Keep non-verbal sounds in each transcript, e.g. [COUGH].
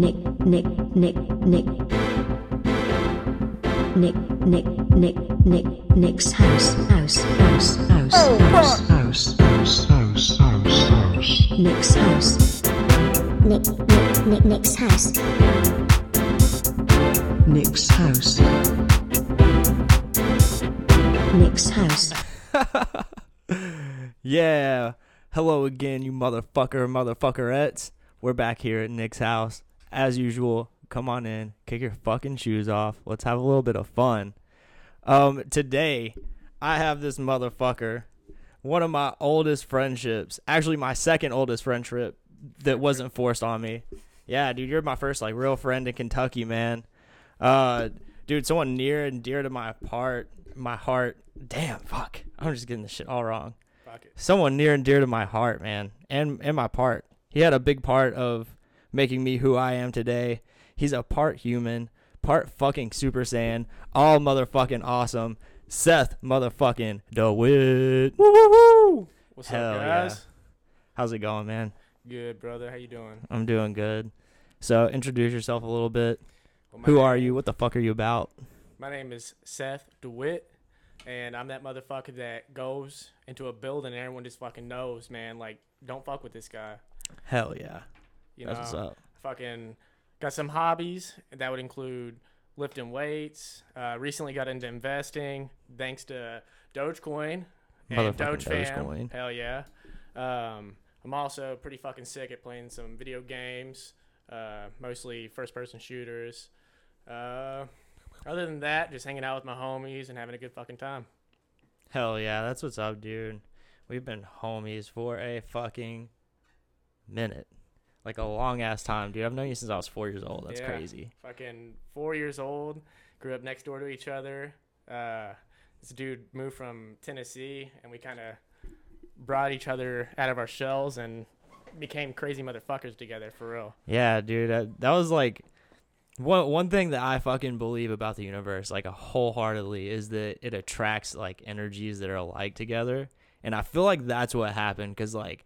Nick, Nick, Nick, Nick. Nick, Nick, Nick, Nick, Nick's house, house, house, house, house, House, house, house, house, house. Nick's house. Nick, Nick, Nick, Nick's house. Nick's house. Nick's house. [LAUGHS] Yeah. Hello again, you motherfucker, motherfuckerettes. We're back here at Nick's house. As usual, come on in, kick your fucking shoes off. Let's have a little bit of fun. Um, today, I have this motherfucker, one of my oldest friendships, actually my second oldest friendship that wasn't forced on me. Yeah, dude, you're my first like real friend in Kentucky, man. Uh, dude, someone near and dear to my part, my heart. Damn, fuck. I'm just getting this shit all wrong someone near and dear to my heart, man, and and my part. He had a big part of making me who I am today. He's a part human, part fucking Super Saiyan, all motherfucking awesome. Seth motherfucking DeWitt. Woo woo woo. What's Hell up, yeah. guys? How's it going, man? Good, brother. How you doing? I'm doing good. So introduce yourself a little bit. Well, my Who name- are you? What the fuck are you about? My name is Seth DeWitt, and I'm that motherfucker that goes into a building and everyone just fucking knows, man. Like, don't fuck with this guy. Hell yeah. You That's what's know, up. fucking got some hobbies that would include lifting weights. Uh, recently got into investing thanks to Dogecoin and Doge. Dogecoin. Hell yeah. Um, I'm also pretty fucking sick at playing some video games, uh, mostly first-person shooters. Uh, other than that, just hanging out with my homies and having a good fucking time. Hell yeah, that's what's up, dude. We've been homies for a fucking minute. Like a long ass time, dude. I've known you since I was four years old. That's Yeah. crazy. Fucking four years old, grew up next door to each other. Uh, this dude moved from Tennessee, and we kind of brought each other out of our shells and became crazy motherfuckers together for real. Yeah, dude. That, that was like one one thing that I fucking believe about the universe, like a wholeheartedly, is that it attracts like energies that are alike together. And I feel like that's what happened because like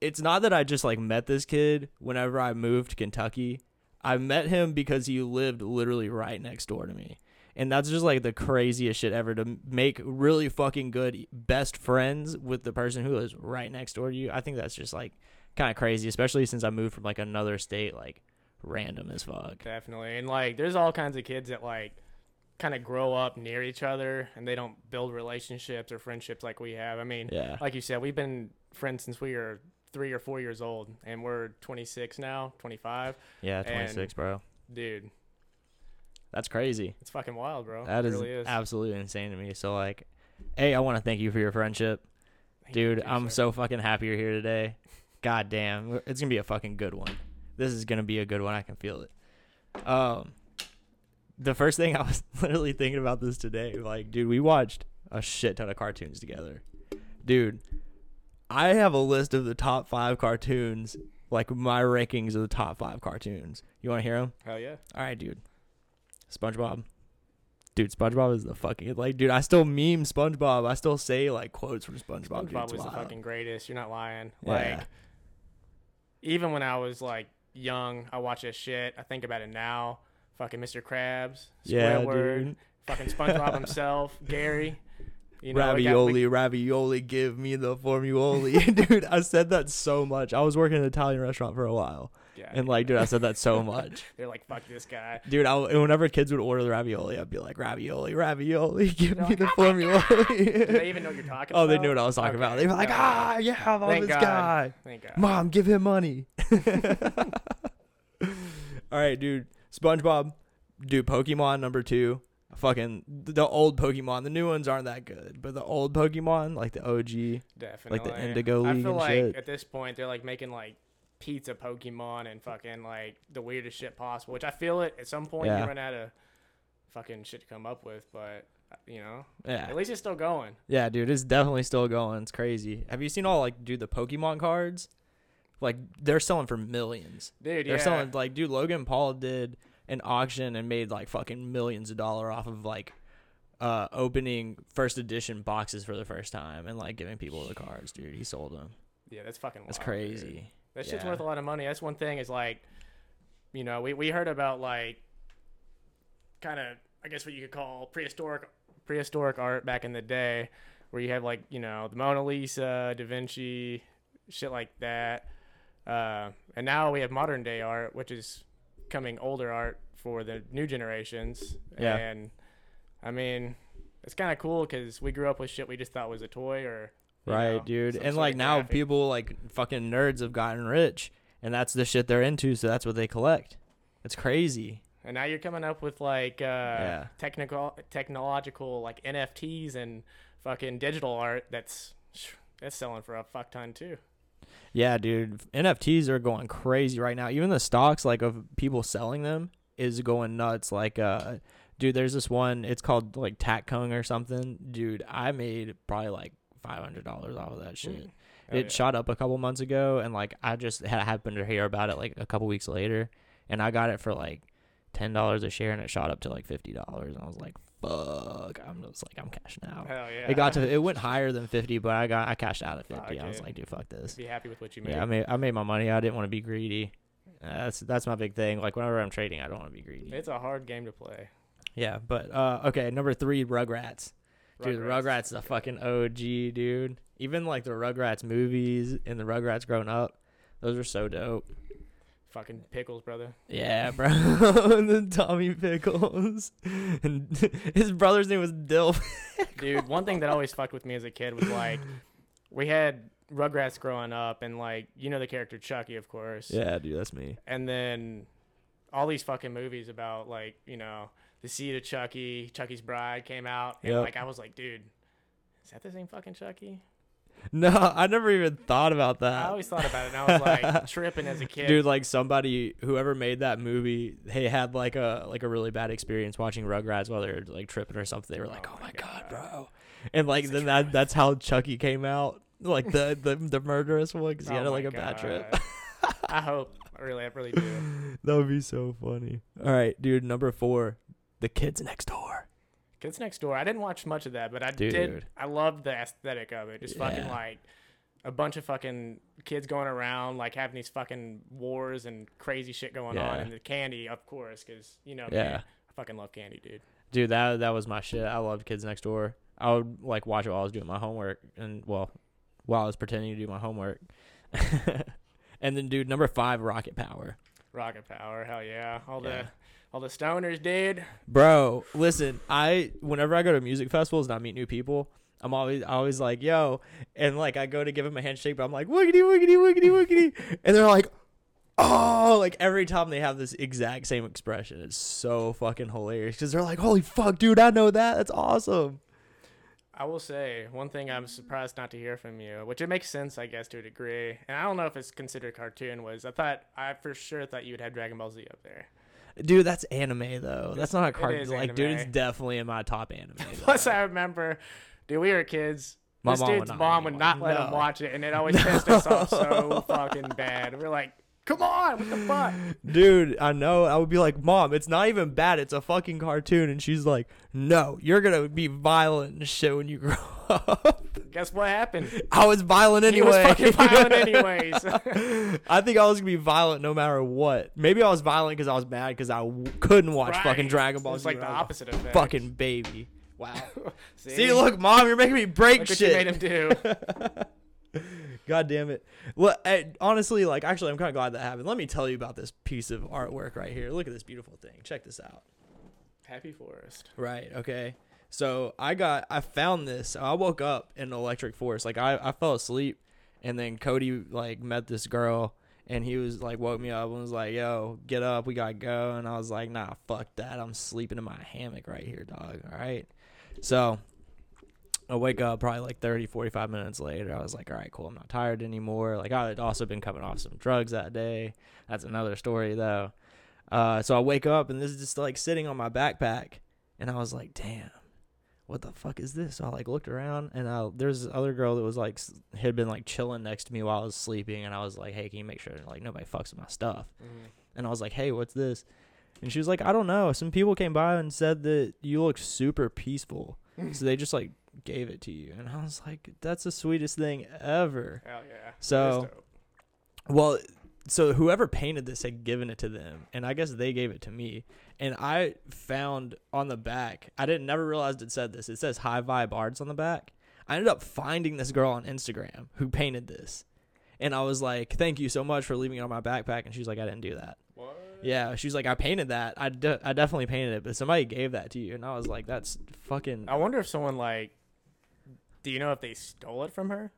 it's not that I just like met this kid whenever I moved to Kentucky. I met him because he lived literally right next door to me. And that's just like the craziest shit ever to make really fucking good best friends with the person who lives right next door to you. I think that's just like kind of crazy, especially since I moved from like another state, like random as fuck. Definitely. And like, there's all kinds of kids that like kind of grow up near each other and they don't build relationships or friendships like we have. I mean, Yeah. like you said, we've been friends since we were three or four years old, and we're 26 now, 25. Yeah, And- 26, bro. Dude, That's crazy. it's fucking wild, bro. That is, really is. absolutely insane to me. So like, hey, I want to thank you for your friendship. Thank Dude, I'm sir. so fucking happy you're here today. God damn. It's to be a fucking good one. This is to be a good one. I can feel it. Um the first thing [LAUGHS] I was literally thinking about this today, like, dude, we watched a shit ton of cartoons together. Dude, I have a list of the top 5 cartoons, like my rankings of the top 5 cartoons. You want to hear them? Hell yeah. All right, dude. SpongeBob. Dude, SpongeBob is the fucking like, dude. I still meme SpongeBob. I still say like quotes from SpongeBob. dude, SpongeBob it's was the fucking greatest. You're not lying. Yeah. Like, even when I was like young, I watch this shit. I think about it now. Fucking Mr. Krabs, Yeah, Squidward, dude. fucking SpongeBob [LAUGHS] himself, Gary. You know, ravioli, we- ravioli, give me the formuoli, [LAUGHS] dude. I said that so much. I was working at an Italian restaurant for a while, yeah, and like, dude, I said that so [LAUGHS] much, they're like, fuck this guy. dude. I, whenever kids would order the ravioli, I'd be like, ravioli, ravioli, [LAUGHS] give They're me like, the "Oh my God." Do they even know what you're talking oh, about? they knew what I was talking about. They were like, ah, yeah, I love Thank this God. guy. Thank God. Mom, give him money. All right, dude. SpongeBob, dude. Pokemon number two. Fucking the old Pokemon. The new ones aren't that good, but the old Pokemon, like the OG. Definitely. Like the Indigo League I feel and like shit. at this point they're like making like pizza Pokemon and fucking like the weirdest shit possible. Which I feel it at some point Yeah. you run out of fucking shit to come up with, but uh, you know, Yeah, at least it's still going. yeah, dude. It's definitely still going. It's crazy. Have you seen all like, do the Pokemon cards? Like they're selling for millions. Dude, They're yeah. selling like, dude. Logan Paul did an auction and made like fucking millions of dollar off of like uh opening first edition boxes for the first time and like giving people the cards, dude. He sold them. yeah, that's fucking That's wild, dude. crazy. That shit's Yeah. worth a lot of money. That's one thing is like you know, we, we heard about like kind of I guess what you could call prehistoric prehistoric art back in the day, where you have like you know the Mona Lisa, Da Vinci, shit like that. Uh, and now we have modern day art, which is coming older art for the new generations. Yeah. And I mean, it's kind of cool because we grew up with shit we just thought was a toy or. Right, know, dude. And like now graphic. people like fucking nerds have gotten rich and that's the shit they're into, so that's what they collect. It's crazy. And now you're coming up with like uh, Yeah. technical, technological like NFTs and fucking digital art that's that's selling for a fuck ton too. Yeah, dude. NFTs are going crazy right now. Even the stocks like of people selling them is going nuts. Like uh dude, there's this one, it's called like Tatkung or something. Dude, I made probably like five hundred dollars off of that shit. Mm. Hell it yeah. shot up a couple months ago and like I just had happened to hear about it like a couple weeks later and I got it for like ten dollars a share and it shot up to like fifty dollars and I was like, fuck. I'm just like I'm cashing out. Hell yeah. It got to it went higher than fifty, but I got I cashed out at fifty. I was like, dude, fuck this. Be happy with what you made. Yeah, I made I made my money. I didn't want to be greedy. That's that's my big thing. Like whenever I'm trading, I don't want to be greedy. It's a hard game to play. Yeah, but uh, okay, number three, Rugrats. Dude, the Rugrats is a fucking OG, dude. Even like the Rugrats movies and the Rugrats growing up, those are so dope. Fucking pickles, brother. Yeah, bro. [LAUGHS] and then Tommy Pickles, [LAUGHS] and his brother's name was Dilf. Dude, one thing that always fucked with me as a kid was like, we had Rugrats growing up, and like, you know the character Chucky, of course. yeah, dude, that's me. And then all these fucking movies about like, you know, the seed of Chucky, Chucky's Bride came out, and Yep. like I was like, dude, is that the same fucking Chucky? [LAUGHS] No, I never even thought about that. I always thought about it, and I was like [LAUGHS] tripping as a kid. Dude, like somebody, whoever made that movie, they had like a like a really bad experience watching Rugrats while they were like tripping or something. They were like, "Oh, oh my god, bro!" And like then that that's how Chucky came out, like the [LAUGHS] the, the murderous one, because he Oh had like a bad trip. I hope. I really, I really do. that would be so funny. All right, dude. Number four, the kids next door. Kids Next Door. I didn't watch much of that, but I Dude. did. I loved the aesthetic of it. Just fucking like a bunch of fucking kids going around, like having these fucking wars and crazy shit going on, and the candy, of course, because you know, Yeah. I fucking love candy, dude. Dude, that that was my shit. I loved Kids Next Door. I would like watch it while I was doing my homework, and well, while I was pretending to do my homework. [LAUGHS] and then, dude, number five, Rocket Power. Rocket Power, hell yeah! All Yeah. the all the stoners, dude. Bro, listen, I whenever I go to music festivals and I meet new people, I'm always always like, yo, and like I go to give them a handshake, but I'm like, wiggity, wiggity, wiggity, wiggity. And they're like, oh, like every time they have this exact same expression. It's so fucking hilarious. Because they're like, holy fuck, dude, I know that. That's awesome. I will say one thing I'm surprised not to hear from you, which it makes sense, I guess, to a degree. And I don't know if it's considered cartoon. Was I thought I for sure thought you would have Dragon Ball Z up there. Dude, that's anime though. That's not a cartoon. Like, dude, it's definitely in my top anime. [LAUGHS] Plus. I remember, dude, we were kids. My this mom dude's not mom would not let him watch it, and it always [LAUGHS] pissed us off so fucking bad. We are like, "Come on, what the fuck?" Dude, I know. I would be like, Mom, it's not even bad. It's a fucking cartoon. And she's like, No, you're going to be violent and shit when you grow [LAUGHS] up. Guess what happened? I was violent anyway. He was fucking violent anyways. [LAUGHS] I think I was going to be violent no matter what. Maybe I was violent because I was mad because I w- couldn't watch fucking Dragon Ball It's like the I was a opposite effect. Fucking baby. Wow. [LAUGHS] See, See, look, Mom, you're making me break Look what shit. you made him do. God damn it. Well, I, honestly, like, actually, I'm kind of glad that happened. Let me tell you about this piece of artwork right here. Look at this beautiful thing. Check this out. Happy Forest. Right. Okay. So I got, I found this. I woke up in electric forest. Like, I, I fell asleep, and then Cody, like, met this girl, and he was, like, woke me up and was like, yo, get up. We got to go. And I was like, nah, fuck that. I'm sleeping in my hammock right here, dog. All right. So I wake up probably like 30, 45 minutes later. I was like, all right, cool. I'm not tired anymore. Like, I had also been coming off some drugs that day. That's another story, though. Uh, so I wake up and this is just like sitting on my backpack. And I was like, damn, what the fuck is this? So I like looked around and I, there's this other girl that was like, had been like chilling next to me while I was sleeping. And I was like, hey, can you make sure like nobody fucks with my stuff? And I was like, hey, what's this? And she was like, I don't know. Some people came by and said that you look super peaceful. [LAUGHS] so they just like gave it to you. And I was like, that's the sweetest thing ever. Hell yeah. So- Well, so whoever painted this had given it to them, and I guess they gave it to me. And I found on the back, I didn't never realized it said this. It says High Vibe Arts on the back. I ended up finding this girl on Instagram who painted this, and I was like, "Thank you so much for leaving it on my backpack." And she's like, "I didn't do that." What? Yeah, she's like, "I painted that. I, de- I definitely painted it, but somebody gave that to you." And I was like, "That's fucking." I wonder if someone like. Do you know if they stole it from her?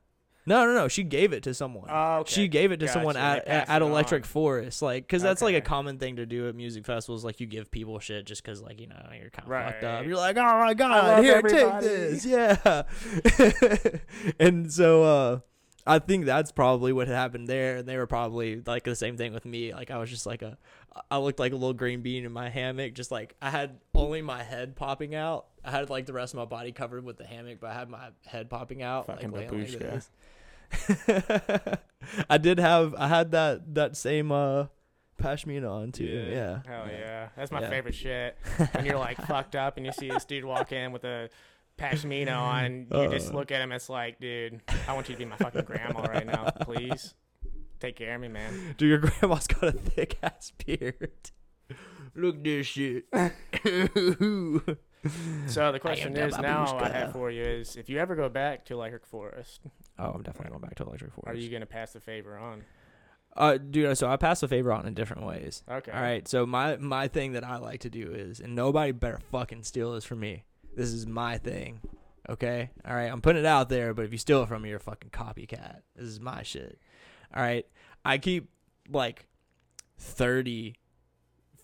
No, no, no. She gave it to someone. Oh, okay. She gave it to someone Gotcha. at, at, at Electric on. Forest, like, because that's like a common thing to do at music festivals. Like, you give people shit just because, like, you know, you're kind of fucked up. You're like, oh my god, here, everybody." take this, yeah. [LAUGHS] and so, uh, I think that's probably what happened there, and they were probably like the same thing with me. Like, I was just like a, I looked like a little green bean in my hammock, just like I had only my head popping out. I had like the rest of my body covered with the hammock, but I had my head popping out, Fucking like laying like this. [LAUGHS] I did have I had that that same uh pashmina on too. Yeah. Hell yeah. That's my Yeah. favorite shit. [LAUGHS] When you're like fucked up and you see this dude walk in with a pashmina on and you just Uh. look at him, it's like, dude, I want you to be my fucking grandma right now, please. Take care of me, man. Dude, your [LAUGHS] grandma's got a thick ass beard. Look this shit. [LAUGHS] So the question is now I have for you is if you ever go back to Electric Forest, oh, I'm definitely going back to Electric Forest. are you gonna pass the favor on? Uh, dude, so I pass the favor on in different ways. Okay. All right. So my my thing that I like to do is, and nobody better fucking steal this from me. This is my thing. Okay. All right. I'm putting it out there, but if you steal it from me, you're a fucking copycat. This is my shit. All right. I keep like thirty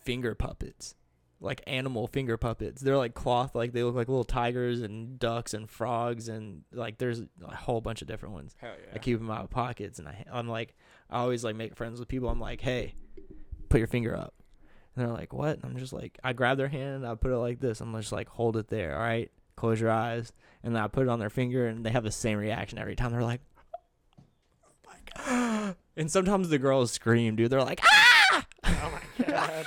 finger puppets, like animal finger puppets. They're like cloth, like they look like little tigers and ducks and frogs, and like there's a whole bunch of different ones. Hell yeah. I keep them in my pockets, and I, I'm like, I always like make friends with people. I'm like, hey, put your finger up, and they're like, what? And I'm just like, I grab their hand, and I put it like this. I'm just like, hold it there, all right. Close your eyes, and then I put it on their finger, and they have the same reaction every time. They're like, [GASPS] like, [GASPS] and sometimes the girls scream, dude. They're like, ah! Oh my [LAUGHS] god.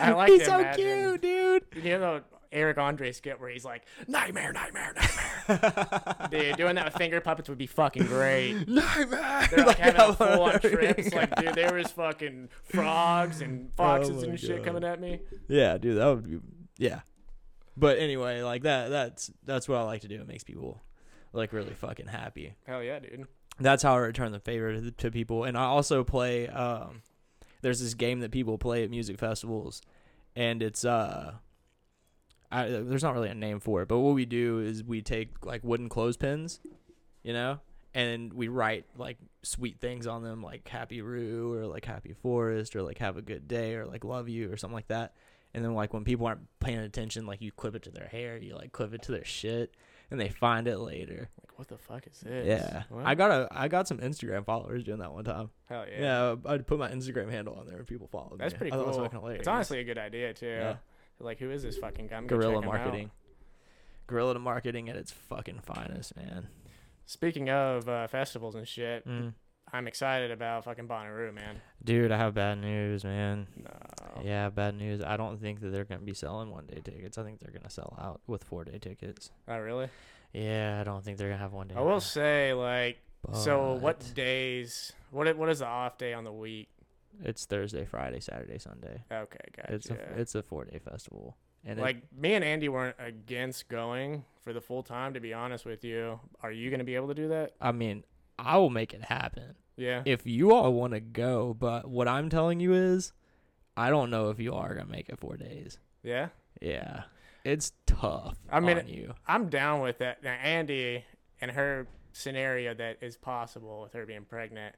I like He's to so imagine- cute, dude. You know the Eric Andre skit where he's like, nightmare, nightmare, nightmare. [LAUGHS] dude, doing that with finger puppets would be fucking great. [LAUGHS] Nightmare. They're like having [LAUGHS] that a full on trips. Like, dude, there was fucking frogs and foxes Oh and shit God. coming at me. Yeah, dude, that would be yeah. But anyway, like that that's that's what I like to do. It makes people like really fucking happy. Hell yeah, dude. That's how I return the favor to, to people. And I also play um there's this game that people play at music festivals and it's uh I, there's not really a name for it, but what we do is we take like wooden clothespins, you know, and we write like sweet things on them, like "Happy Roo" or like "Happy Forest" or like "Have a good day" or like "Love you" or something like that. And then like when people aren't paying attention, like you clip it to their hair, you like clip it to their shit, and they find it later. Like, what the fuck is this? Yeah, What? I got a I got some Instagram followers doing that one time. Hell yeah. Yeah, I'd put my Instagram handle on there and people followed That's me. pretty I thought it cool. was. It's honestly a good idea too. Yeah. Like, who is this fucking guy? Guerrilla check him out. marketing. Guerrilla marketing at its fucking finest, man. Speaking of uh, festivals and shit, Mm. I'm excited about fucking Bonnaroo, man. Dude, I have bad news, man. No. Yeah, bad news. I don't think that they're gonna be selling one day tickets. I think they're gonna sell out with four day tickets. Oh, really? Yeah, I don't think they're gonna have one day. I will say, like, so what days? What what is the off day on the week? It's Thursday, Friday, Saturday, Sunday. Okay, gotcha. It's a it's a four day festival, and it- like me and Andy weren't against going for the full time. To be honest with you, are you gonna be able to do that? I mean, I will make it happen Yeah. if you all want to go. But what I'm telling you is, I don't know if you are gonna make it four days. Yeah. Yeah, it's tough. I mean, you. I'm down with that. Now, Andy and her scenario that is possible with her being pregnant.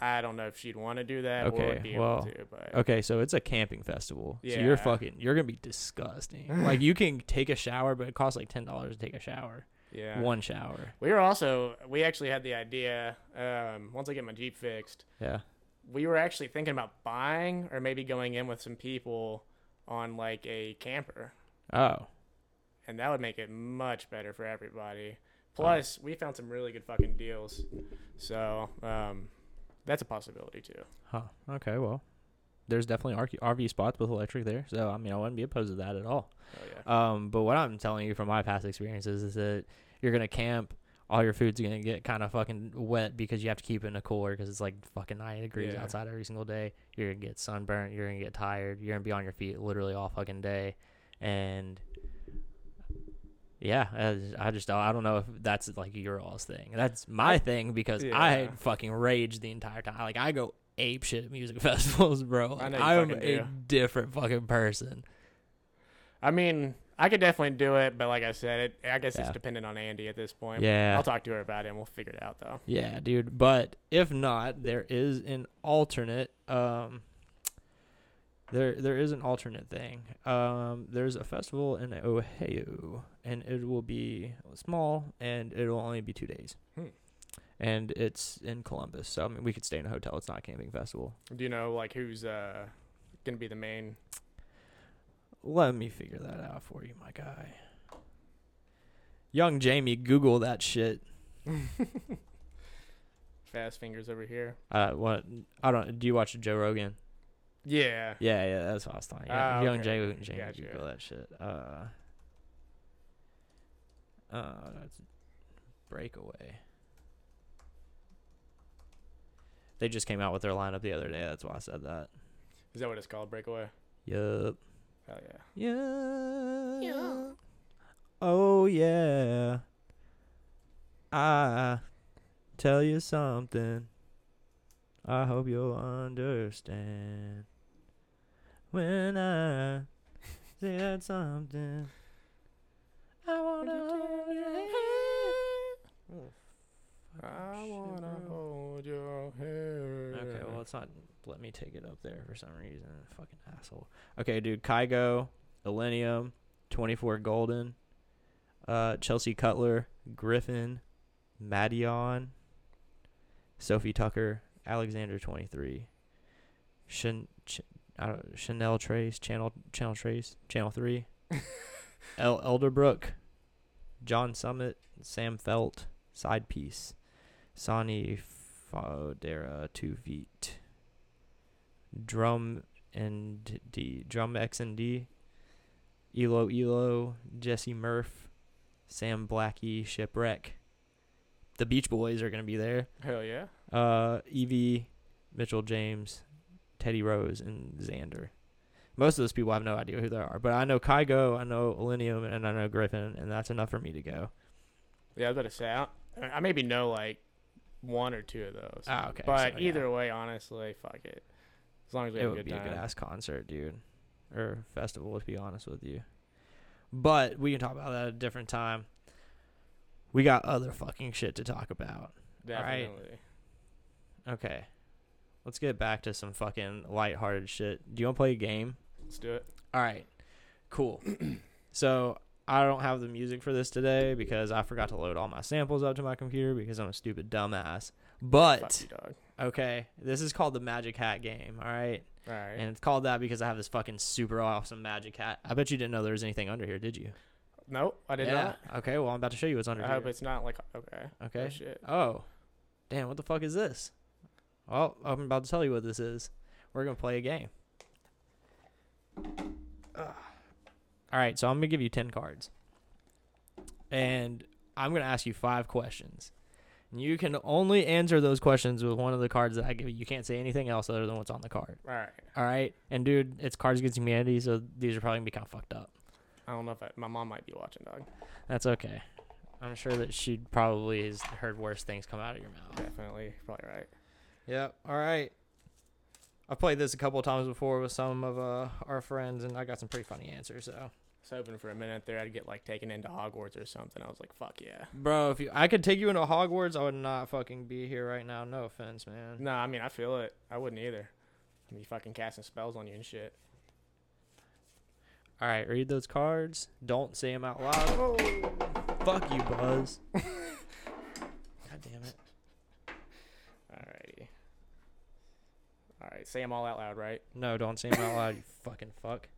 I don't know if she'd want to do that Okay, well, able to, but Okay, so it's a camping festival. So Yeah. you're fucking you're gonna be disgusting. [LAUGHS] like you can take a shower, but it costs like ten dollars to take a shower. Yeah. One shower. We were also we actually had the idea. Um, once I get my Jeep fixed, Yeah. we were actually thinking about buying or maybe going in with some people on like a camper, Oh. and that would make it much better for everybody. Plus, we found some really good fucking deals, so um, that's a possibility too. Huh. Okay. Well, there's definitely RV RV spots with electric there. So I mean, I wouldn't be opposed to that at all. Oh yeah. Um, but what I'm telling you from my past experiences is that you're gonna camp all your food's gonna get kind of fucking wet because you have to keep it in a cooler because it's like fucking 90 degrees Yeah. outside every single day. You're gonna get sunburnt. You're gonna get tired. You're gonna be on your feet literally all fucking day, and yeah, I just- I don't know if that's like your all's thing. That's my thing because I fucking rage the entire time. Like I go ape shit at music [LAUGHS] festivals, bro. Like, I am a do. different fucking person. I mean, I could definitely do it, but like I said, it, I guess Yeah. it's dependent on Andy at this point. Yeah. I'll talk to her about it and we'll figure it out though. Yeah, dude. But if not, there is an alternate. Um, there there is an alternate thing. Um, there's a festival in Ohio, and it will be small, and it will only be two days. Hmm. And it's in Columbus, so I mean, we could stay in a hotel. It's not a camping festival. Do you know like who's uh gonna be the main? Let me figure that out for you, my guy. Young Jamie, Google that shit. [LAUGHS] Fast fingers over here. Uh, what? I don't. Do you watch Joe Rogan? Yeah. Yeah, yeah, that's what I was talking. Young, Ah, young okay. Jay, Jay Gotcha. Google that shit. Uh, uh, that's breakaway. They just came out with their lineup the other day. That's why I said that. Is that what it's called? Breakaway. Yup. Hell yeah. Yeah. Oh yeah. I tell you something. I hope you'll understand. When I [LAUGHS] say that something. I wanna hold your hand. I wanna hold your hand. Okay, well, it's not. Let me take it up there for some reason. Fucking asshole. Okay, dude. Kygo, Illenium, 24 Golden, uh, Chelsea Cutler, Gryffin, Madeon, Sofi Tukker, Alexander 23, Chan- Ch- I don't, Chanel Trace, Channel Channel Trace, Channel 3, [LAUGHS] El- Elderbrook, John Summit, Sam Feldt, Side Piece, Sonny Fodera, Two Feet, Drum and D, Drum X and D, Elo Elo, Jessie Murph, Sam Blacky, Shipwreck. The Beach Boys are gonna be there. Hell yeah. Uh, Evie, Mitchell James, Teddy Rose, and Xander. Most of those people I have no idea who they are, but I know Kygo, I know Millennium, and I know Gryffin, and that's enough for me to go. Yeah, I was about to say I, I maybe know like one or two of those. Ah, okay. But so, yeah. either way, honestly, fuck it. As long as we it have a good time. It would be a good ass concert, dude, or festival. To be honest with you, but we can talk about that at a different time. We got other fucking shit to talk about. Definitely. Okay, let's get back to some fucking lighthearted shit. Do you want to play a game? Let's do it. All right, cool. [CLEARS THROAT] so I don't have the music for this today because I forgot to load all my samples up to my computer because I'm a stupid dumbass. But you, okay, this is called the Magic Hat game. All right. All right. And it's called that because I have this fucking super awesome magic hat. I bet you didn't know there was anything under here, did you? nope, I did yeah. not. Okay, well I'm about to show you what's under I here. I hope it's not like okay. okay. Oh, shit. Oh. Damn, what the fuck is this? Well, I'm about to tell you what this is. We're gonna play a game. All right, so I'm gonna give you ten cards, and I'm gonna ask you five questions. And you can only answer those questions with one of the cards that I give you. You can't say anything else other than what's on the card. All right. All right, and dude, it's Cards Against Humanity, so these are probably gonna be kind of fucked up. I don't know if I, my mom might be watching, dog. That's okay. I'm sure that she probably has heard worse things come out of your mouth. Definitely, probably right. Yep. All right. I've played this a couple of times before with some of uh, our friends, and I got some pretty funny answers. So, was hoping for a minute there I'd get like taken into Hogwarts or something. I was like, fuck yeah. bro, if you I could take you into Hogwarts, I would not fucking be here right now. No offense, man. No, I mean I feel it. I wouldn't either. I'd be fucking casting spells on you and shit. All right, read those cards. Don't say them out loud. Fuck you, Buzz. [LAUGHS] God damn it. Alrighty. Alright, say them all out loud, right? No, don't say them out loud. You fucking fuck.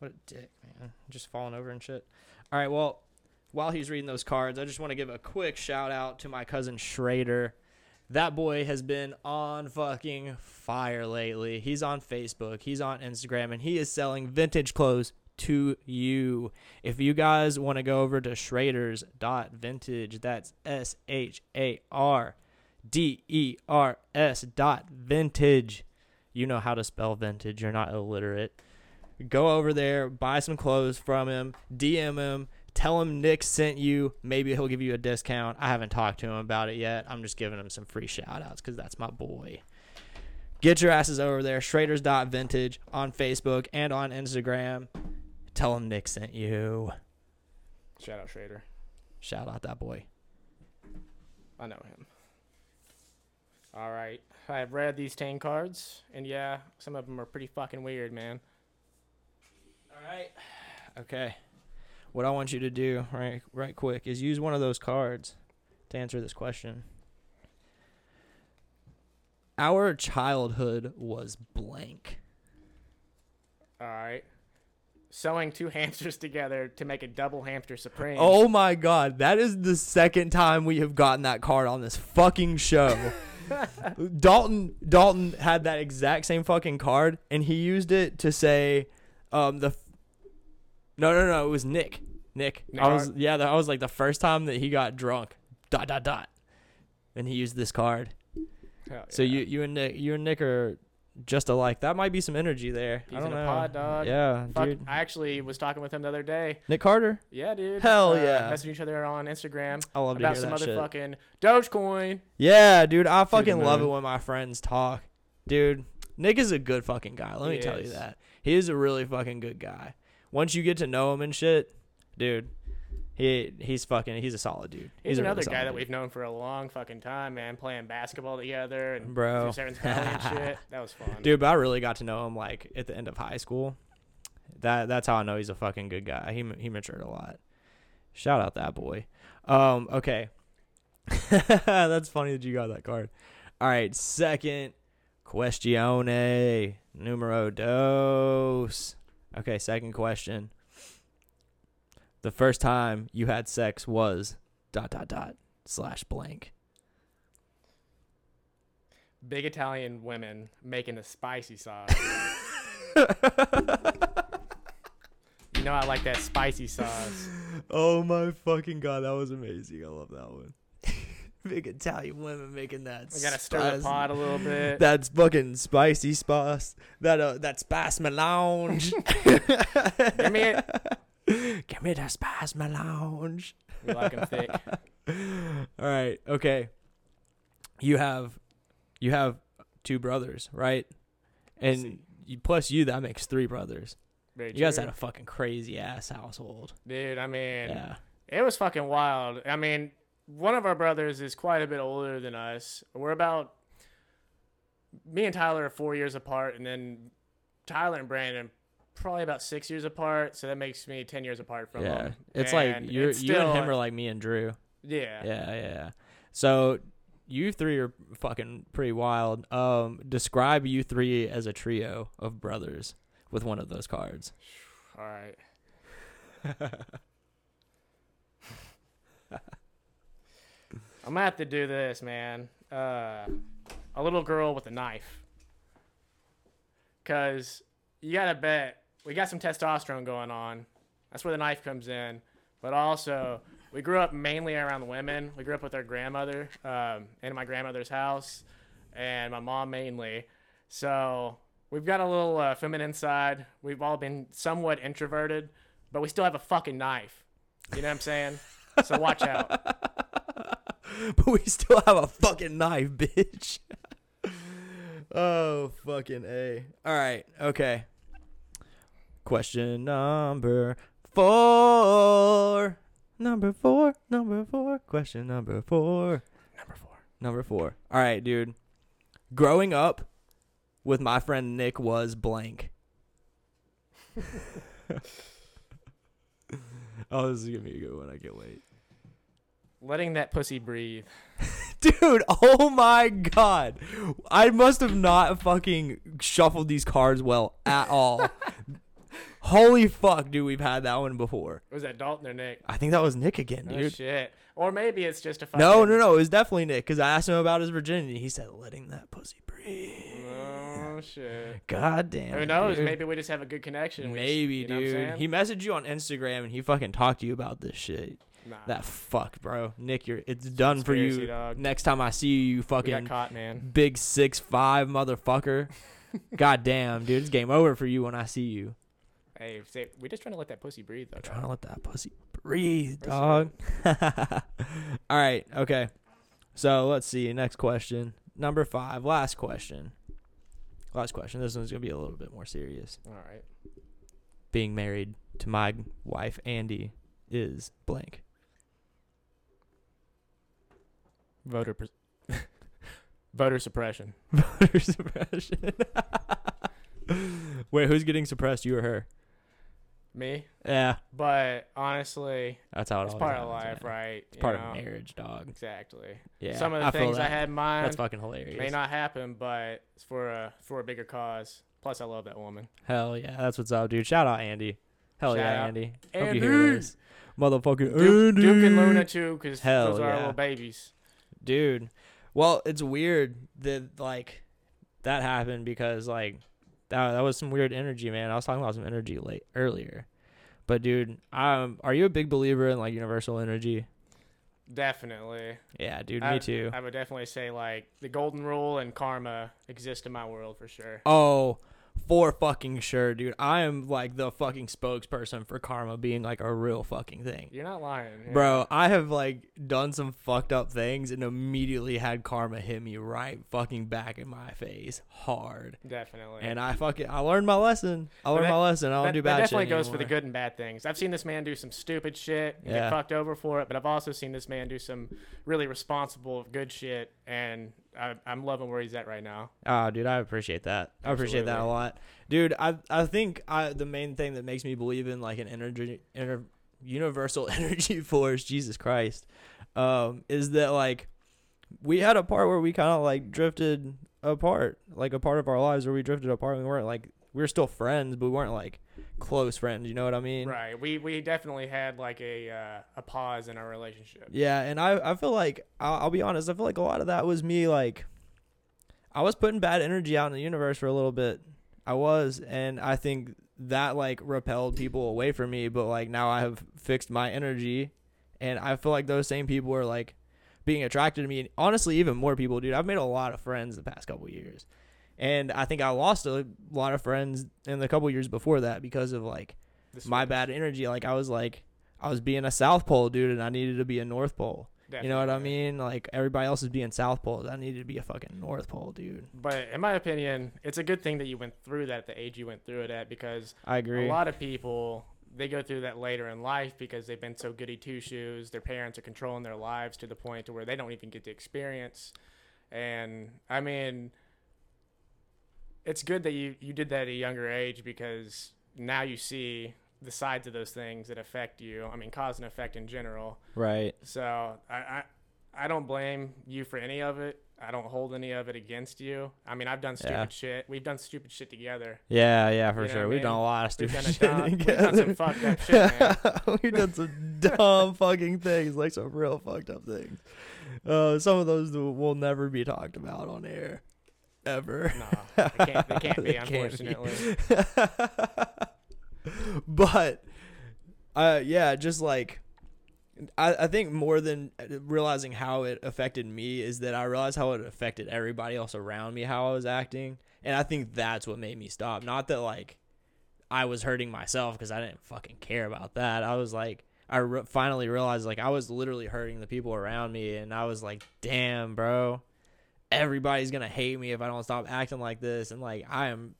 What a dick, man. Just falling over and shit. All right, well, while he's reading those cards, I just want to give a quick shout out to my cousin Schrader. That boy has been on fucking fire lately. He's on Facebook, he's on Instagram, and he is selling vintage clothes to you. If you guys want to go over to Schraders.vintage, that's S H A R D E R S dot vintage. You know how to spell vintage, you're not illiterate. Go over there, buy some clothes from him, DM him, tell him Nick sent you. Maybe he'll give you a discount. I haven't talked to him about it yet. I'm just giving him some free shout outs because that's my boy. Get your asses over there, Schraders.vintage on Facebook and on Instagram. Tell him Nick sent you. Shout out Schrader. Shout out that boy. I know him. All right. I've read these 10 cards, and yeah, some of them are pretty fucking weird, man. All right. Okay. What I want you to do right right quick is use one of those cards to answer this question. Our childhood was blank. All right. Sewing two [LAUGHS] hamsters together to make a double hamster supreme. Oh my god, that is the second time we have gotten that card on this fucking show. [LAUGHS] Dalton Dalton had that exact same fucking card and he used it to say um the No, no, no, it was Nick. Nick. Nick I was Hart? yeah, that was like the first time that he got drunk. Dot dot dot. And he used this card. Hell So yeah. you you and Nick you and Nick are just alike. That might be some energy there. He's I don't in a know. pod, dog. Yeah, Fuck, dude. I actually was talking with him the other day. Nick Carter. Yeah, dude. Hell Uh, yeah. Messaging each other on Instagram I love to about hear some that other shit. fucking Dogecoin. Yeah, dude, I fucking love it when my friends talk. Dude, Nick is a good fucking guy. Let me He tell you is. that. He is a really fucking good guy. Once you get to know him and shit, dude, he he's fucking he's a solid dude. He's, really another solid guy that dude. we've known for a long fucking time, man. Playing basketball together and Bro. and [LAUGHS] shit. That was fun. Dude, but I really got to know him like at the end of high school. That that's how I know he's a fucking good guy. He he matured a lot. Shout out that boy. Um, okay. [LAUGHS] that's funny that you got that card. All right, second questione numero dos. Okay, second question. The first time you had sex was dot dot dot slash blank. Big Italian women making a spicy sauce. [LAUGHS] you know I like that spicy sauce. Oh my fucking god, that was amazing. I love that one. [LAUGHS] Big Italian women making that. We gotta stir the pot a little bit. That's fucking spicy spice. That uh, that spice melange. [LAUGHS] Give me it. [LAUGHS] Give me the spice melange. We like 'em thick. All right, okay. You have, you have two brothers, right? And you, plus you, that makes three brothers. Very You guys had a fucking crazy ass household. Dude, I mean, Yeah. it was fucking wild. I mean, one of our brothers is quite a bit older than us. We're about me and Tyler are four years apart, and then Tyler and Brandon probably about six years apart. So that makes me ten years apart from Yeah. them. It's like you're it's you and him are like me and Drew. yeah. Yeah, yeah, yeah. So you three are fucking pretty wild. Um, describe you three as a trio of brothers with one of those cards. All right. [LAUGHS] I'm gonna have to do this, man. Uh, a little girl with a knife. Cause you gotta bet we got some testosterone going on. That's where the knife comes in. But also, we grew up mainly around women. We grew up with our grandmother um, in my grandmother's house, and my mom mainly. So we've got a little uh, feminine side. We've all been somewhat introverted, but we still have a fucking knife. You know what I'm saying? So watch out. [LAUGHS] [LAUGHS] but we still have a fucking knife, bitch. [LAUGHS] oh, fucking A. All right, okay. Question number four. Number four, number four. Question number four. Number four. Number four. All right, dude. Growing up with my friend Nick was blank. [LAUGHS] oh, this is gonna be a good one. I can't wait. Letting that pussy breathe. [LAUGHS] Dude, oh my god. I must have not fucking shuffled these cards well at all. [LAUGHS] Holy fuck, dude, we've had that one before. Was that Dalton or Nick? I think that was Nick again, Oh dude. shit. Or maybe it's just a fucking. no, no, no, it was definitely Nick because I asked him about his virginity. He said, "Letting that pussy breathe." Oh shit. God damn. Who knows? dude. Maybe we just have a good connection. Just- Maybe, you know what I'm dude. He messaged you on Instagram and he fucking talked to you about this shit. Nah. That fuck, bro. Nick, you're it's done for you. Dog. Next time I see you, you fucking caught, man. big six five motherfucker. [LAUGHS] God damn, dude, it's game over for you when I see you. Hey, say, we just trying to let that pussy breathe, though. trying to let that pussy breathe, dog. [LAUGHS] All right, okay. So let's see. Next question, number five. Last question. Last question. This one's gonna be a little bit more serious. All right. Being married to my wife Andy is blank. Voter. Pres- [LAUGHS] Voter suppression. [LAUGHS] Voter suppression. [LAUGHS] Wait, who's getting suppressed? You or her? Me. Yeah, But honestly, that's how it it's always part of happens, life, man. right? It's part of marriage, dog. Exactly. Yeah, Some of the I feel things I that. had in mind That's fucking hilarious. may not happen, but it's for a for a bigger cause. Plus, I love that woman. Hell yeah, that's what's up, dude. Shout out Andy. Hell Shout yeah, out Andy. Hope you Andy. hear this, motherfucking Duke, Andy. Duke and Luna too, because Hell those are our yeah. little babies. Dude. Well, it's weird that like that happened because like that that was some weird energy, man. I was talking about some energy late earlier, but dude, um, are you a big believer in like universal energy? Definitely. Yeah, dude, I, me too. I would definitely say like the golden rule and karma exist in my world for sure. Oh, for fucking sure, dude. I am like the fucking spokesperson for karma being like a real fucking thing. You're not lying, yeah. Bro, I have like done some fucked up things and immediately had karma hit me right fucking back in my face hard. Definitely. And I fucking I learned my lesson. I learned that- my lesson. I don't that, do that bad definitely shit goes for the good and bad things. I've seen this man do some stupid shit and Yeah. get fucked over for it, but I've also seen this man do some really responsible, good shit, and I, I'm loving where he's at right now. Oh, dude, I appreciate that. I appreciate that a lot, dude. I I think I the main thing that makes me believe in like an energy, inter, universal [LAUGHS] energy force, Jesus Christ, um, is that like we had a part where we kind of like drifted apart, like a part of our lives where we drifted apart. We weren't like we were still friends, but we weren't like close friends. You know what I mean? Right. We we definitely had like a uh, a pause in our relationship. Yeah, and I I feel like I'll, I'll be honest. I feel like a lot of that was me like I was putting bad energy out in the universe for a little bit. I was, and I think that like repelled people away from me. But like now I have fixed my energy, and I feel like those same people are like being attracted to me. And honestly, even more people, dude. I've made a lot of friends the past couple years, and I think I lost a lot of friends in the couple years before that because of like This my bad energy. Like I was like I was being a South Pole dude, and I needed to be a North Pole. You know what I mean? Like everybody else is being South Pole. I needed to be a fucking North Pole, dude. But in my opinion, it's a good thing that you went through that at the age you went through it at because I agree. a lot of people they go through that later in life because they've been so goody two shoes. Their parents are controlling their lives to the point to where they don't even get to experience. And I mean, it's good that you you did that at a younger age because now you see the sides of those things that affect you. I mean, cause and effect in general. right. So I, I I don't blame you for any of it. I don't hold any of it against you. I mean, I've done stupid Yeah. shit. We've done stupid shit together. Yeah, yeah, for You know sure. We've done a lot of We've stupid done, shit dumb, we've done some fucked up shit, man. [LAUGHS] We've done some dumb fucking things, like some real fucked up things. Uh, some of those will never be talked about on air, ever. No, they can't, they can't be, [LAUGHS] They can't be. unfortunately. [LAUGHS] but uh yeah just like I, I think more than realizing how it affected me is that I realized how it affected everybody else around me, how I was acting. And I think that's what made me stop. Not that like I was hurting myself because I didn't fucking care about that. I was like, I re- finally realized like I was literally hurting the people around me. And I was like, damn, bro, everybody's going to hate me if I don't stop acting like this. And like, I am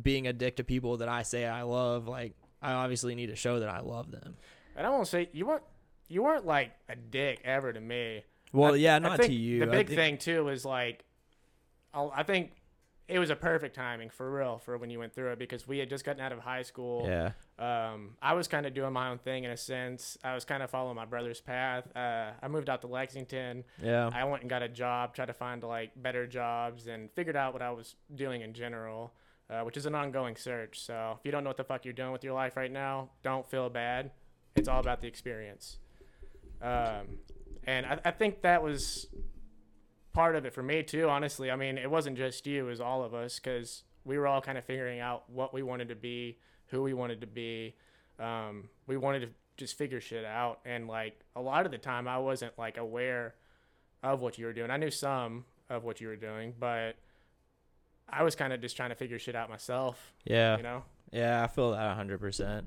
being a dick to people that I say I love. Like, I obviously need to show that I love them. And I won't say you weren't you weren't like a dick ever to me. Well, I- yeah, not to you. The big think- thing too is like, I'll, I think it was a perfect timing for real for when you went through it because we had just gotten out of high school. Yeah. Um, I was kind of doing my own thing in a sense. I was kind of following my brother's path. Uh, I moved out to Lexington. Yeah. I went and got a job, tried to find like better jobs, and figured out what I was doing in general. uh, which is an ongoing search. So if you don't know what the fuck you're doing with your life right now, don't feel bad. It's all about the experience. Um, and I, I think that was part of it for me too. Honestly, I mean, it wasn't just you; it was all of us because we were all kind of figuring out what we wanted to be, who we wanted to be. Um, we wanted to just figure shit out, and like a lot of the time, I wasn't like aware of what you were doing. I knew some of what you were doing, but I was kind of just trying to figure shit out myself. Yeah. You know? Yeah, I feel that hundred percent.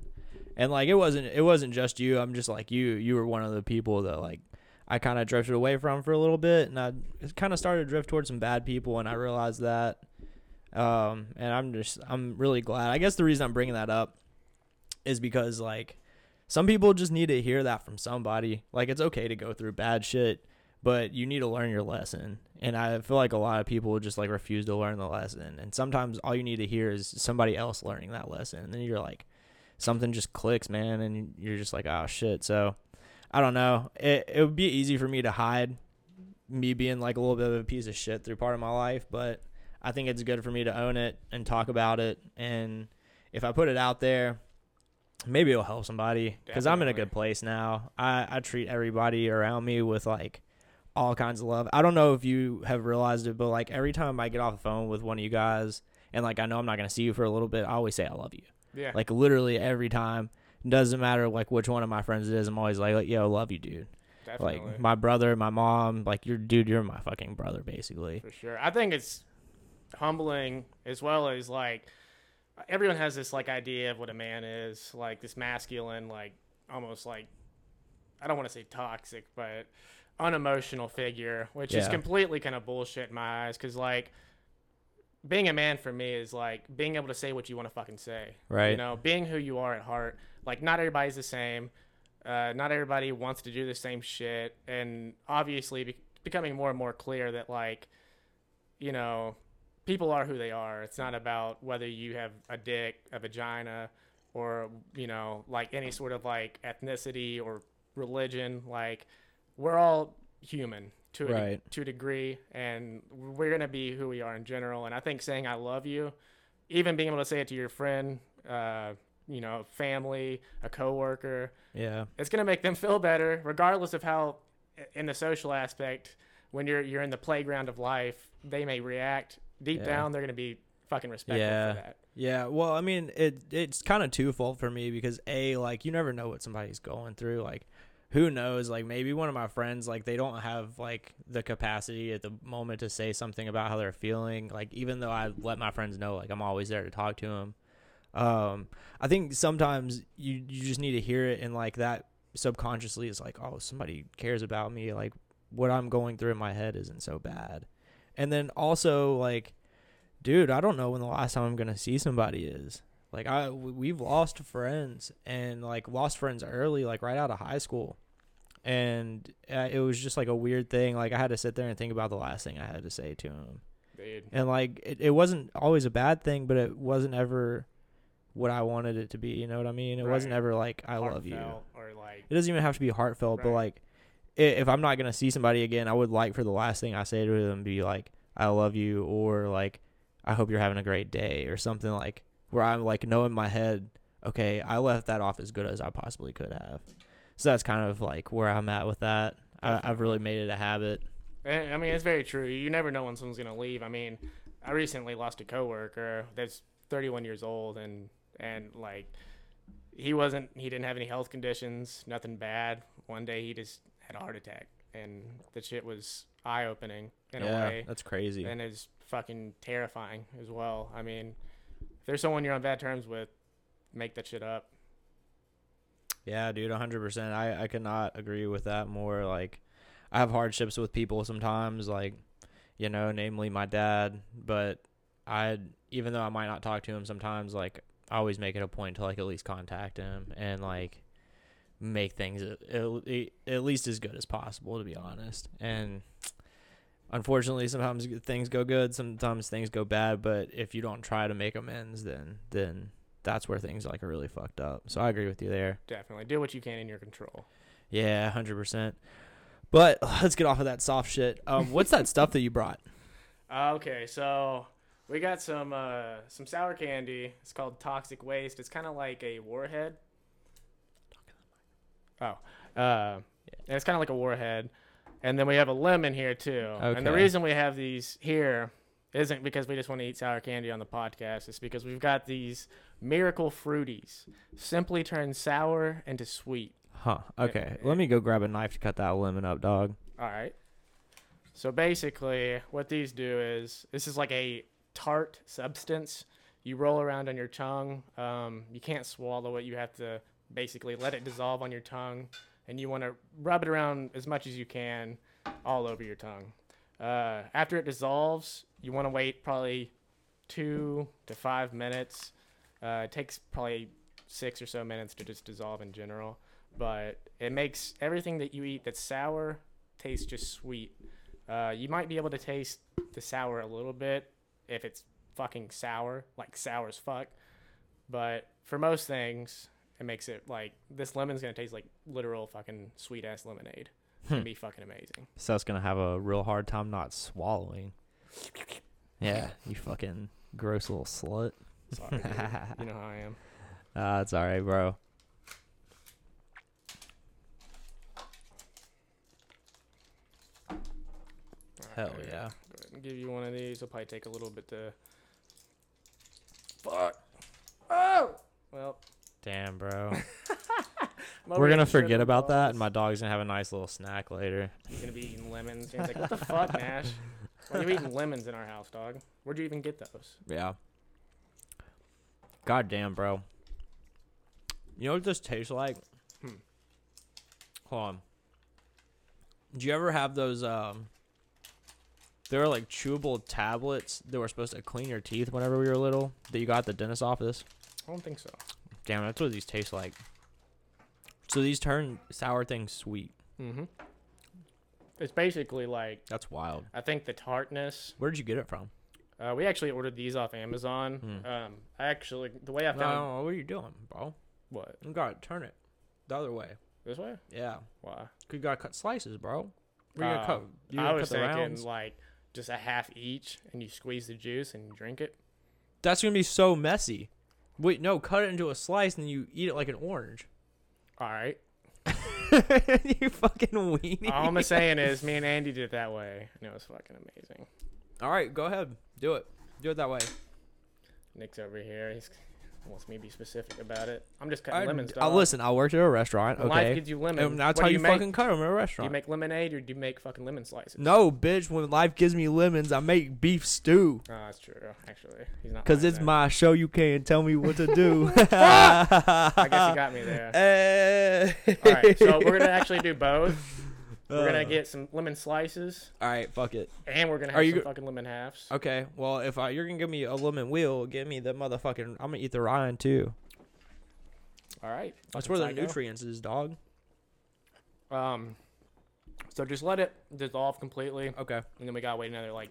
And like it wasn't it wasn't just you. I'm just like you. You were one of the people that like I kind of drifted away from for a little bit, and I kind of started to drift towards some bad people, and I realized that. Um, and I'm just I'm really glad. I guess the reason I'm bringing that up is because like some people just need to hear that from somebody. Like it's okay to go through bad shit, but you need to learn your lesson. And I feel like a lot of people just like refuse to learn the lesson. And sometimes all you need to hear is somebody else learning that lesson. And then you're like, something just clicks, man. And you're just like, oh shit. So I don't know. It, it would be easy for me to hide me being like a little bit of a piece of shit through part of my life. But I think it's good for me to own it and talk about it. And if I put it out there, maybe it'll help somebody because I'm in a good place now. I, I treat everybody around me with like all kinds of love. I don't know if you have realized it, but like every time I get off the phone with one of you guys and like I know I'm not gonna see you for a little bit, I always say I love you. Yeah. Like literally every time. Doesn't matter like which one of my friends it is. I'm always like, yo, love you, dude. definitely. Like my brother, my mom, like you're dude, you're my fucking brother, basically. for sure. I think it's humbling as well as like everyone has this like idea of what a man is, like this masculine, like almost like I don't want to say toxic, but unemotional figure, which is completely kind of bullshit in my eyes. Because like being a man for me is like being able to say what you want to fucking say, Right. You know, being who you are at heart. Like not everybody's the same. Uh, not everybody wants to do the same shit, and obviously be- becoming more and more clear that like, you know, people are who they are. It's not about whether you have a dick, a vagina, or you know, like any sort of like ethnicity or religion. Like, we're all human to a, Right. to a degree, and we're gonna be who we are in general. And I think saying "I love you," even being able to say it to your friend, uh, you know, family, a coworker, Yeah. it's gonna make them feel better, regardless of how, in the social aspect, when you're you're in the playground of life, they may react. Deep Yeah. down, they're gonna be fucking respectful Yeah. for that. Yeah, well, I mean, it it's kind of twofold for me because a like you never know what somebody's going through. Like, who knows? Like maybe one of my friends like they don't have like the capacity at the moment to say something about how they're feeling. Like even though I let my friends know, like I'm always there to talk to them. Um, I think sometimes you you just need to hear it and like that subconsciously is like, oh, somebody cares about me. Like what I'm going through in my head isn't so bad. And then also like dude, I don't know when the last time I'm gonna see somebody is. Like I, we've lost friends and like lost friends early, like right out of high school, and uh, it was just like a weird thing. Like I had to sit there and think about the last thing I had to say to him, Dude. and like it, it wasn't always a bad thing, but it wasn't ever what I wanted it to be. You know what I mean? It wasn't ever like I love you. Or like, It doesn't even have to be heartfelt, but like, if I'm not gonna see somebody again, I would like for the last thing I say to them to be like, "I love you," or like, "I hope you're having a great day," or something like where I'm like know in my head, okay, I left that off as good as I possibly could have. So that's kind of like where I'm at with that. I, I've really made it a habit. I I mean, it's very true. You never know when someone's gonna leave. I mean, I recently lost a coworker that's 31 years old, and and like, he wasn't. He didn't have any health conditions, nothing bad. One day he just had a heart attack, and the shit was eye opening in a way. that's crazy. and is fucking terrifying as well. I mean, if there's someone you're on bad terms with, make that shit up. Yeah, dude, 100%. I, I could not agree with that more. Like, I have hardships with people sometimes, like, you know, namely my dad. But I, even though I might not talk to him sometimes, like, I always make it a point to, like, at least contact him and, like, make things at, at least as good as possible, to be honest. And unfortunately, sometimes things go good, sometimes things go bad. But if you don't try to make amends, then, then, that's where things like are really fucked up. So I agree with you there. Definitely do what you can in your control. Yeah, hundred percent. But [SIGHS] let's get off of that soft shit. Um, what's that stuff that you brought? Uh, [LAUGHS] okay, so We got some uh, some sour candy. It's called Toxic Waste. It's kind of like a warhead. Oh, uh, and it's kind of like a warhead. And then we have a lemon here too. Okay. And the reason we have these here isn't because we just want to eat sour candy on the podcast. It's because we've got these miracle fruities. Simply turn sour into sweet. Huh. Okay. Let me go grab a knife to cut that lemon up, dog. All right. So basically, what these do is this is like a tart substance. You roll around on your tongue. Um, you can't swallow it. You have to basically let it dissolve on your tongue, and you want to rub it around as much as you can, all over your tongue. Uh, after it dissolves, you want to wait probably two to five minutes. Uh, it takes probably six or so minutes to just dissolve in general, but it makes everything that you eat that's sour taste just sweet. Uh, you might be able to taste the sour a little bit if it's fucking sour, like sour as fuck. But for most things, it makes it like this lemon's gonna taste like literal fucking sweet ass lemonade. It's gonna be fucking amazing. So that's gonna have a real hard time not swallowing. Yeah, you fucking gross little slut. Sorry, [LAUGHS] you know how I am. Ah, it's alright, bro. Hell yeah. Go ahead and give you one of these. It'll probably take a little bit to. Fuck. Oh. Well, Damn, bro. [LAUGHS] We're gonna here tripping forget about that, and my dog's gonna have a nice little snack later. He's gonna be eating lemons. He's like, "What the fuck, [LAUGHS] Nash? Why are you eating lemons in our house, dog? Where'd you even get those?" Yeah. God damn, bro. You know what this tastes like? Hmm. Hold on. Did you ever have those um they were like chewable tablets that were supposed to clean your teeth whenever we were little that you got at the dentist office? I don't think so. Damn, that's what these taste like. So these turn sour things sweet. Mm-hmm. It's basically like That's wild. I think the tartness. Where did you get it from? Uh, we actually ordered these off Amazon. Hmm. Um, I actually the way I No, found what are you doing, bro? what You gotta turn it the other way. this way. Yeah. Why? You gotta cut slices, bro. Where you gonna Uh, cut? You I gonna was cut the thinking rounds? like just a half each, and you squeeze the juice and you drink it. That's gonna be so messy. Wait, no, cut it into a slice and you eat it like an orange. All right. [LAUGHS] you fucking weenie. All I'm [LAUGHS] saying is, me and Andy did it that way, and it was fucking amazing. All right, go ahead. Do it. Do it that way. Nick's over here. He's wants me to be specific about it. I'm just cutting I, lemons. I listen. I worked at a restaurant. When Life gives you lemons. and that's what how do you, fucking cut them at a Do you make lemonade or do you make fucking lemon slices? no, bitch. When life gives me lemons, I make beef stew. Oh, that's true. Actually, he's not. Cause it's there. my show. You can't tell me what to do. [LAUGHS] [LAUGHS] I guess you got me there. Eh. All right, so we're gonna actually do both. [LAUGHS] We're gonna get some lemon slices, All right, fuck it. and we're gonna Are have you some go- fucking lemon halves. Okay, well, if I, you're gonna give me a lemon wheel, give me the motherfucking. I'm gonna eat the rind too. All right. That's where the psycho. nutrients is, dog. Um, so just let it dissolve completely, Okay, and then we gotta wait another like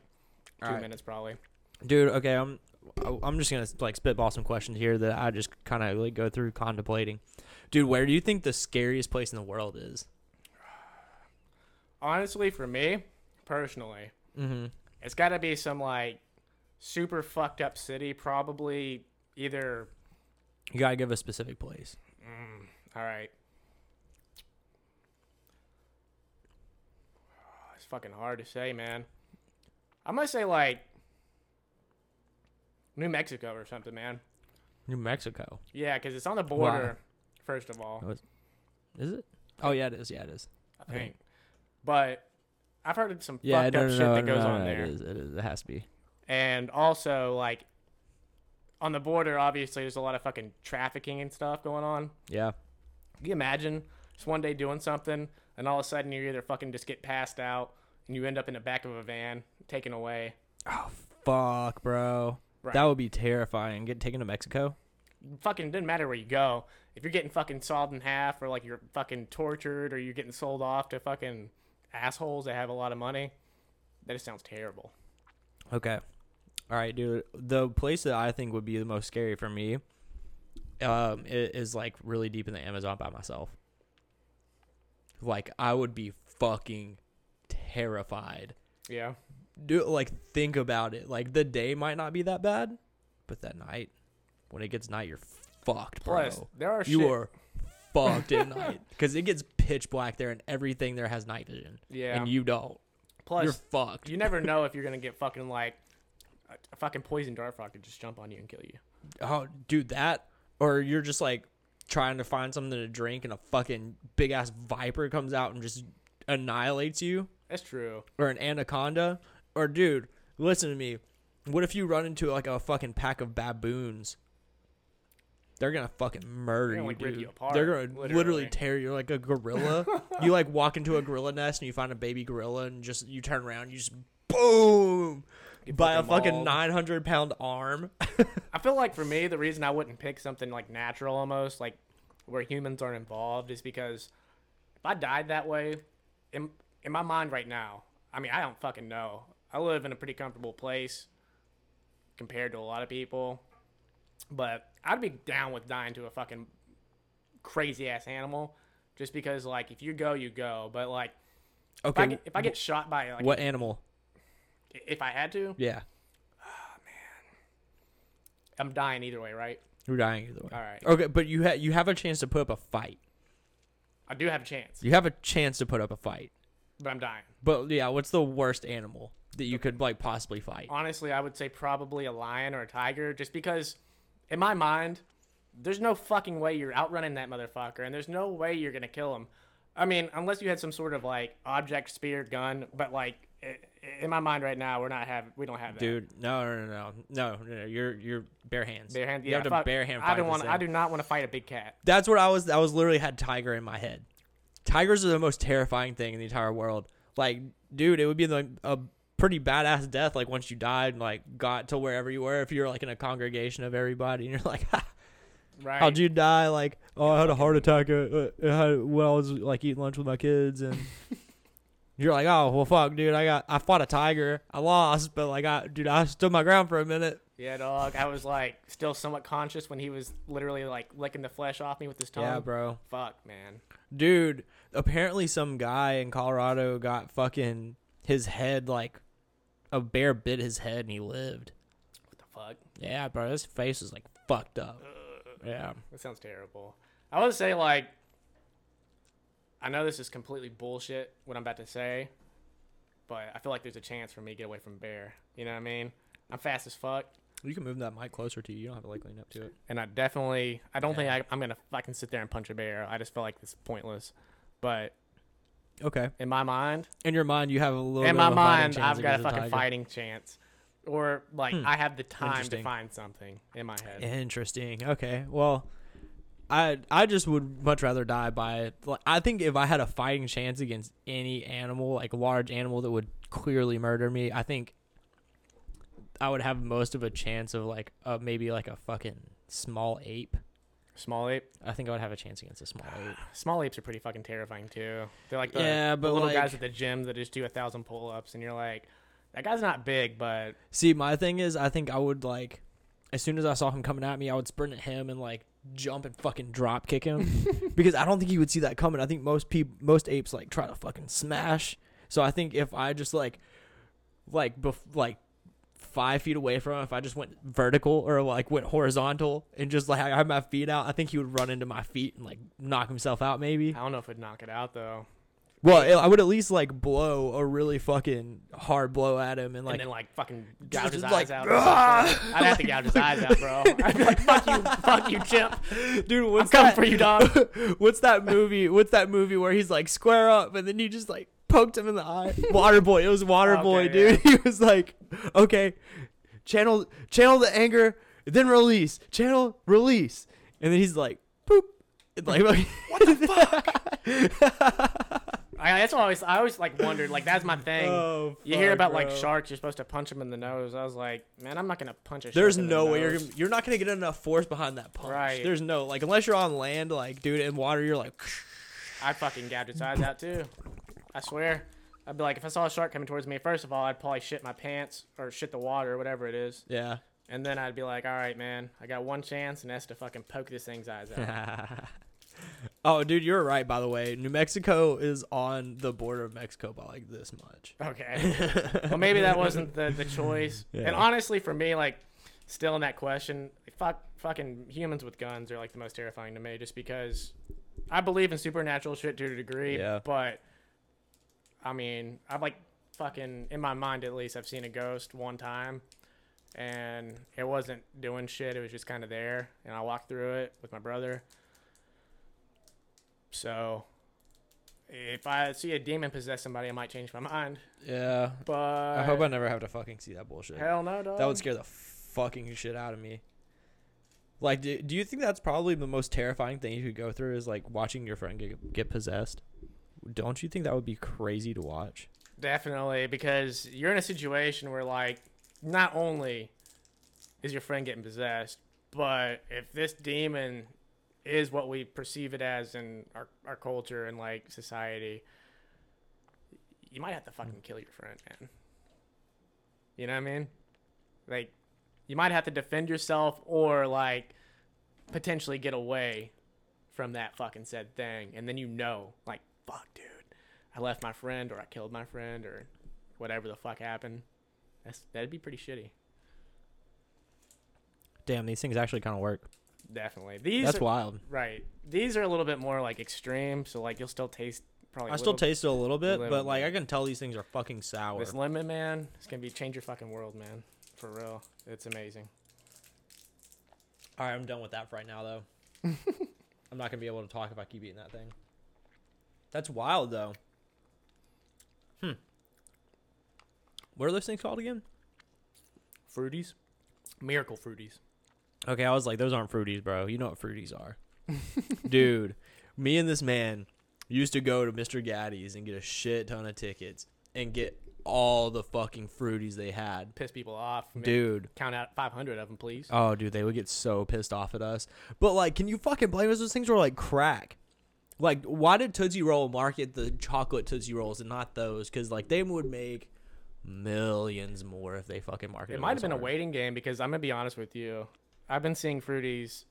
two minutes probably. dude. Okay, I'm. I'm just gonna like spitball some questions here that I just kind of like go through contemplating. Dude, where do you think the scariest place in the world is? Honestly, for me personally, Mm-hmm. it's gotta be some like super fucked up city, probably either. You gotta give a specific place. Mm, all right. [SIGHS] It's fucking hard to say, man. I'm gonna say like New Mexico or something, man. New Mexico. Yeah, because it's on the border. First of all, Is it? Oh yeah, it is. Yeah, it is. I think. But I've heard of some Yeah, fucked no, up no, shit no, that goes on there. It is. It is. It has to be. And also, like, on the border, obviously, there's a lot of fucking trafficking and stuff going on. Yeah. Can you imagine just one day doing something, and all of a sudden you either fucking just get passed out, and you end up in the back of a van, taken away. Oh fuck, bro. Right. That would be terrifying. Get taken to Mexico. fucking doesn't matter where you go. If you're getting fucking sawed in half, or like you're fucking tortured, or you're getting sold off to fucking assholes that have a lot of money, that just sounds terrible. Okay. All right, dude. The place that I think would be the most scary for me, um, is, like really deep in the Amazon by myself. Like I would be fucking terrified. Yeah. do like think about it. Like the day might not be that bad, but that night, when it gets night, you're fucked, bro. Plus, there are you shit- are fucked at night [LAUGHS] because it gets pitch black there, and everything there has night vision, yeah. and you don't. Plus, you're fucked. you never know if you're gonna get fucking like a, fucking poison dart frog could just jump on you and kill you. oh, dude, that or you're just like trying to find something to drink, and a fucking big ass viper comes out and just annihilates you. That's true. or an anaconda or dude listen to me what if you run into like a fucking pack of baboons they're gonna fucking murder gonna, you, like, dude. you apart, They're gonna literally. literally. tear you like a gorilla. [LAUGHS] you like walk into a gorilla nest and you find a baby gorilla and just you turn around, you just boom by a fucking nine hundred pound arm. [LAUGHS] I feel like for me, the reason I wouldn't pick something like natural almost, like where humans aren't involved, is because if I died that way, in in my mind right now, I mean, I don't fucking know. I live in a pretty comfortable place compared to a lot of people, but I'd be down with dying to a fucking crazy ass animal, just because like if you go, you go. But like if I Okay, get, if I get shot by like what animal? if I had to, Yeah, Oh man, I'm dying either way, right? you're dying either way. All right, Okay, but you ha- you have a chance to put up a fight. I do have a chance, You have a chance to put up a fight. but I'm dying. But yeah, what's the worst animal that you could like possibly fight? honestly, I would say probably a lion or a tiger, just because, in my mind, there's no fucking way you're outrunning that motherfucker, and there's no way you're gonna kill him. I mean, unless you had some sort of like object, spear, gun, but like in my mind right now, we're not have we don't have that. Dude, no, no, no, no, no, no, no. You're you're bare hands. bare hand. You Yeah, have to fuck- bare hand. I don't want. I do not want to fight a big cat. That's what I was. I was literally had tiger in my head. Tigers are the most terrifying thing in the entire world. Like, dude, it would be like a pretty badass death. Like once you died and like got to wherever you were, if you're like in a congregation of everybody, and you're like, ha, [LAUGHS] Right. how'd you die? Like, oh, I had a heart attack uh, uh, when I was like eating lunch with my kids, and [LAUGHS] you're like, oh, well, fuck, dude, I got, I fought a tiger, I lost, but like, I, dude, I stood my ground for a minute. Yeah, dog. I was like still somewhat conscious when he was literally like licking the flesh off me with his tongue. Yeah, bro. Fuck, man. Dude, apparently some guy in Colorado got fucking his head like a bear bit his head and he lived. What the fuck? Yeah, bro, his face is like fucked up. Yeah. That sounds terrible. I would say like I know this is completely bullshit what I'm about to say, but I feel like there's a chance for me to get away from bear. You know what I mean? I'm fast as fuck, You can move that mic closer to you. You don't have to like lean up to it. and I definitely I don't think I, I'm gonna fucking sit there and punch a bear. I just feel like it's pointless. But Okay. in my mind, In your mind, you have a little. in bit my of a mind, I've got a fucking tiger. fighting chance, or like Hmm. I have the time to find something in my head. Interesting. Okay. Well, I I just would much rather die by it. Like, I think if I had a fighting chance against any animal, like a large animal that would clearly murder me, I think I would have most of a chance of like uh, maybe like a fucking small ape. Small ape. I think I would have a chance against a small ape. [SIGHS] Small apes are pretty fucking terrifying too. They're like the, Yeah, the but little like- guys at the gym that just do a thousand pull ups, and you're like, that guy's not big, but See, my thing is, I think I would like, as soon as I saw him coming at me, I would sprint at him and like jump and fucking drop kick him [LAUGHS] because I don't think he would see that coming. I think most people, most apes like try to fucking smash. So I think if I just like, like, bef- like five feet away from him, if I just went vertical or like went horizontal and just like I had my feet out, I think he would run into my feet and like knock himself out maybe. I don't know if it'd knock it out though. Well, I would at least like blow a really fucking hard blow at him and like and then like fucking gouge his eyes like, out. [LAUGHS] I'd have to gouge his eyes out, bro. [LAUGHS] I'd be like, fuck you, fuck you, chimp. Dude, I'm what's coming that? for you, dog. [LAUGHS] what's that movie? What's that movie where he's like square up and then you just like poked him in the eye? Waterboy. It was Waterboy, Okay, dude. [LAUGHS] He was like, okay, channel channel the anger, then release. Channel release, and then he's like, poop. And like, [LAUGHS] what the fuck. [LAUGHS] I, that's what I always, I always like wondered. Like that's my thing. Oh, you hear fuck, about like sharks, you're supposed to punch them in the nose. I was like, man, I'm not gonna punch a shark. There's in the no way you're gonna, you're not gonna get enough force behind that punch. Right. There's no like unless you're on land, like dude, in water, you're like. I'd fucking gouge its eyes out too. I swear. I'd be like, if I saw a shark coming towards me, first of all, I'd probably shit my pants or shit the water or whatever it is. Yeah. And then I'd be like, all right, man, I got one chance, and that's to fucking poke this thing's eyes out. [LAUGHS] Oh, dude, you're right. By the way, New Mexico is on the border of Mexico by like this much. Okay. [LAUGHS] well, maybe that wasn't the, the choice. Yeah. And honestly, for me, like, still in that question, fuck, fucking humans with guns are like the most terrifying to me, just because I believe in supernatural shit to a degree. Yeah. But I mean, I've like fucking in my mind at least, I've seen a ghost one time, and it wasn't doing shit. It was just kind of there, and I walked through it with my brother. So. If I see a demon possess somebody, I might change my mind. Yeah. But I hope I never have to fucking see that bullshit. Hell no, dog. That would scare the fucking shit out of me. Like, do, do you think that's probably the most terrifying thing you could go through is like watching your friend get, get possessed? Don't you think that would be crazy to watch? Definitely, because you're in a situation where, like, not only is your friend getting possessed, but if this demon is what we perceive it as in our, our culture and, like, society, you might have to fucking kill your friend, man. You know what I mean? Like, you might have to defend yourself or, like, potentially get away from that fucking said thing. And then you know, like, fuck, dude. I left my friend or I killed my friend or whatever the fuck happened. That's that'd be pretty shitty. Damn, these things actually kind of work. Definitely. These That's are, wild. right. These are a little bit more like extreme, so like you'll still taste probably. I still little- taste it a little bit, little but like bit. I can tell these things are fucking sour. this lemon, man. It's gonna be change your fucking world, man. For real, it's amazing. All right, I'm done with that for right now, though. [LAUGHS] I'm not gonna be able to talk if I keep eating that thing. That's wild, though. Hmm. What are those things called again? Fruities, miracle fruities. Okay, I was like, those aren't fruities, bro. You know what fruities are, [LAUGHS] dude. Me and this man used to go to Mr. Gatti's and get a shit ton of tickets and get all the fucking fruities they had, Piss people off, Ma- dude. Count out 500 of them, please. Oh, dude, they would get so pissed off at us. But like, can you fucking blame us? Those things were like crack. Like, why did Tootsie Roll market the chocolate Tootsie Rolls and not those? Because like, they would make millions more if they fucking marketed. It might have been a waiting game because I'm gonna be honest with you. I've been seeing fruities.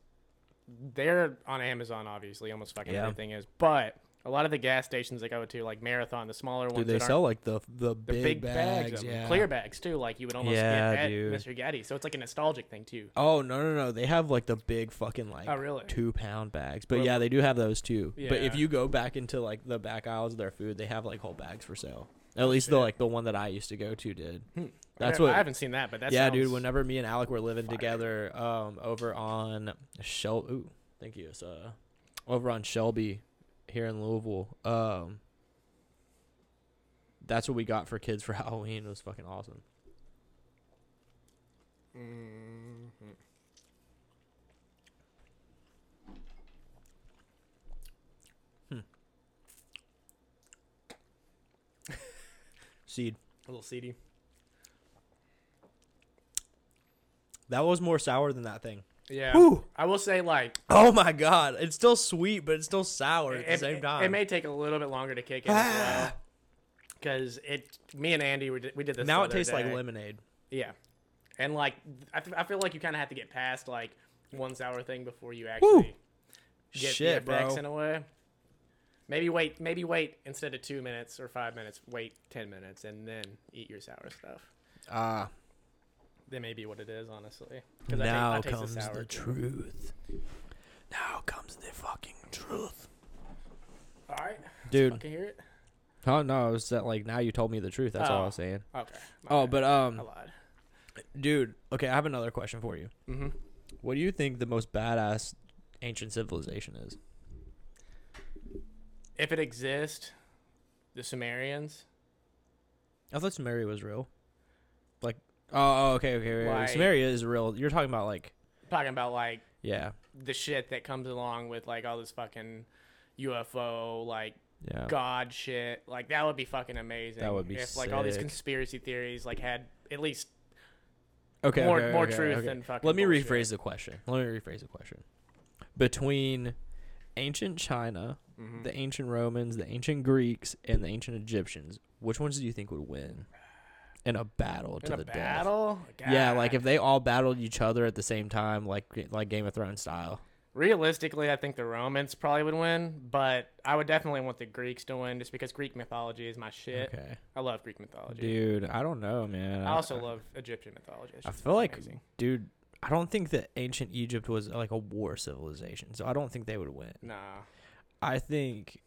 They're on Amazon, obviously. Almost fucking Yeah. everything is, but a lot of the gas stations I go to, like Marathon, the smaller ones, Dude, they that aren't- sell like the the the big, big, bags, yeah. clear bags too. Like you would almost Yeah, get at dude. Mr. Gatti. So it's like a nostalgic thing too. Oh no no no! They have like the big fucking like Oh, really? two pound bags. But Well- yeah, they do have those too. But if Yeah. you go back into like the back aisles of their food, they have like whole bags for sale. At least the like the one that I used to go to did. Hmm. That's I, what I haven't seen that, but that's yeah, dude. Whenever me and Alec were living together, um, over on Shel, ooh, thank you. It's uh, over on Shelby, here in Louisville. Um, that's what we got for kids for [LAUGHS] Halloween. It was fucking awesome. Mhm. Seed. a little seedy. That was more sour than that thing. Yeah, Whew. I will say like Oh my god, it's still sweet, but it's still sour at the it, same time. It may take a little bit longer to kick in as well. Because it, me and Andy, we did, we did this. now the it other tastes like day. lemonade. Yeah, and like I, th- I feel like you kind of have to get past like one sour thing before you actually get Shit, the effects bro. in a way. Maybe wait, maybe wait instead of two minutes or five minutes, wait ten minutes and then eat your sour stuff. Ah, That may be what it is, honestly. 'Cause I ta- now I comes the too. truth. Now comes the fucking truth, All right, dude. fucking hear it. Oh no, it's that like now you told me the truth. That's all I Oh. was saying. Okay. Oh, bad. but I um, lied. dude. Okay, I have another question for you. Mm-hmm. What do you think the most badass ancient civilization is? If it exists, the Sumerians. I thought Sumeria was real. Oh, oh, okay, okay, okay. Like- Sumeria is real. You're talking about like, Talking about like yeah, the shit that comes along with like all this fucking UFO like yeah. god shit. Like that would be fucking amazing. That would be if like all these sick. conspiracy theories like had at least Okay, more okay, more okay, truth okay. than fucking. Let me bullshit. rephrase the question. Let me rephrase the question. Between ancient China, Mhm. the ancient Romans, the ancient Greeks, and the ancient Egyptians, which ones do you think would win in a battle to in a the death? battle. Yeah, like if they all battled each other at the same time, like like Game of Thrones style. Realistically, I think the Romans probably would win, but I would definitely want the Greeks to win just because Greek mythology is my shit. Okay, I love Greek mythology. dude. I don't know, man. I also love Egyptian mythology. I feel like, amazing. dude. I don't think that ancient Egypt was like a war civilization, so I don't think they would win. Nah. I think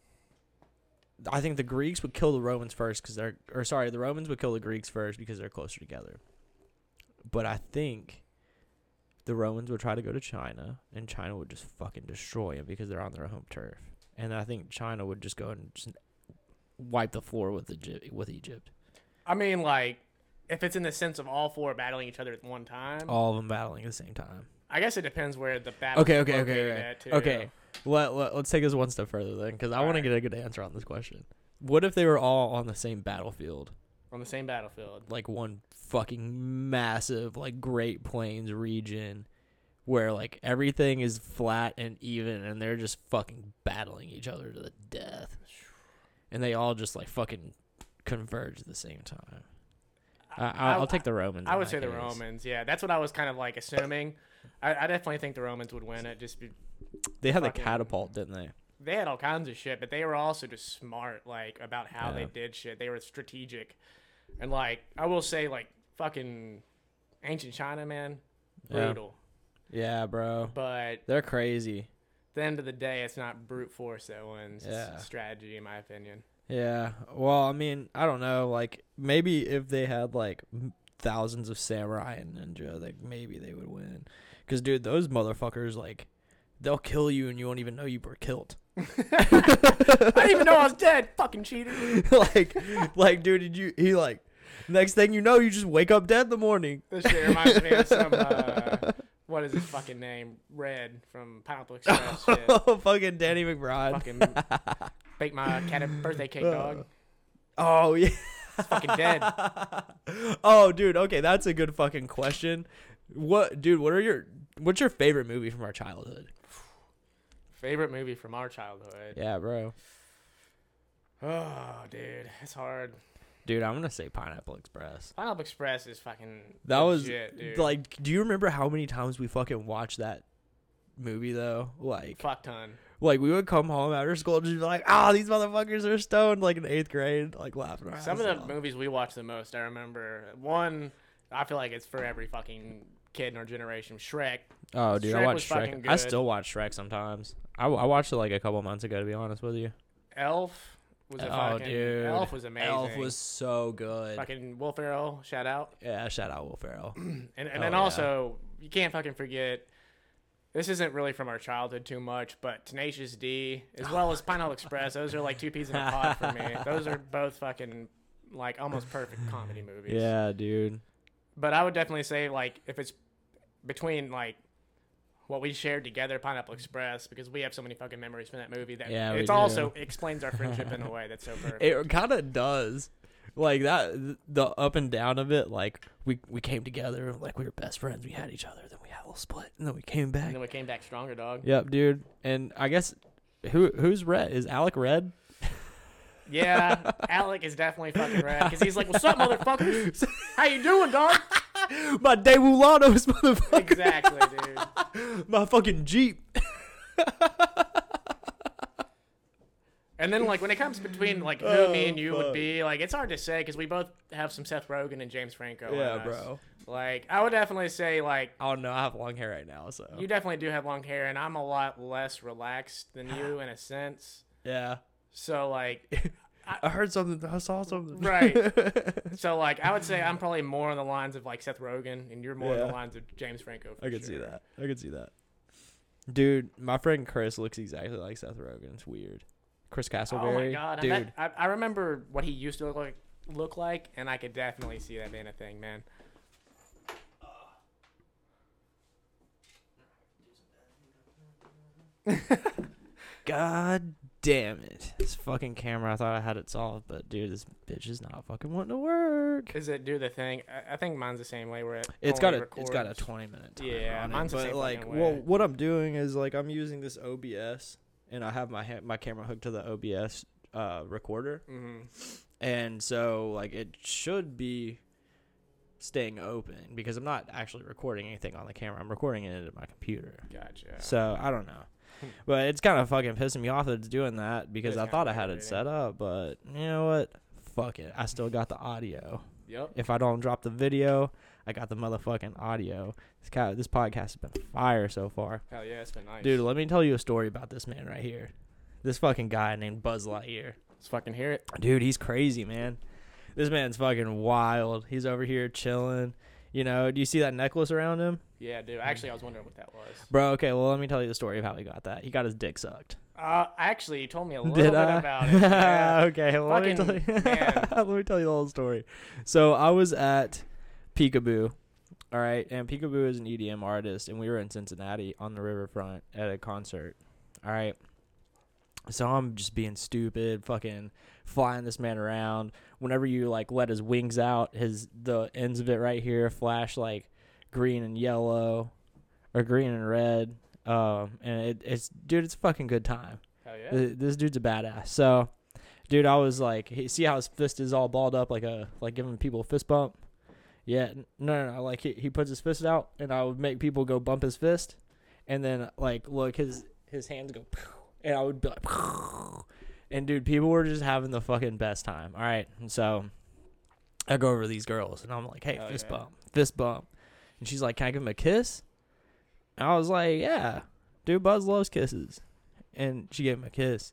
I think the Greeks would kill the Romans first because they're or sorry, the Romans would kill the Greeks first because they're closer together. But I think the Romans would try to go to China and China would just fucking destroy them because they're on their home turf. And I think China would just go and just wipe the floor with Egypt with Egypt. I mean, like, if it's in the sense of all four battling each other at one time, All of them battling at the same time. I guess it depends where the battle. Okay, okay, okay, okay. Too. Okay. Let, let, let's take this one step further then because I want to get a good answer on this question. What if they were all on the same battlefield? On the same battlefield. like one fucking massive like Great Plains region where like everything is flat and even and they're just fucking battling each other to the death. [SIGHS] And they all just like fucking converge at the same time. I, I, I'll take the Romans. I would say the. Romans. Yeah, that's what I was kind of like assuming. I, I definitely think the Romans would win it. Just be, They had the catapult, didn't they? they had all kinds of shit, but they were also just smart, like about how they did shit. They were strategic, and like I will say, like fucking ancient China, man, brutal. Yeah, bro. But They're crazy. at the end of the day, it's not brute force that wins. Yeah. It's strategy, in my opinion. Yeah. Well, I mean, I don't know. Like maybe if they had like thousands of samurai and ninja, like maybe they would win. Cause dude, those motherfuckers like they'll kill you and you won't even know you were killed. [LAUGHS] [LAUGHS] I didn't even know I was dead. Fucking cheater. [LAUGHS] like, like, dude, did you? He like, next thing you know, you just wake up dead in the morning. This shit reminds me of some. Uh, what is his fucking name? Red from Pineapple Express. shit. Fucking Danny McBride. Fucking bake my cat a birthday cake, dog. Oh yeah. It's fucking dead. oh, dude. Okay, that's a good fucking question. What, dude? What are your? What's your favorite movie from our childhood? Favorite movie from our childhood. Yeah, bro. [SIGHS] Oh, dude, it's hard. Dude, I'm gonna say Pineapple Express. Pineapple Express is fucking. That was dude. like, do you remember how many times we fucking watched that movie though? Like, fuck ton. like we would come home after school and just be like, "Ah, these motherfuckers are stoned," like in eighth grade, like laughing. Some of the movies we watched the most, I remember one. I feel like it's for every fucking kid in our generation. Shrek. Oh, dude, I Shrek watch Shrek. I still watch Shrek sometimes. I, I watched it like a couple months ago, to be honest with you. Elf was a oh, fucking. dude, Elf was amazing. Elf was so good. fucking Will Ferrell. Shout out. [CLEARS THROAT] Yeah, shout out Will Ferrell. [CLEARS THROAT] And and Oh, then yeah. also you can't fucking forget. This isn't really from our childhood too much, but Tenacious D as well as [LAUGHS] Pineapple Express. Those are like two peas in a pod for me. [LAUGHS] Those are both fucking like almost perfect comedy movies. yeah, dude. But I would definitely say like if it's between like what we shared together, Pineapple Express, because we have so many fucking memories from that movie that Yeah, it's also explains our friendship in a way that's so perfect. It kind of does. Like that, the up and down of it. Like we we came together, like we were best friends. We had each other, then we had a little split, and then we came back. and then we came back stronger, dog. Yep, dude. And I guess who who's red? Is Alec red? Yeah, Alec is definitely fucking red because he's like, "What's up, motherfuckers? How you doing, dog?" [LAUGHS] My De Wulanos, motherfucker. Exactly, dude. [LAUGHS] My fucking Jeep. And then like when it comes between like who Oh, me and you fuck. would be, like it's hard to say because we both have some Seth Rogen and James Franco. Yeah, bro. Like I would definitely say like Oh no, I have long hair right now, so you definitely do have long hair, and I'm a lot less relaxed than [SIGHS] you in a sense. yeah. So like, [LAUGHS] I heard something. I saw something. Right. [LAUGHS] so like I would say I'm probably more on the lines of like Seth Rogen, and you're more on Yeah. the lines of James Franco. For I could see sure. that. I could see that. Dude, my friend Chris looks exactly like Seth Rogen. It's weird. Chris Castleberry. Oh my god, I, dude. bet- I, I remember what he used to look like, look like, and I could definitely see that being a thing, man. [LAUGHS] God damn it. This fucking camera, I thought I had it solved, but dude, this bitch is not fucking wanting to work. Is it do the thing? I, I think mine's the same way. Where it It's got a it's got a 20 minute timer Yeah, on it, mine's the but same like fucking well way. what I'm doing is like I'm using this OBS and I have my ha- my camera hooked to the OBS uh recorder Mhm. and so like it should be staying open because I'm not actually recording anything on the camera. I'm recording it into my computer. Gotcha. So I don't know. [LAUGHS] But it's kind of fucking pissing me off that it's doing that because I thought I had it set up, but you know what? Fuck it. I still got the audio. Yep. If I don't drop the video, I got the motherfucking audio. This kind this podcast has been fire so far. Hell yeah, it's been nice. Dude, let me tell you a story about this man right here. This fucking guy named Buzz Lightyear. let's fucking hear it. Dude, he's crazy, man. This man's fucking wild. He's over here chilling. You know, do you see that necklace around him? Yeah, dude. Actually, I was wondering what that was. Bro, okay, well, let me tell you the story of how he got that. He got his dick sucked. Uh, actually, you told me a [LAUGHS] little Did bit I? about it. Yeah. [LAUGHS] okay, well, let me tell you. [LAUGHS] let me tell you the whole story. So I was at Peekaboo, all right, and Peekaboo is an EDM artist, and we were in Cincinnati on the riverfront at a concert, all right. So I'm just being stupid, fucking flying this man around. Whenever you like let his wings out, his the ends of it right here flash like green and yellow, or green and red. Um, and it, it's dude, it's a fucking good time. Hell yeah. Th- This dude's a badass. So, dude, I was like, he, see how his fist is all balled up, like a like giving people a fist bump. Yeah, no, no, no. Like he, he puts his fist out, and I would make people go bump his fist, and then like look his his hands go, and I would be like, [LAUGHS] and dude, people were just having the fucking best time. All right, and so I go over to these girls, and I'm like, hey, Hell fist yeah. bump, fist bump, and she's like, can I give him a kiss? And I was like, yeah, dude, Buzz loves kisses and she gave him a kiss.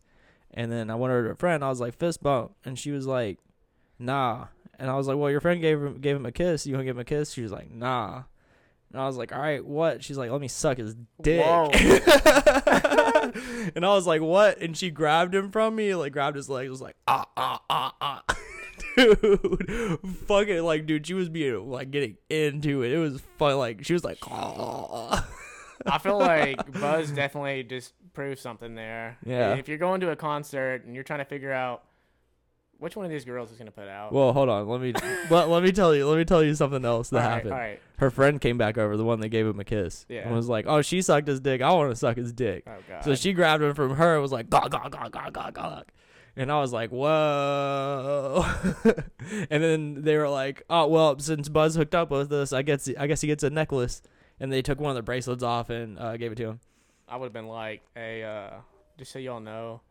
And then I went over to her friend. I was like, fist bump, and she was like, nah. And I was like, well, your friend gave him gave him a kiss. You want to give him a kiss? She was like, nah. And I was like, all right, what? She's like, let me suck his dick. [LAUGHS] [LAUGHS] And I was like, what? And she grabbed him from me, like grabbed his legs, was like, ah, ah, ah, ah. [LAUGHS] Dude, fucking like, dude, she was being like getting into it. It was fun. Like, she was like, I feel like [LAUGHS] Buzz definitely just proved something there. Yeah. If you're going to a concert and you're trying to figure out which one of these girls is gonna put out. Well, hold on. Let me [LAUGHS] let, let me tell you. Let me tell you something else that all right, happened. all right. Her friend came back over, the one that gave him a kiss, Yeah. and was like, "Oh, she sucked his dick. I want to suck his dick." Oh god. So she grabbed him from her and was like, "Gah gah gah gah gah gah," and I was like, "Whoa!" [LAUGHS] and then they were like, "Oh, well, since Buzz hooked up with us, I guess I guess he gets a necklace." And they took one of the bracelets off and uh, gave it to him. I would have been like, hey, uh, just so y'all know,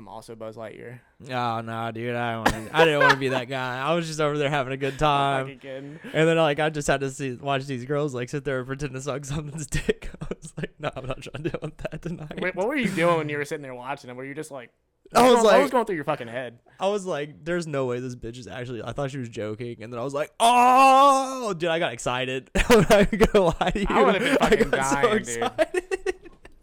I'm also Buzz Lightyear. Oh no, dude! I don't wanna, I didn't want to be that guy. I was just over there having a good [LAUGHS] time. And then like I just had to see watch these girls like sit there and pretend to suck [LAUGHS] something's dick. [LAUGHS] I was like, no, I'm not trying to deal with that tonight. Wait, what were you doing when you were sitting there watching them? Were you just like, I was what like- was going through your fucking head? I was like, there's no way this bitch is actually. I thought she was joking, and then I was like, oh, dude, I got excited. I'm not gonna lie to you. I would've been fucking got dying, dude.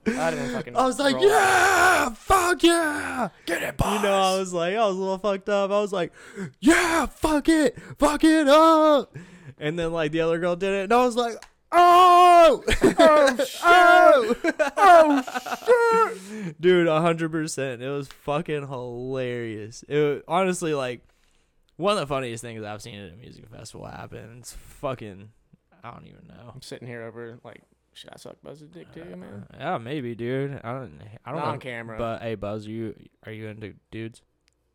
Excited. I'd have been fucking. I was like, rolling. yeah, fuck yeah, get it, boss. You know, I was like, I was a little fucked up. I was like, yeah, fuck it, fuck it up. And then like the other girl did it, and I was like, oh, [LAUGHS] oh, oh, oh, shit, [LAUGHS] dude, hundred percent. It was fucking hilarious. It was, honestly like one of the funniest things I've seen at a music festival happen. It's fucking, I don't even know. I'm sitting here over like, should I suck Buzz's dick too, uh, man? Yeah, maybe, dude. I don't. I don't Not know. on camera. But hey, Buzz, are you are you into dudes?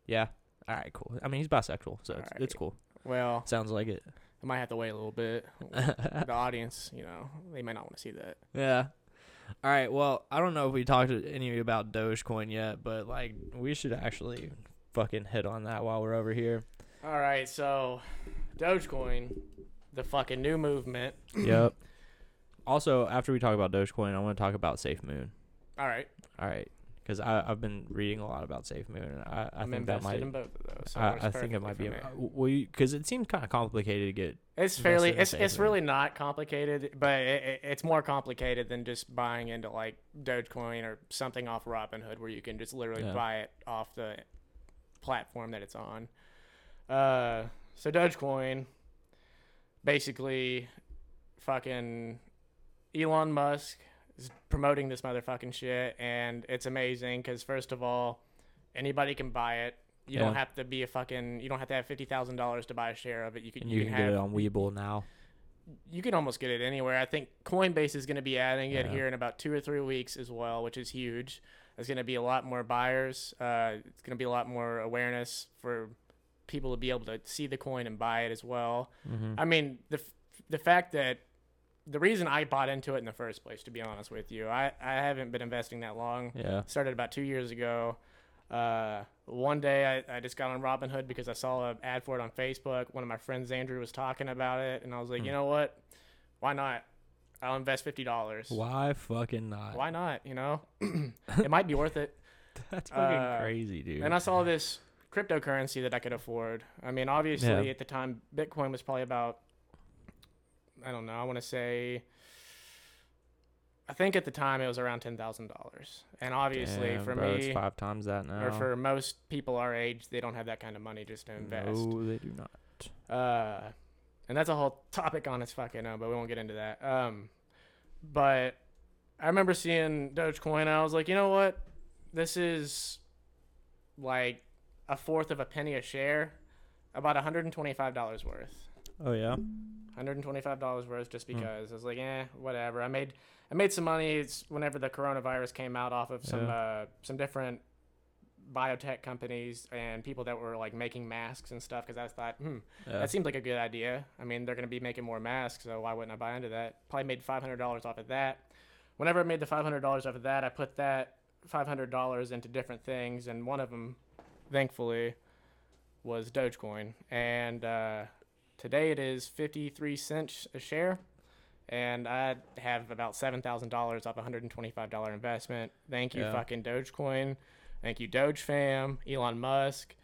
Yeah. All right, cool. I mean, he's bisexual, so it's, it's Alright. cool. Well, Sounds like it. I might have to wait a little bit. [LAUGHS] the audience, you know, they might not want to see that. yeah. All right. Well, I don't know if we talked to any of you about Dogecoin yet, but like we should actually fucking hit on that while we're over here. All right, so Dogecoin, the fucking new movement. yep. [CLEARS THROAT] Also, after we talk about Dogecoin, I want to talk about Safe Moon. All right, All right, because I've been reading a lot about Safe Moon, and I, I I'm think that might. in both of those. So I, I think it might be. because it seems kind of complicated to get. It's fairly. It's it's Moon. really not complicated, but it, it, it's more complicated than just buying into like Dogecoin or something off Robinhood, where you can just literally Yeah. buy it off the platform that it's on. Uh, so Dogecoin, basically, fucking Elon Musk is promoting this motherfucking shit, and it's amazing because first of all, anybody can buy it. You don't have to be a fucking. You don't have to have fifty thousand dollars to buy a share of it. You can. And You, you can have, get it on Webull now. you can almost get it anywhere. I think Coinbase is going to be adding it here in about two or three weeks as well, which is huge. There's going to be a lot more buyers. Uh, it's going to be a lot more awareness for people to be able to see the coin and buy it as well. Mm-hmm. I mean, the f- the fact that the reason I bought into it in the first place, to be honest with you, I, I haven't been investing that long. Yeah. Started about two years ago. Uh, one day I, I just got on Robinhood because I saw an ad for it on Facebook. One of my friends, Andrew, was talking about it, and I was like, Hmm. you know what? Why not? I'll invest fifty dollars. Why fucking not? Why not? You know, [CLEARS THROAT] it might be worth it. [LAUGHS] That's fucking Uh, crazy, dude. And I saw this cryptocurrency that I could afford. I mean, obviously Yeah. at the time, Bitcoin was probably about, I don't know, I want to say, I think at the time it was around ten thousand dollars. And obviously Damn, for bro, it's me, five times that now. or for most people our age, they don't have that kind of money just to invest. No, they do not. Uh, and that's a whole topic on its fucking own, but we won't get into that. Um, but I remember seeing Dogecoin, and I was like, you know what? This is like a fourth of a penny a share, about $125 worth. Oh yeah. $125 worth just Hmm. because I was like, eh, whatever. I made I made some money it's whenever the coronavirus came out off of some Yeah. uh, some different biotech companies and people that were like making masks and stuff because I thought, hmm, Yeah. that seems like a good idea. I mean, they're going to be making more masks, so why wouldn't I buy into that? Probably made $500 off of that. Whenever I made the $500 off of that, I put that $500 into different things, and one of them, thankfully, was Dogecoin. And uh, today it is 53 cents a share, and I have about $7,000 off a $125 investment. Thank you, Yeah. fucking Dogecoin. Thank you, Doge fam, Elon Musk,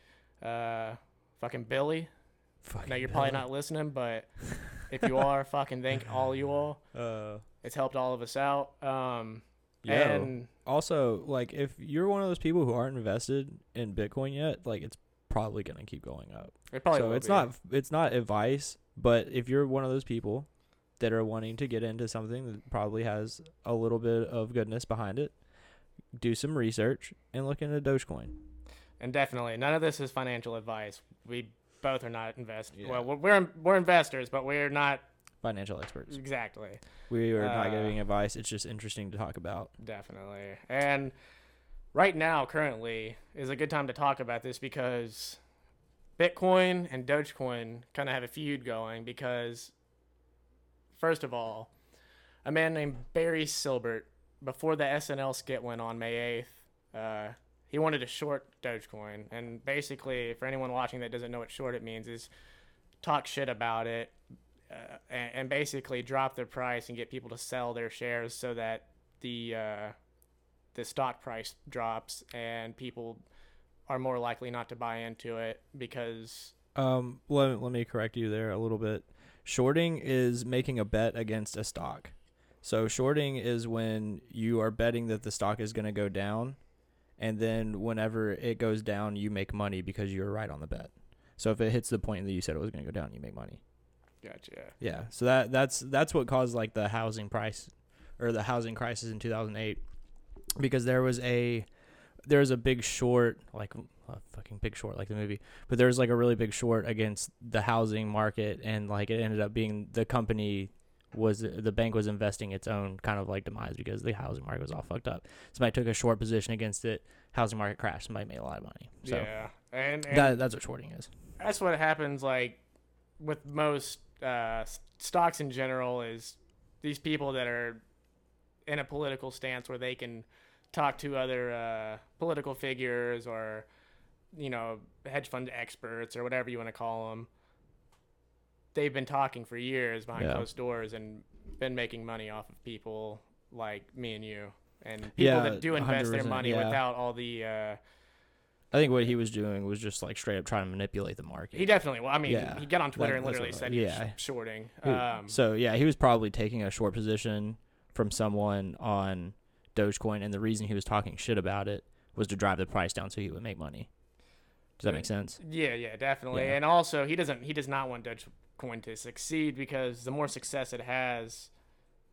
uh, fucking Billy. Fucking No, you're probably not listening, but if you are, [LAUGHS] fucking thank all you all. Uh, It's helped all of us out. Um, yeah. and also, like, if you're one of those people who aren't invested in Bitcoin yet, like, it's probably gonna keep going up. it probably so will it's be. not it's not advice, but if you're one of those people that are wanting to get into something that probably has a little bit of goodness behind it, do some research and look into Dogecoin. And definitely, none of this is financial advice. We both are not investors. Yeah. Well, we're, we're investors, but we're not Financial experts. exactly. We are not Uh, giving advice. It's just interesting to talk about. Definitely. And right now, currently, is a good time to talk about this because Bitcoin and Dogecoin kind of have a feud going because, first of all, a man named Barry Silbert, before the SNL skit went on May 8th, uh, he wanted to short Dogecoin. And basically, for anyone watching that doesn't know what short it means, is talk shit about it uh, and, and basically drop their price and get people to sell their shares so that the uh, the stock price drops and people are more likely not to buy into it because Um, let, let me correct you there a little bit. Shorting is making a bet against a stock. So shorting is when you are betting that the stock is going to go down, and then whenever it goes down, you make money because you're right on the bet. So if it hits the point that you said it was going to go down, you make money. gotcha Yeah. So that that's that's what caused like the housing price or the housing crisis in 2008 because there was a there was a big short like a fucking big short like the movie but there was like a really big short against the housing market and like it ended up being the company was the bank was investing its own kind of like demise because the housing market was all fucked up. Somebody took a short position against it housing market crashed somebody made a lot of money. So yeah and, and that, that's what shorting is. that's what happens like with most uh, stocks in general is these people that are in a political stance where they can talk to other uh, political figures or you know hedge fund experts or whatever you want to call them they've been talking for years behind Yeah. closed doors and been making money off of people like me and you and people Yeah, that do invest their money yeah. without all the uh, I think what he was doing was just like straight up trying to manipulate the market. He definitely. Well, I mean, Yeah, he got on Twitter that- and literally said he was shorting. Um, so yeah, he was probably taking a short position from someone on Dogecoin, and the reason he was talking shit about it was to drive the price down so he would make money. Does that make sense? yeah, yeah, definitely. Yeah. And also, he doesn't. He does not want Dogecoin to succeed because the more success it has,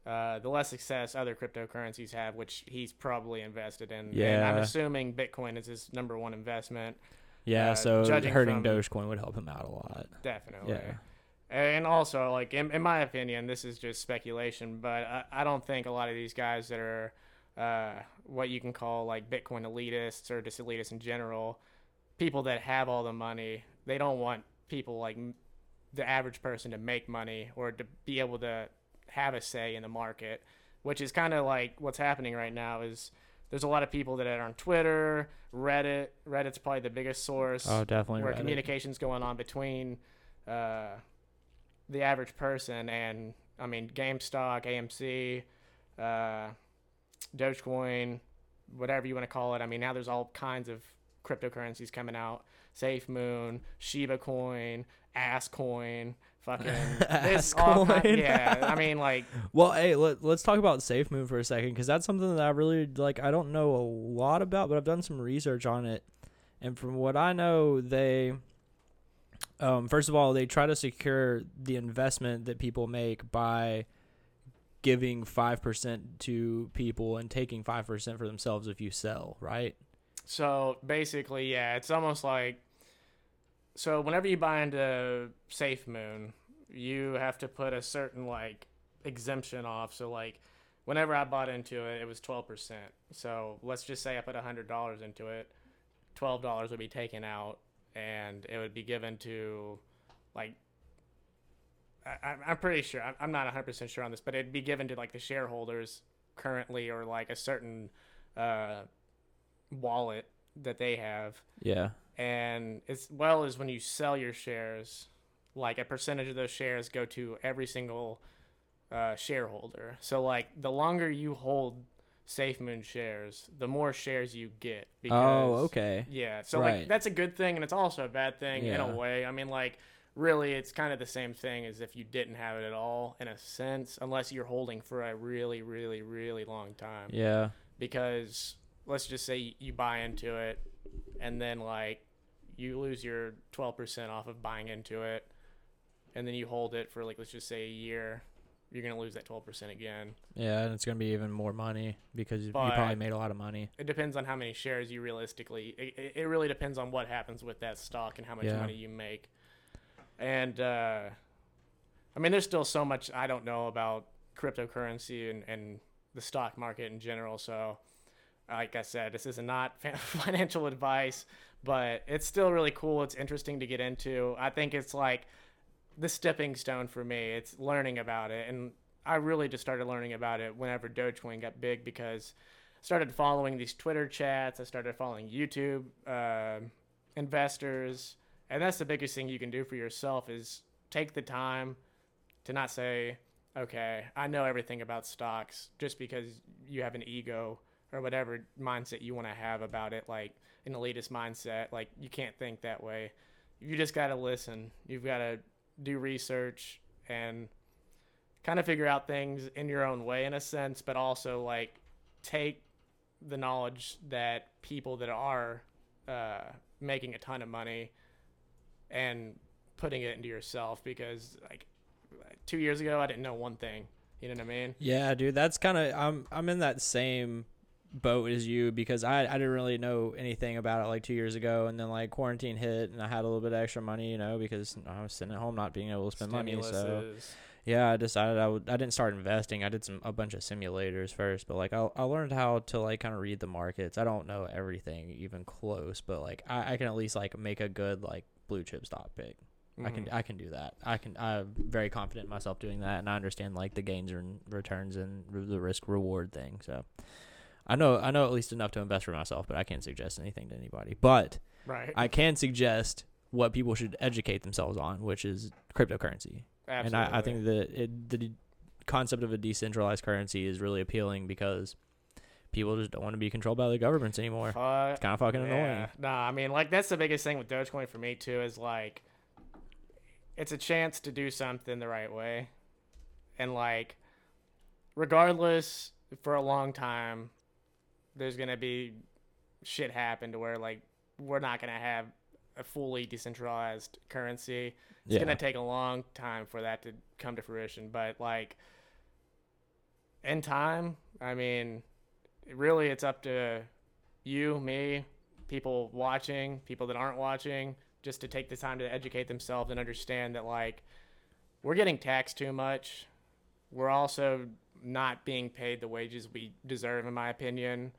uh, the less success other cryptocurrencies have, which he's probably invested in. And I'm assuming Bitcoin is his number one investment. Yeah. Uh, so hurting from- Dogecoin would help him out a lot. Definitely. Yeah. And also, like in, in my opinion, this is just speculation, but I, I don't think a lot of these guys that are uh, what you can call like Bitcoin elitists or just elitists in general, people that have all the money, they don't want people like the average person to make money or to be able to have a say in the market, which is kind of like what's happening right now. Is there's a lot of people that are on Twitter, Reddit. Reddit's probably the biggest source Oh, definitely. where Reddit. communication's going on between uh, the average person and I mean GameStop, AMC, uh, Dogecoin, whatever you want to call it. I mean now there's all kinds of cryptocurrencies coming out. SafeMoon, Shiba Coin, Ass Coin, fucking [LAUGHS] all Asscoin. kind- yeah, I mean like [LAUGHS] Well, hey, let, let's talk about SafeMoon for a second because that's something that I really like. I don't know a lot about, but I've done some research on it, and from what I know, they, um, first of all, they try to secure the investment that people make by giving five percent to people and taking five percent for themselves if you sell, right? So basically, yeah, it's almost like so whenever you buy into SafeMoon, you have to put a certain like exemption off. So like whenever I bought into it, it was twelve percent. So let's just say I put hundred dollars into it, twelve dollars would be taken out, and it would be given to like. I, I'm pretty sure. I'm- I'm not 100% sure on this, but it'd be given to like the shareholders currently or like a certain uh, wallet that they have Yeah. and as well as when you sell your shares like a percentage of those shares go to every single uh, shareholder so like the longer you hold SafeMoon shares the more shares you get Oh, okay. yeah so Right. like that's a good thing and it's also a bad thing in a way i mean like really it's kind of the same thing as if you didn't have it at all in a sense unless you're holding for a really really really long time Yeah. because let's just say you buy into it and then like you lose your 12% off of buying into it and then you hold it for like let's just say a year you're going to lose that 12% again. Yeah, and it's gonna be even more money because you probably made a lot of money. it depends on how many shares you realistically it, it- it really depends on what happens with that stock and how much Yeah. money you make. And uh i mean there's still so much i don't know about cryptocurrency and, and the stock market in general. So like i said this is not [LAUGHS] financial advice but it's still really cool. It's interesting to get into. I think it's like the stepping stone for me it's learning about it and i really just started learning about it whenever dogecoin got big because I started following these Twitter chats. I started following YouTube um investors, and that's the biggest thing you can do for yourself is take the time to not say, "Okay, I know everything about stocks," just because you have an ego or whatever mindset you want to have about it, like an elitist mindset. Like you can't think that way. You just got to listen. You've got to do research and kind of figure out things in your own way in a sense, but also like take the knowledge that people that are uh, making a ton of money and putting it into yourself because like two years ago I didn't know one thing. You know what I mean? Yeah, dude, that's kind of I'm I'm in that same boat as you because I I didn't really know anything about it like two years ago, and then like quarantine hit, and I had a little bit of extra money, you know, because I was sitting at home not being able to spend money. So yeah, I decided I would I didn't start investing. I did some a bunch of simulators first, but like I I learned how to like kind of read the markets. I don't know everything even close, but like I, I can at least like make a good like blue chip stock pick. I can Mhm. I can do that. I can I'm very confident in myself doing that, and I understand like the gains and returns and r- the risk reward thing. So I know I know at least enough to invest for myself, but I can't suggest anything to anybody. But right. I can suggest what people should educate themselves on, which is cryptocurrency. Absolutely. And I, I think that it, the concept of a decentralized currency is really appealing because people just don't want to be controlled by the governments anymore. Fuck It's kind of fucking annoying. Yeah. Nah, I mean, like that's the biggest thing with Dogecoin for me too is like, it's a chance to do something the right way, and like, regardless, for a long time, there's gonna be shit happen to where like we're not gonna have a fully decentralized currency. It's Yeah. gonna take a long time for that to come to fruition, but like, in time, I mean, really, it's up to you, me, people watching, people that aren't watching, just to take the time to educate themselves and understand that like we're getting taxed too much. We're also not being paid the wages we deserve, in my opinion.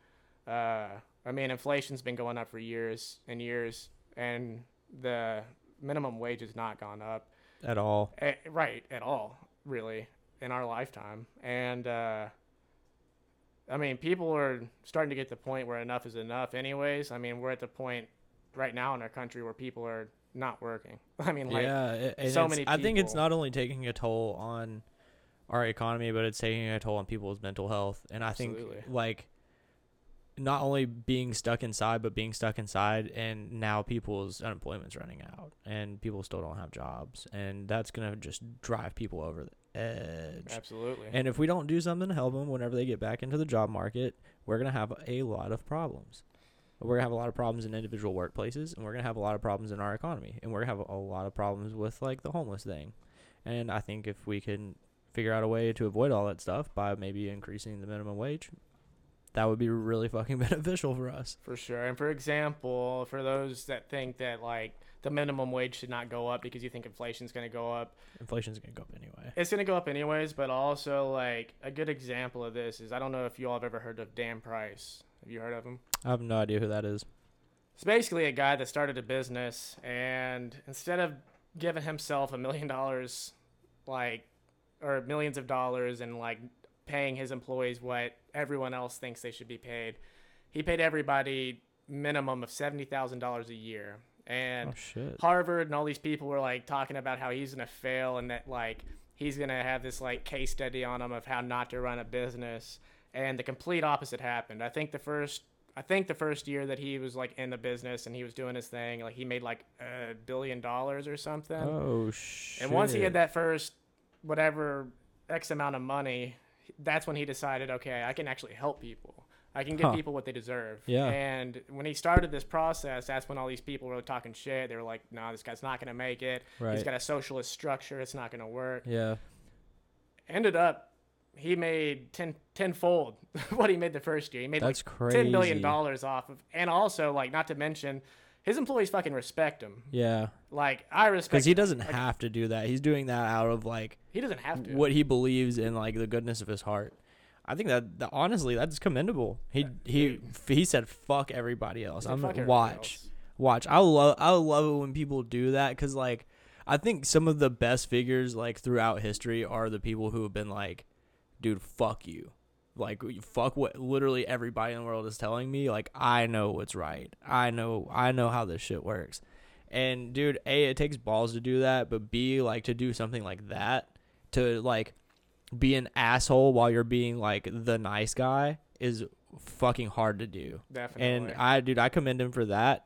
Uh, I mean, inflation's been going up for years and years, and the minimum wage has not gone up. At all. Eh, right at all really in our lifetime and uh i mean people are starting to get to the point where enough is enough anyways i mean we're at the point right now in our country where people are not working [LAUGHS] i mean like yeah, so many I think it's not only taking a toll on our economy, but it's taking a toll on people's mental health. And I think like not only being stuck inside, but being stuck inside, and now people's unemployment's running out, and people still don't have jobs, and that's gonna just drive people over the edge. absolutely And if we don't do something to help them whenever they get back into the job market, we're going to have a lot of problems. We're going to have a lot of problems in individual workplaces, and we're going to have a lot of problems in our economy, and we're going to have a lot of problems with like the homeless thing. And I think if we can figure out a way to avoid all that stuff by maybe increasing the minimum wage, that would be really fucking [LAUGHS] beneficial for us. for sure and for example for those that think that like the minimum wage should not go up because you think inflation's going to go up Inflation's going to go up anyway. it's going to go up anyways but also like a good example of this is i don't know if you all have ever heard of dan price have you heard of him I have no idea who that is. It's basically a guy that started a business and instead of giving himself a million dollars, like, or millions of dollars and like paying his employees what everyone else thinks they should be paid, he paid everybody minimum of $70,000 a year. And oh. Harvard and all these people were like talking about how he's gonna fail and that like he's gonna have this like case study on him of how not to run a business. And the complete opposite happened. I think the first I think the first year that he was like in the business and he was doing his thing, like he made like a billion dollars or something. Oh shit. and once he had that first whatever X amount of money, that's when he decided, okay, I can actually help people. I can give Huh. people what they deserve. Yeah. And when he started this process, that's when all these people were talking shit. They were like, no, this guy's not going to make it. Right. He's got a socialist structure. It's not going to work. Yeah. Ended up, he made 10 tenfold [LAUGHS] what he made the first year. He made That's like crazy. $10 billion off of, and also, like, not to mention, his employees fucking respect him. Yeah. Like, I respect Because he doesn't like, have to do that. He's doing that out of like He doesn't have to. what he believes in like the goodness of his heart. I think that, that honestly that's commendable. He he he said fuck everybody else. I'm "Fuck gonna watch else." watch. I love I love it when people do that cuz like I think some of the best figures like throughout history are the people who have been like dude fuck you. Like fuck what literally everybody in the world is telling me. Like I know what's right. I know I know how this shit works. And dude, A, it takes balls to do that, but B, like to do something like that, to like be an asshole while you're being like the nice guy is fucking hard to do. Definitely. And I dude, I commend him for that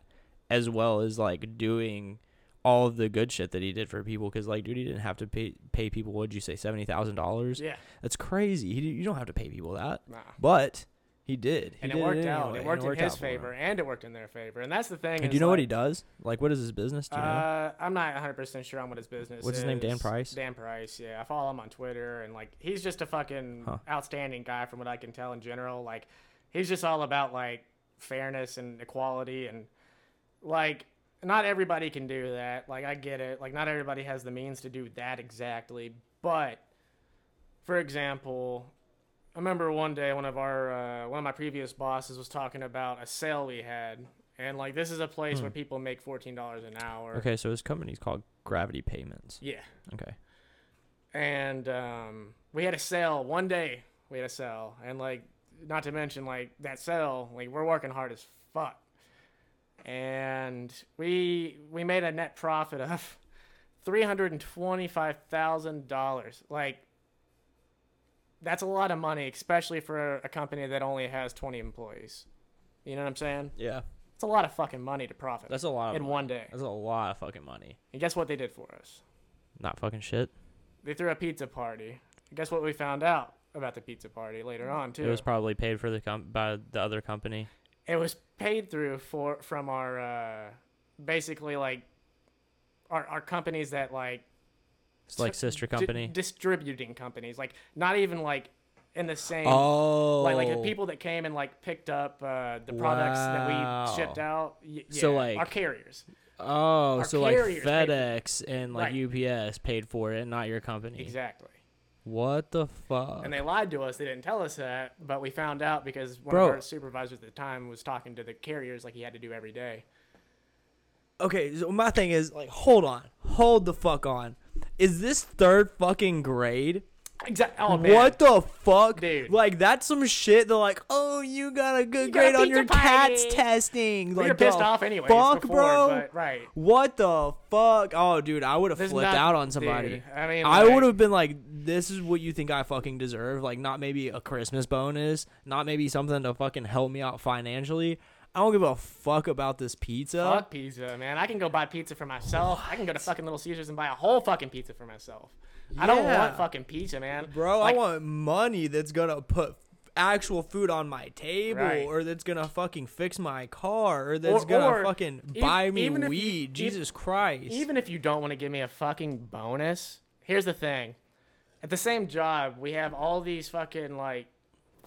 as well as like doing all of the good shit that he did for people cuz like dude, he didn't have to pay pay people what'd you say $70,000? yeah. That's crazy. He, you don't have to pay people that. Nah. But he did. He and did it worked out. anyway, It worked in his out favor, and it worked in their favor. And that's the thing. And is, do you know what he does? Like, what is his business? Do you know? Uh, I'm not 100 percent sure on what his business. Is. What's his name, Dan is. Price? Dan Price. Yeah, I follow him on Twitter, and like he's just a fucking Huh. outstanding guy from what I can tell in general. Like he's just all about like fairness and equality, and like not everybody can do that. Like I get it. Like not everybody has the means to do that exactly, but for example. I remember one day one of our uh, one of my previous bosses was talking about a sale we had, and like this is a place Hmm. where people make fourteen dollars an hour. Okay, so his company's called Gravity Payments. Yeah, Okay. and um, we had a sale one day. We had a sale, and like not to mention like that sale, like we're working hard as fuck, and we we made a net profit of [LAUGHS] three hundred and twenty five thousand dollars. Like that's a lot of money, especially for a company that only has twenty employees. You know what I'm saying? Yeah, It's a lot of fucking money to profit that's a lot of in money. one day. That's a lot of fucking money. And guess what they did for us? Not fucking shit. They threw a pizza party. And guess what we found out about the pizza party later on too? It was probably paid for the com- by the other company. It was paid through for from our uh, basically like our our companies that like It's like sister di- company. distributing companies. Like not even like in the same oh, like like the people that came and like picked up uh, the products that we shipped out. Y- So, like- our carriers. Oh, our so like FedEx and like UPS paid for it, not your company. exactly What the fuck? and they lied to us they didn't tell us that but we found out because one Bro. of our supervisors at the time was talking to the carriers like he had to do every day okay, so my thing is like, hold on, hold the fuck on. Is this third fucking grade? Exactly. Oh, man. What the fuck, Dude. Like that's some shit. They're like, oh, you got a good You grade on your party." CATS testing. We Like, were pissed off anyway. fuck, before, bro. but right. What the fuck? Oh, dude, I would have flipped not- out on somebody. dude, I mean, I like- would have been like, "This is what you think I fucking deserve." Like, not maybe a Christmas bonus, not maybe something to fucking help me out financially. I don't give a fuck about this pizza. Fuck pizza, man. I can go buy pizza for myself. I can go to fucking Little Caesars and buy a whole fucking pizza for myself. I don't Yeah. want fucking pizza, man. Bro, Like, I want money that's gonna put actual food on my table, Right. or that's gonna fucking fix my car, or that's Or- gonna or fucking e- buy me even if you- weed. e- Jesus Christ! even if you don't want to give me a fucking bonus, here's the thing. At the same job, we have all these fucking like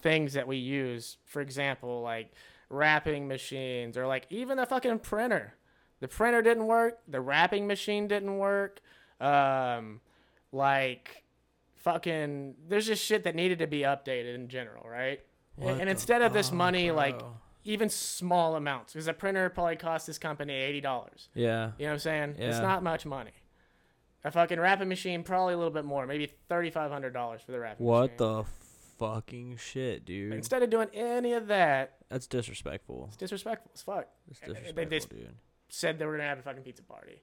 things that we use. For example, like wrapping machines or like even a fucking printer. The printer didn't work, the wrapping machine didn't work. Um like fucking there's just shit that needed to be updated in general, right? What and instead of this money like even small amounts because a printer probably cost this company $80 yeah, you know what I'm saying? It's not much money. A fucking wrapping machine, probably a little bit more, maybe thirty five hundred dollars for the wrapping machine. what machine. the fucking shit, dude? Instead of doing any of that, That's disrespectful. it's disrespectful as fuck. It's They- they just- dude. Said they were gonna have a fucking pizza party.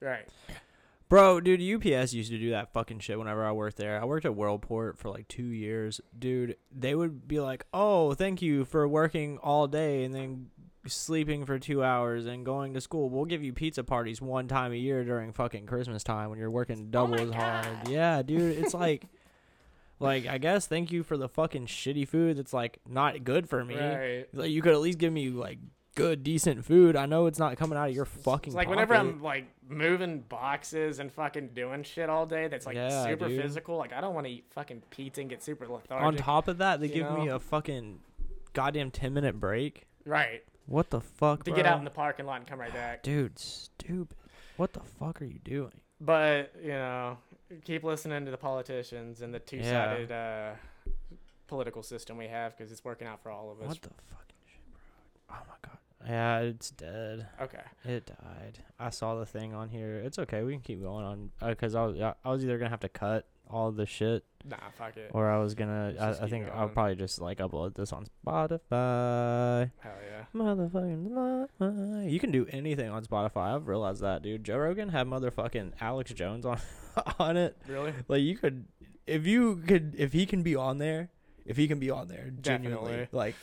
Right. Bro, dude, UPS used to do that fucking shit whenever I worked there. I worked at Worldport for like two years. Dude, they would be like, oh, thank you for working all day and then sleeping for two hours and going to school. We'll give you pizza parties one time a year during fucking Christmas time when you're working oh double my as hard. Yeah, dude, it's [LAUGHS] like. Like I guess thank you for the fucking shitty food that's like not good for me. Right. Like you could at least give me like good decent food. I know it's not coming out of your fucking It's like whenever. I'm like moving boxes and fucking doing shit all day that's like Yeah, super dude. physical, like I don't want to eat fucking pizza and get super lethargic. On top of that, they give me a fucking goddamn 10 minute break. right. What the fuck, To bro? get out in the parking lot and come right back. Dude, stupid. What the fuck are you doing? But you know, keep listening to the politicians and the two-sided uh, political system we have because it's working out for all of us. What the fucking shit, bro? Oh my god. Yeah, it's dead. Okay. It died. I saw the thing on here. It's okay. We can keep going on uh, because I was I was either gonna have to cut all the shit Nah, fuck it. or I was gonna. Let's I, I think I'll probably just like upload this on Spotify. Hell yeah. Motherfucking Spotify. You can do anything on Spotify. I've realized that, dude. Joe Rogan had motherfucking Alex Jones on [LAUGHS] on it. Really? Like you could, if you could, if he can be on there, if he can be on there, genuinely, Definitely. like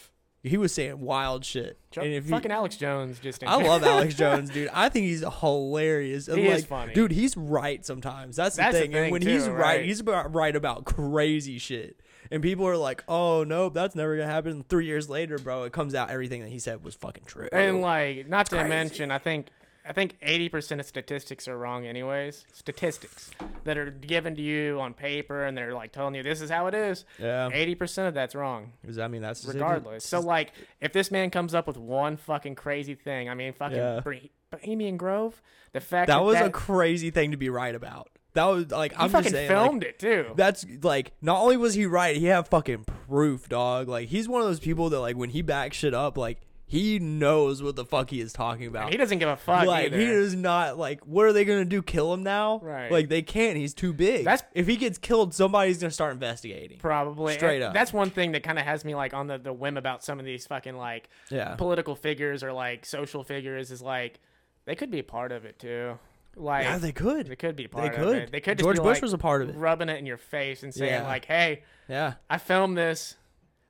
he was saying wild shit. Jo- and if he, fucking Alex Jones just. I love Alex [LAUGHS] Jones, dude. I think he's hilarious. And He like, is funny. dude. He's right sometimes. That's the That's the thing. and when too, he's right, right. he's about right about crazy shit. And people are like, "Oh nope, that's never gonna happen." Three years later, bro, it comes out everything that he said was fucking true. And like, not to crazy. mention, I think. I think 80% of statistics are wrong, anyways. Statistics that are given to you on paper and they're like telling you this is how it is. yeah, 80% of that's wrong. does that mean that's regardless. So like, if this man comes up with one fucking crazy thing, I mean, fucking Yeah. Bohe- Bohemian Grove, the fact that that was that, a crazy thing to be right about. That was like I'm fucking just saying, like, filmed it too. That's like not only was he right, he had fucking proof, dog. Like he's one of those people that like when he backs shit up, like he knows what the fuck he is talking about. He doesn't give a fuck like either. he is not like what are they gonna do? Kill him now? Right. Like they can't. He's too big. That's- if he gets killed, somebody's gonna start investigating. Probably Straight And up. That's one thing that kind of has me like on the, the whim about some of these fucking like Yeah. political figures or like social figures is like they could be part of it too. Like Yeah, they could. they could be They part of could. it. They could just George be, Bush like, was a part of it. rubbing it in your face and saying Yeah. like, "Hey, Yeah. I filmed this."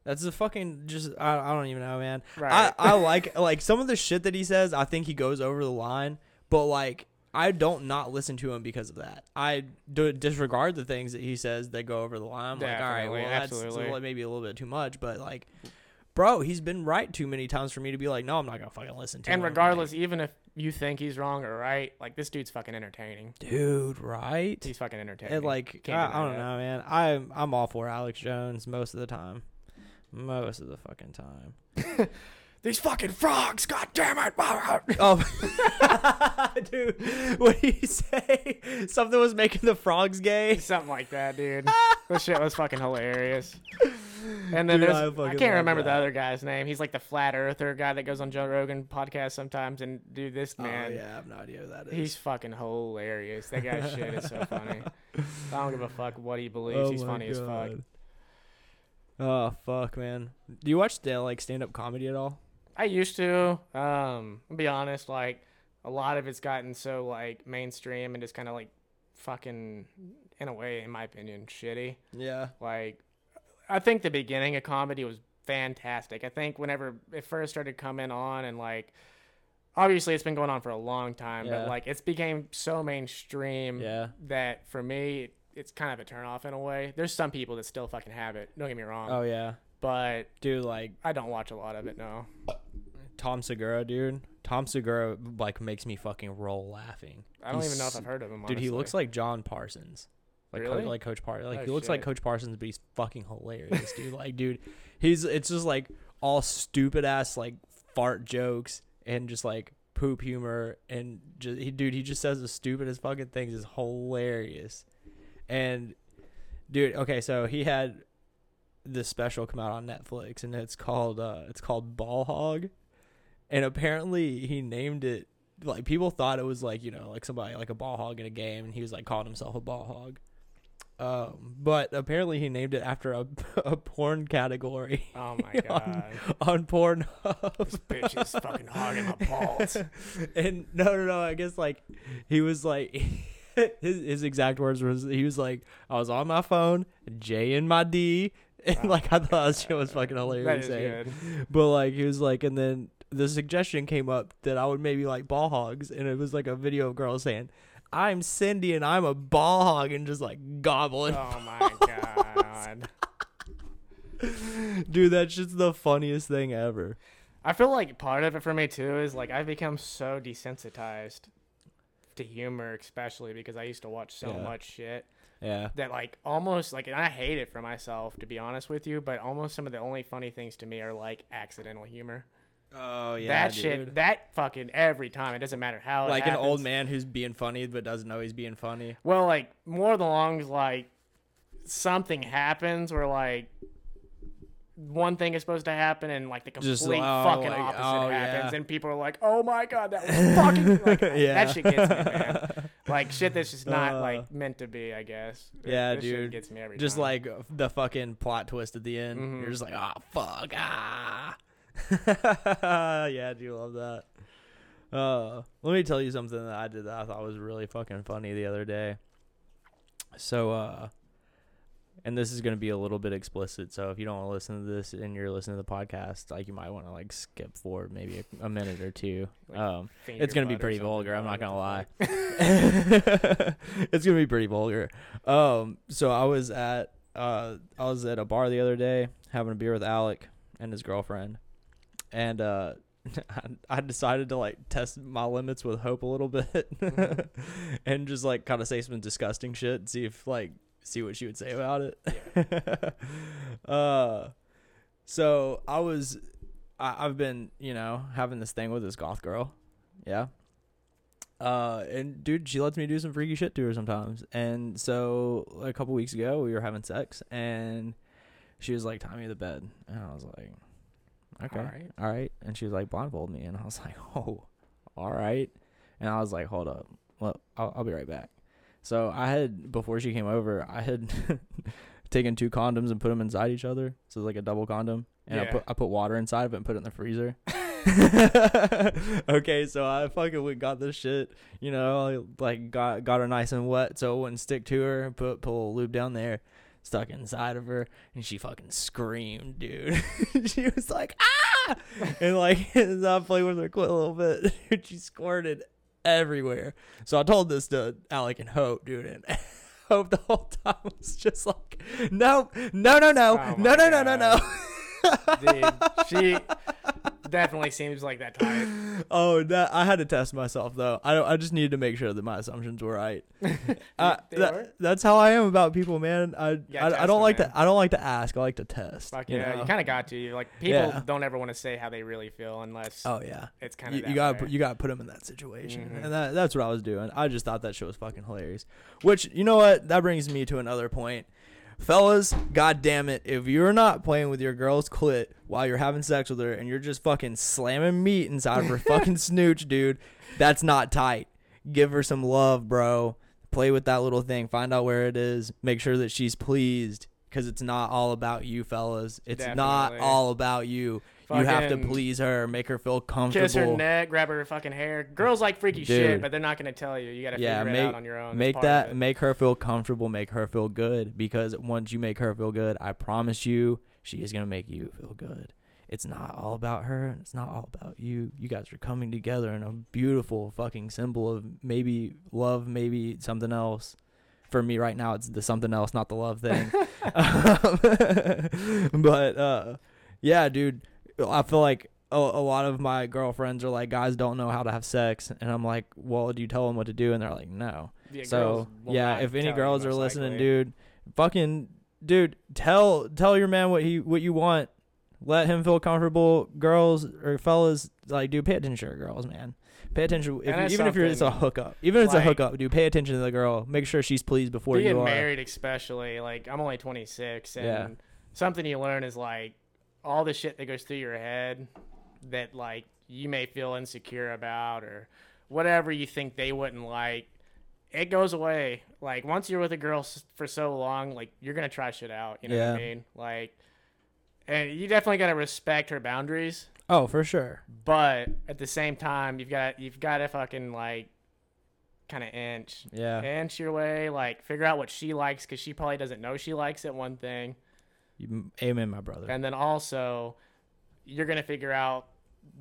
That's a fucking just I, I don't even know, man. Right. I, I like [LAUGHS] like some of the shit that he says, I think he goes over the line, but like I don't not listen to him because of that. I do disregard the things that he says that go over the line. I'm like, all right, well that's absolutely. maybe a little bit too much, but like bro, he's been right too many times for me to be like, no, I'm not gonna fucking listen to And him. And regardless, even if you think he's wrong or right, like this dude's fucking entertaining. Dude, right? He's fucking entertaining. And like I, I don't know, man. I'm I'm all for Alex Jones most of the time. Most of the fucking time. [LAUGHS] These fucking frogs, god damn it! [LAUGHS] Oh, [LAUGHS] dude, what did you say? Something was making the frogs gay. Something like that, dude. this shit was fucking hilarious. And then Dude, there's I I, can't remember the other guy's name. He's like the flat earther guy that goes on Joe Rogan podcast sometimes. And dude, this oh, man, oh yeah, I have no idea who that is. he's fucking hilarious. That guy's shit is so funny. I don't give a fuck what he believes. Oh he's funny as fuck. Oh fuck, man. Do you watch stand, like stand up comedy at all? I used to. Um, I'll be honest, like a lot of it's gotten so like mainstream and just kind of like fucking, in a way, in my opinion, shitty. Yeah. Like, I think the beginning of comedy was fantastic. I think whenever it first started coming on and like, obviously it's been going on for a long time, Yeah. but like it's became so mainstream Yeah. that for me it's kind of a turnoff in a way. There's some people that still fucking have it. Don't get me wrong, Oh yeah. but Dude, like I don't watch a lot of it. No. Tom Segura, dude. Tom Segura like makes me fucking roll laughing. I don't He's even know if I've heard of him. Dude, he looks like John Parsons. Like Really? Like Coach Parsons. Like Oh, he looks like. Coach Parsons, but he's fucking hilarious, dude. like, dude, he's it's just like all stupid ass like fart jokes and just like poop humor and just he dude he just says the stupidest fucking things is hilarious. And dude, okay, so he had this special come out on Netflix and it's called uh it's called Ball Hog. And apparently he named it like people thought it was like, you know, like somebody like a ball hog in a game and he was like calling himself a ball hog. Um, but apparently he named it after a, [LAUGHS] a porn category Oh my [LAUGHS] god. on Pornhub. this bitch is fucking hogging my balls. [LAUGHS] and no, no, no. I guess like he was like [LAUGHS] his his exact words was he was like I was on my phone, J in my D, [LAUGHS] and like I thought that shit was fucking [LAUGHS] hilarious. eh? But like he was like, and then the suggestion came up that I would maybe like ball hogs, and it was like a video of girls saying, "I'm Cindy and I'm a ball hog," and just like gobbling. Oh my god. Dude, that's just the funniest thing ever. I feel like part of it for me too is like I've become so desensitized to humor, especially because I used to watch so Yeah. much shit Yeah. that like almost like and I hate it for myself to be honest with you, but almost some of the only funny things to me are like accidental humor. Oh yeah, that shit, that fucking every time. It doesn't matter how. Like an old man who's being funny but doesn't know he's being funny. Well, like more than long as like something happens where like one thing is supposed to happen and like the complete Just, oh, fucking like, opposite oh, happens yeah. and people are like, "Oh my god, that was fucking [LAUGHS] like Yeah. that shit gets me, man." Like shit that's just not Uh, like meant to be, I guess. Yeah, this dude. gets me every Just time. like the fucking plot twist at the end. Mhm. You're just like, oh fuck, ah. [LAUGHS] yeah, I do love that. Uh, let me tell you something that I did that I thought was really fucking funny the other day. So, uh, and this is gonna be a little bit explicit. So if you don't want to listen to this and you're listening to the podcast, like you might want to like skip forward maybe a, a minute or two. Like, Um, it's gonna be pretty vulgar. I'm not gonna lie. [LAUGHS] it's gonna be pretty vulgar. Um, so I was at uh, I was at a bar the other day having a beer with Alec and his girlfriend, and uh, [LAUGHS] I decided to like test my limits with Hope a little bit, Mhm. [LAUGHS] and just like kind of say some disgusting shit and see if like see what she would say about it. [LAUGHS] uh, so I was I, I've been you know having this thing with this goth girl, yeah. Uh, and dude, she lets me do some freaky shit to her sometimes. And so a couple weeks ago, we were having sex, and she was like, "Tie me to the bed," and I was like, "Okay, Alright. all right." And she was like, "Blindfold me," and I was [LAUGHS] like, "Oh, all right." And I was like, "Hold up, well, I'll, I'll be right back." So I had before she came over, I had [LAUGHS] taken two condoms and put them inside each other, so it was like a double condom, and I put I put water inside of it and put it in the freezer. [LAUGHS] [LAUGHS] okay, so I fucking went- got this shit, you know, like got got her nice and wet so it wouldn't stick to her. Put put a lube down there, stuck inside of her, and she fucking screamed, dude. she was like ah, and like I played with her quite a little bit, she squirted everywhere. So I told this to Alec and Hope, dude, and. [LAUGHS] Hope the whole time was just like, no, no, no, no, Oh no, no, no, no, no. Dude, she definitely seems like that type. [LAUGHS] Oh, that I had to test myself though. I don't, I just needed to make sure that my assumptions were right. [LAUGHS] uh, that- that's how I am about people, man. I I, I don't them, like man. to I don't like to ask. I like to test. Fuck you yeah, know? you kind of got to. You're Like people Yeah. don't ever want to say how they really feel unless Oh yeah. it's kind of. you gotta put, you gotta put them in that situation, Mhm. and that, that's what I was doing. I just thought that shit was fucking hilarious. Which you know what? That brings me to another point. Fellas, god damn it, if you're not playing with your girl's clit while you're having sex with her and you're just fucking slamming meat inside of her [LAUGHS] fucking snooch, dude, that's not tight. Give her some love, bro. Play with that little thing. Find out where it is. Make sure that she's pleased because it's not all about you, fellas. It's not all about you. You have to please her, make her feel comfortable. Kiss her neck, grab her fucking hair. Girls like freaky Dude. shit, but they're not gonna tell you. You gotta yeah, figure make it out on your own. That's make that make her feel comfortable, make her feel good. Because once you make her feel good, I promise you, she is gonna make you feel good. It's not all about her. and It's not all about you. You guys are coming together in a beautiful fucking symbol of maybe love, maybe something else. For me right now, it's the something else, not the love thing. Um, [LAUGHS] [LAUGHS] but uh, yeah, dude, I feel like a, a lot of my girlfriends are like, guys don't know how to have sex, and I'm like, well, do you tell them what to do? And they're like, no. Yeah, so yeah, if any girls are listening, likely. dude, fucking dude, tell tell your man what he what you want. Let him feel comfortable. Girls or fellas, like, dude, pay attention to your girls, man. Pay attention. If, even if you're it's a hookup, even if it's a hookup, dude, pay attention to the girl. Make sure she's pleased before being you are. married especially like i'm only 26 and Yeah. something you learn is like all the shit that goes through your head that like you may feel insecure about or whatever you think they wouldn't like it goes away. Like once you're with a girl for so long like you're gonna try shit out you know what i mean? Like and you definitely gotta respect her boundaries. Oh, for sure. but at the same time you've got you've got to fucking like kind of inch Yeah. inch your way like figure out what she likes because she probably doesn't know she likes it one thing You- Amen, my brother. and then also you're gonna figure out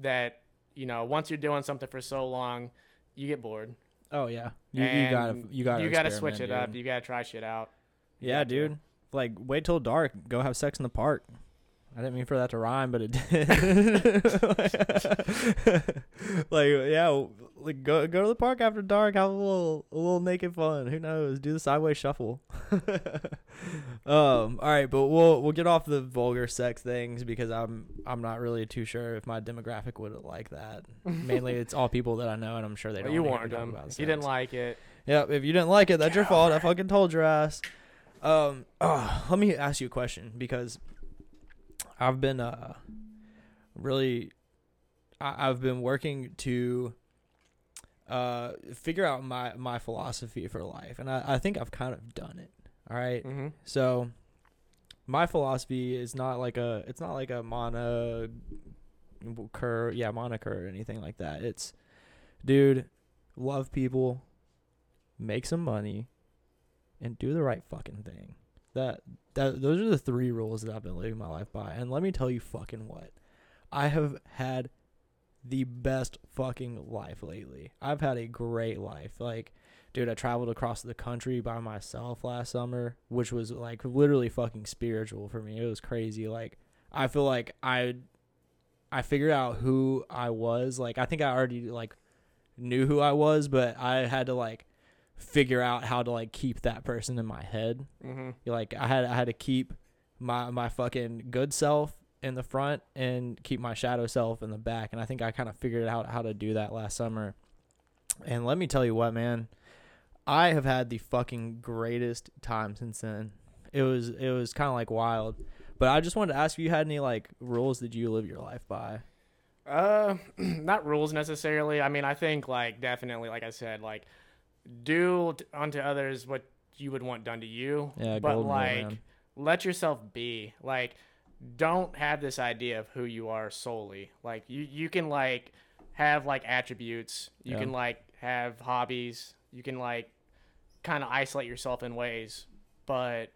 that you know once you're doing something for so long you get bored Oh yeah. You, you gotta you gotta you gotta switch it experiment, up you gotta try shit out Yeah, dude. Like, wait till dark. Go have sex in the park. I didn't mean for that to rhyme, but it did. [LAUGHS] like, yeah, like go go to the park after dark. Have a little a little naked fun. Who knows? Do the sideways shuffle. [LAUGHS] um. All right, but we'll we'll get off the vulgar sex things because I'm I'm not really too sure if my demographic would like that. Mainly, it's all people that I know, and I'm sure they Well, don't. you warned talk them about you didn't like it Yep. If you didn't like it, that's your fault. I fucking told your ass. Um. oh, [CLEARS THROAT] let me ask you a question because I've been uh really I, I've been working to uh figure out my my philosophy for life, and I I think I've kind of done it. All right. mm-hmm. So my philosophy is not like a it's not like a mono cur yeah moniker or anything like that. It's dude, love people, make some money, and do the right fucking thing. That that those are the three rules that I've been living my life by. And let me tell you fucking what. I have had the best fucking life lately. I've had a great life. Like dude, I traveled across the country by myself last summer, which was like literally fucking spiritual for me. It was crazy. Like I feel like I I figured out who I was. Like I think I already like knew who I was, but I had to like figure out how to like keep that person in my head. Mm-hmm. Like I had I had to keep my my fucking good self in the front and keep my shadow self in the back. And I think I kind of figured out how to do that last summer. And let me tell you what, man, I have had the fucking greatest time since then. It was it was kind of like wild. But I just wanted to ask if you had any like rules that you live your life by. Uh, [CLEARS THROAT] not rules necessarily. I mean, I think like definitely, like I said, like do unto others what you would want done to you. Yeah, but like man. let yourself be. Like, don't have this idea of who you are solely. Like you, you can like have like attributes. You Yeah. can like have hobbies. You can like kind of isolate yourself in ways, but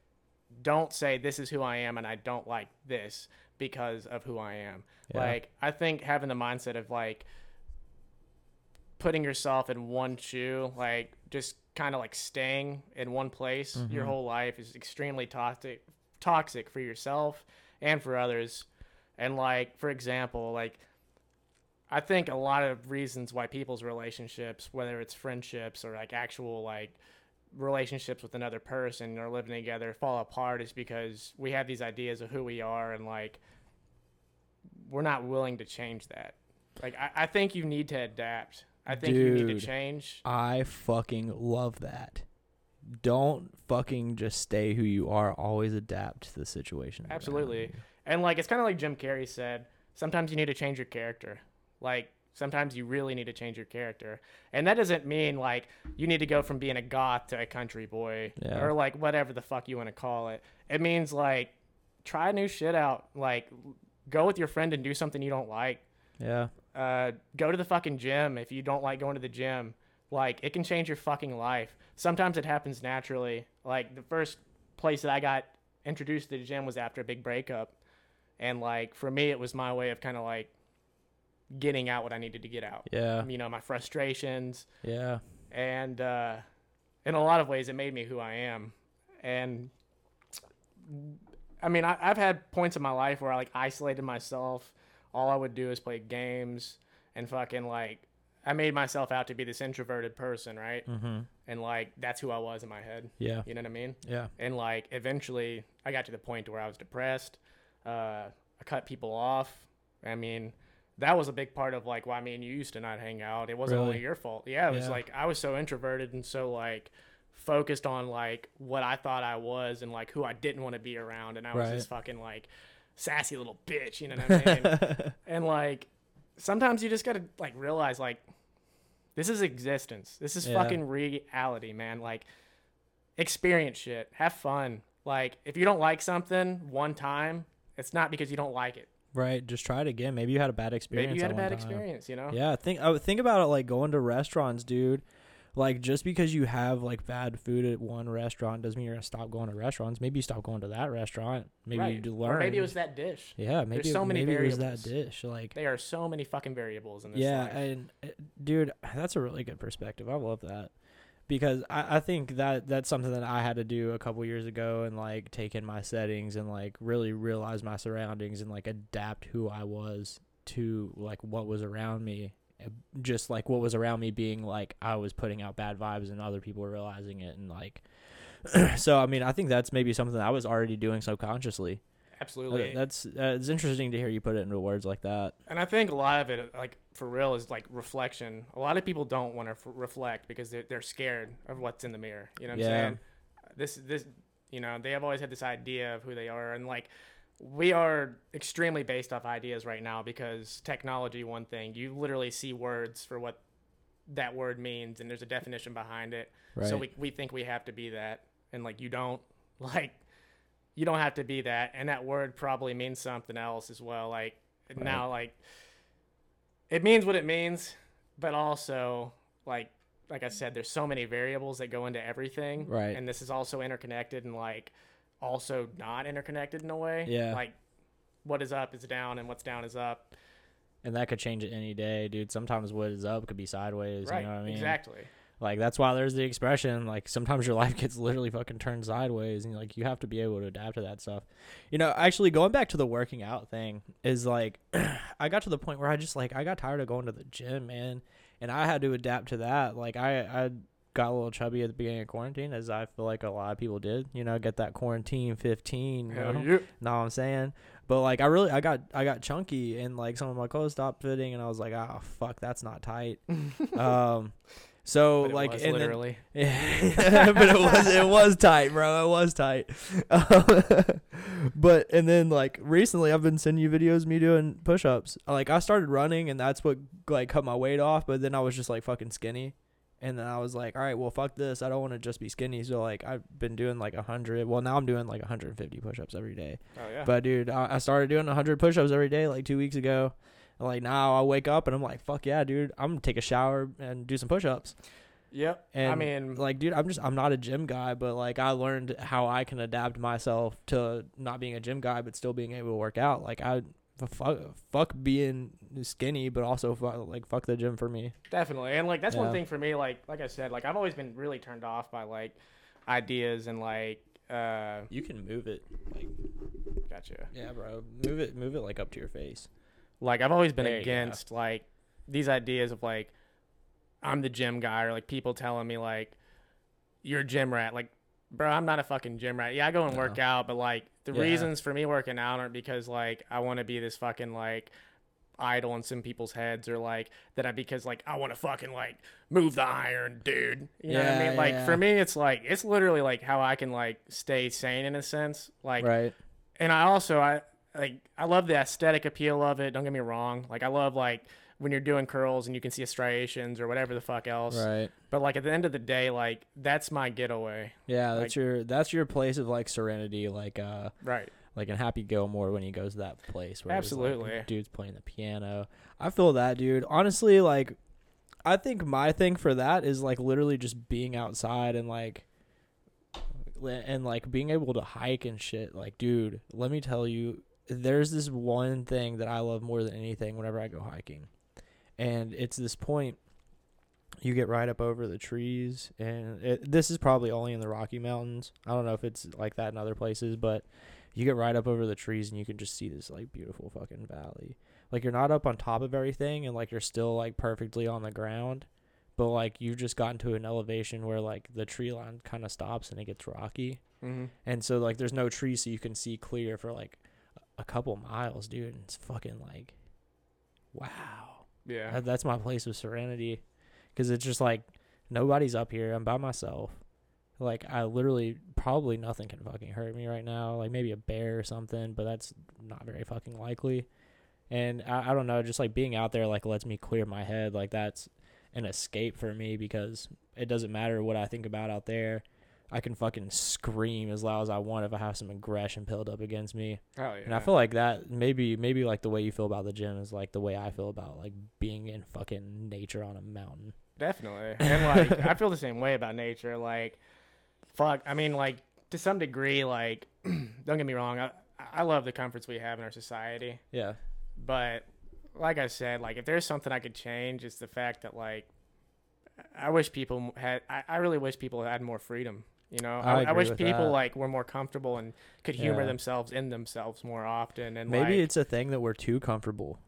don't say this is who I am and I don't like this because of who I am. Yeah. Like I think having the mindset of like putting yourself in one shoe, like just kind of like staying in one place your Mhm. whole life is extremely toxic toxic for yourself and for others. And like for example, like I think a lot of reasons why people's relationships, whether it's friendships or like actual like relationships with another person or living together fall apart is because we have these ideas of who we are and like we're not willing to change that. Like I, I think you need to adapt. I think you need to change. I fucking love that. don't fucking just stay who you are. Always adapt to the situation. Absolutely. And like it's kind of like Jim Carrey said, sometimes you need to change your character. Like sometimes you really need to change your character. And that doesn't mean like you need to go from being a goth to a country boy Yeah. or like whatever the fuck you want to call it. It means like try new shit out. Like go with your friend and do something you don't like. Yeah. Uh, go to the fucking gym if you don't like going to the gym. Like it can change your fucking life. Sometimes it happens naturally. Like the first place that I got introduced to the gym was after a big breakup, and like for me, it was my way of kind of like getting out what I needed to get out. Yeah. You know, my frustrations, Yeah. and uh, in a lot of ways, it made me who I am. And I mean, I, I've had points in my life where I like isolated myself. All I would do is play games and fucking like I made myself out to be this introverted person, right? Mm-hmm. And like that's who I was in my head. Yeah. You know what I mean? Yeah. And like eventually, I got to the point where I was depressed. Uh, I cut people off. I mean, that was a big part of like why me and you used to not hang out. It wasn't Really? only your fault. Yeah, it was like I was so introverted and so like focused on like what I thought I was and like who I didn't want to be around, and I was Right. this fucking like sassy little bitch. You know what I mean? [LAUGHS] and like sometimes you just gotta like realize like this is existence. This is Yeah. fucking reality, man. Like experience shit. Have fun. Like if you don't like something one time, it's not because you don't like it. Right. Just try it again. Maybe you had a bad experience. Maybe you had a bad time. experience, you know? Yeah, think I would think about it like going to restaurants, dude. Like just because you have like bad food at one restaurant doesn't mean you're gonna stop going to restaurants. Maybe you stop going to that restaurant. Maybe right. you d- Or learn. maybe it was that dish. yeah. Maybe so many maybe it was that dish. Like There are so many fucking variables in this yeah, life. and uh, dude, that's a really good perspective. I love that because I, I think that that's something that I had to do a couple years ago and like take in my settings and like really realize my surroundings and like adapt who I was to like what was around me. Just like what was around me being like I was putting out bad vibes and other people were realizing it and like [CLEARS THROAT] so I mean I think that's maybe something I was already doing subconsciously. Absolutely. Uh, That's uh, it's interesting to hear you put it into words like that. And I think a lot of it, like for real, is like reflection. A lot of people don't want to f- reflect because they're, they're scared of what's in the mirror. You know what Yeah. I'm saying? This this you know they have always had this idea of who they are, and like we are extremely based off ideas right now because technology. One thing you literally see words for what that word means, and there's a definition behind it. Right. So we we think we have to be that, and like you don't [LAUGHS] like you don't have to be that, and that word probably means something else as well. Like now, like it means what it means, but also like like I said, there's so many variables that go into everything, Right. And this is also interconnected and like also not interconnected in a way. Yeah. like what is up is down, and what's down is up. And that could change it any day, dude. Sometimes what is up could be sideways. right? You know what I mean? Exactly. Like that's why there's the expression like sometimes your [LAUGHS] life gets literally fucking turned sideways, and like you have to be able to adapt to that stuff. You know, actually going back to the working out thing is like [CLEARS THROAT] I got to the point where I just like I got tired of going to the gym, man, and I had to adapt to that. Like I I got a little chubby at the beginning of quarantine, as I feel like a lot of people did. You know, get that quarantine fifteen. You Hell know? yeah. know what I'm saying? But like I really I got I got chunky and like some of my clothes stopped fitting and I was like, oh fuck, that's not tight. [LAUGHS] um so like was and then- literally. [LAUGHS] yeah, [LAUGHS] but it was it was tight, bro. It was tight. but and then like recently, I've been sending you videos of me doing push-ups. Like I started running, and that's what like cut my weight off. But then I was just like fucking skinny, and then I was like, all right, well fuck this. I don't want to just be skinny. So like I've been doing like a hundred. Well now I'm doing like 150 push-ups every day. oh yeah. But dude, I, I started doing 100 push-ups every day like two weeks ago. And, like now I wake up and I'm like, fuck yeah, dude. I'm gonna take a shower and do some push-ups. yep. And I mean, like, dude, I'm just I'm not a gym guy, but like I learned how I can adapt myself to not being a gym guy, but still being able to work out. Like I fuck fuck being skinny, but also fuck, like fuck the gym for me. Definitely. And like that's one thing for me, like like I said, like I've always been really turned off by like ideas and like uh You can move it, like gotcha. yeah, bro. Move it, move it like up to your face. Like I've always been There against like these ideas of like I'm the gym guy or like people telling me like you're a gym rat. Like, bro, I'm not a fucking gym rat. Yeah, I go and work out, but like the Yeah. reasons for me working out aren't because like I want to be this fucking like idol in some people's heads or like that I because like I want to fucking like move the iron, dude. You know what I mean? Like yeah. for me, it's like it's literally like how I can like stay sane in a sense. Like, right. and I also I like I love the aesthetic appeal of it. Don't get me wrong. Like I love like when you're doing curls and you can see striations or whatever the fuck else. Right. But like at the end of the day, like that's my getaway. Yeah, that's Like- your that's your place of like serenity, like uh Right. like in Happy Gilmore when he goes to that place where it's, like, Absolutely. dude's playing the piano. I feel that, dude. Honestly, like I think my thing for that is like literally just being outside and like and like being able to hike and shit. Like, dude, let me tell you, there's this one thing that I love more than anything whenever I go hiking. And it's this point you get right up over the trees and it, this is probably only in the Rocky Mountains. I don't know if it's like that in other places, but you get right up over the trees and you can just see this like beautiful fucking valley. Like you're not up on top of everything and like you're still like perfectly on the ground, but like you've just gotten to an elevation where like the tree line kind of stops and it gets rocky. Mm-hmm. And so like there's no trees so you can see clear for like a couple miles, dude. And it's fucking like wow. Yeah. That, that's my place of serenity because it's just like nobody's up here. I'm by myself. Like I literally probably nothing can fucking hurt me right now. Like maybe a bear or something, but that's not very fucking likely. And I, I don't know, just like being out there like lets me clear my head. Like that's an escape for me because it doesn't matter what I think about out there. I can fucking scream as loud as I want if I have some aggression built up against me. Oh, Hell yeah. And I feel like that maybe maybe like the way you feel about the gym is like the way I feel about like being in fucking nature on a mountain. Definitely. And like I feel the same way about nature. Like fuck I mean like to some degree like [CLEARS THROAT] don't get me wrong, I I love the comforts we have in our society. Yeah. But like I said, like if there's something I could change, it's the fact that like I wish people had I, I really wish people had more freedom. You know, I I, I wish people that. like were more comfortable and could humor Yeah. themselves in themselves more often. And Maybe like, it's a thing that we're too comfortable.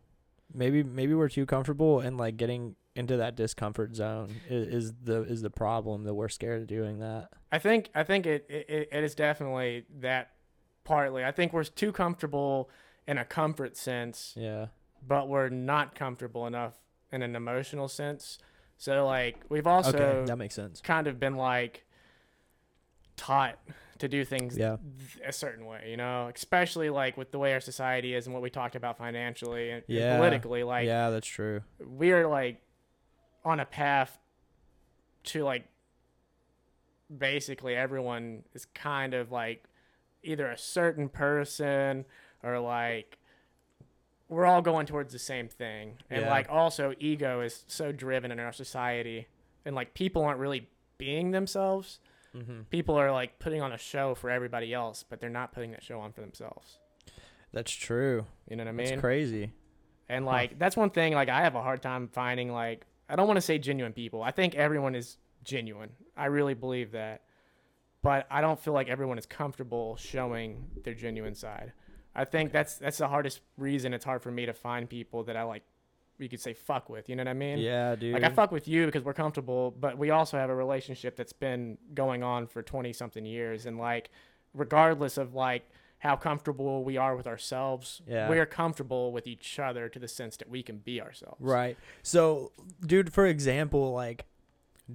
Maybe maybe we're too comfortable and like getting into that discomfort zone is, is the is the problem that we're scared of doing that. I think I think it, it it is definitely that partly. I think we're too comfortable in a comfort sense, Yeah. but we're not comfortable enough in an emotional sense. So like we've also okay, that makes sense. kind of been like taught to do things Yeah. th- a certain way, you know, especially like with the way our society is and what we talked about financially and, and politically. Like yeah, that's true. we are like on a path to like basically everyone is kind of like either a certain person or like we're all going towards the same thing and Yeah. like also ego is so driven in our society and like people aren't really being themselves Mm-hmm. people are like putting on a show for everybody else but they're not putting that show on for themselves That's true. you know what i mean That's crazy. and Huh. like that's one thing like I have a hard time finding like I don't want to say genuine people. I think everyone is genuine. I really believe that. But I don't feel like everyone is comfortable showing their genuine side. I think that's that's the hardest reason it's hard for me to find people that I like you could say fuck with, you know what I mean? Yeah, dude. Like I fuck with you because we're comfortable, but we also have a relationship that's been going on for 20 something years and like regardless of like how comfortable we are with ourselves, Yeah. we're comfortable with each other to the sense that we can be ourselves. Right. So, dude, for example, like,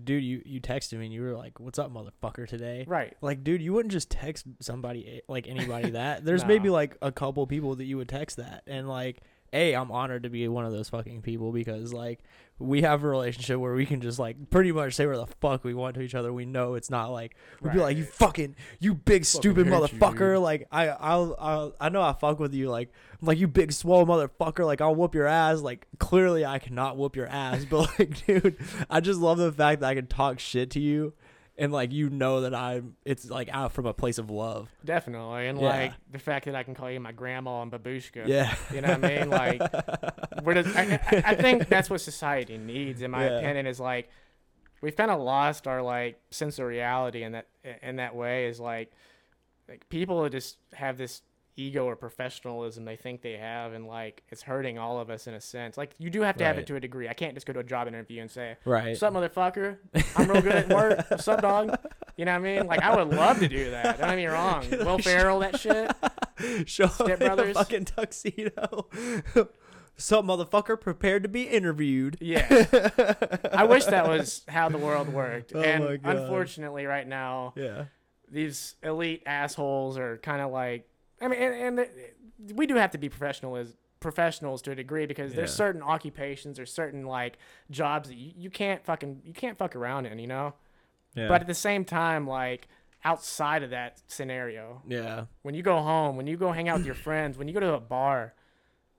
dude, you you texted me and you were like, "What's up, motherfucker?" Today. Right. Like, dude, you wouldn't just text somebody eh, like anybody that. [LAUGHS] There's No. maybe like a couple people that you would text that, and like, a, I'm honored to be one of those fucking people because like we have a relationship where we can just like pretty much say where the fuck we want to each other. We know it's not like we'd be like, "You fucking, you big stupid hate you, motherfucker!" like I, I'll, I'll, I know I fuck with you. Like, I'm like you big swole motherfucker. Like I'll whoop your ass. Like clearly I cannot whoop your ass, [LAUGHS] but like, dude, I just love the fact that I can talk shit to you. And like you know that I'm, it's like out from a place of love. Definitely. And Yeah. like the fact that I can call you my grandma and babushka. Yeah, You know what I mean? Like, [LAUGHS] where does, I, I, I think that's what society needs, in my Yeah. opinion, is like, we've kind of lost our like sense of reality in that, in that way is like, like people just have this ego or professionalism they think they have and like it's hurting all of us in a sense like you do have to have it to a degree i can't just go to a job interview and say right. What's up, motherfucker? I'm real good at work. [LAUGHS] What's up, dog? You know what I mean? Like, I would love to do that. Don't get me wrong. [LAUGHS] Will Ferrell, that shit. Show Step up in a Brothers. fucking tuxedo. [LAUGHS] Some motherfucker prepared to be interviewed. Yeah. I wish that was how the world worked. Oh and unfortunately, right now, Yeah. these elite assholes are kind of like. I mean, and, and the- we do have to be professional as professionals to a degree because there's Yeah. certain occupations or certain like jobs that you, you can't fucking you can't fuck around in, you know. Yeah. But at the same time, like outside of that scenario, yeah. when you go home, when you go hang out with your [CLEARS THROAT] friends, when you go to a bar,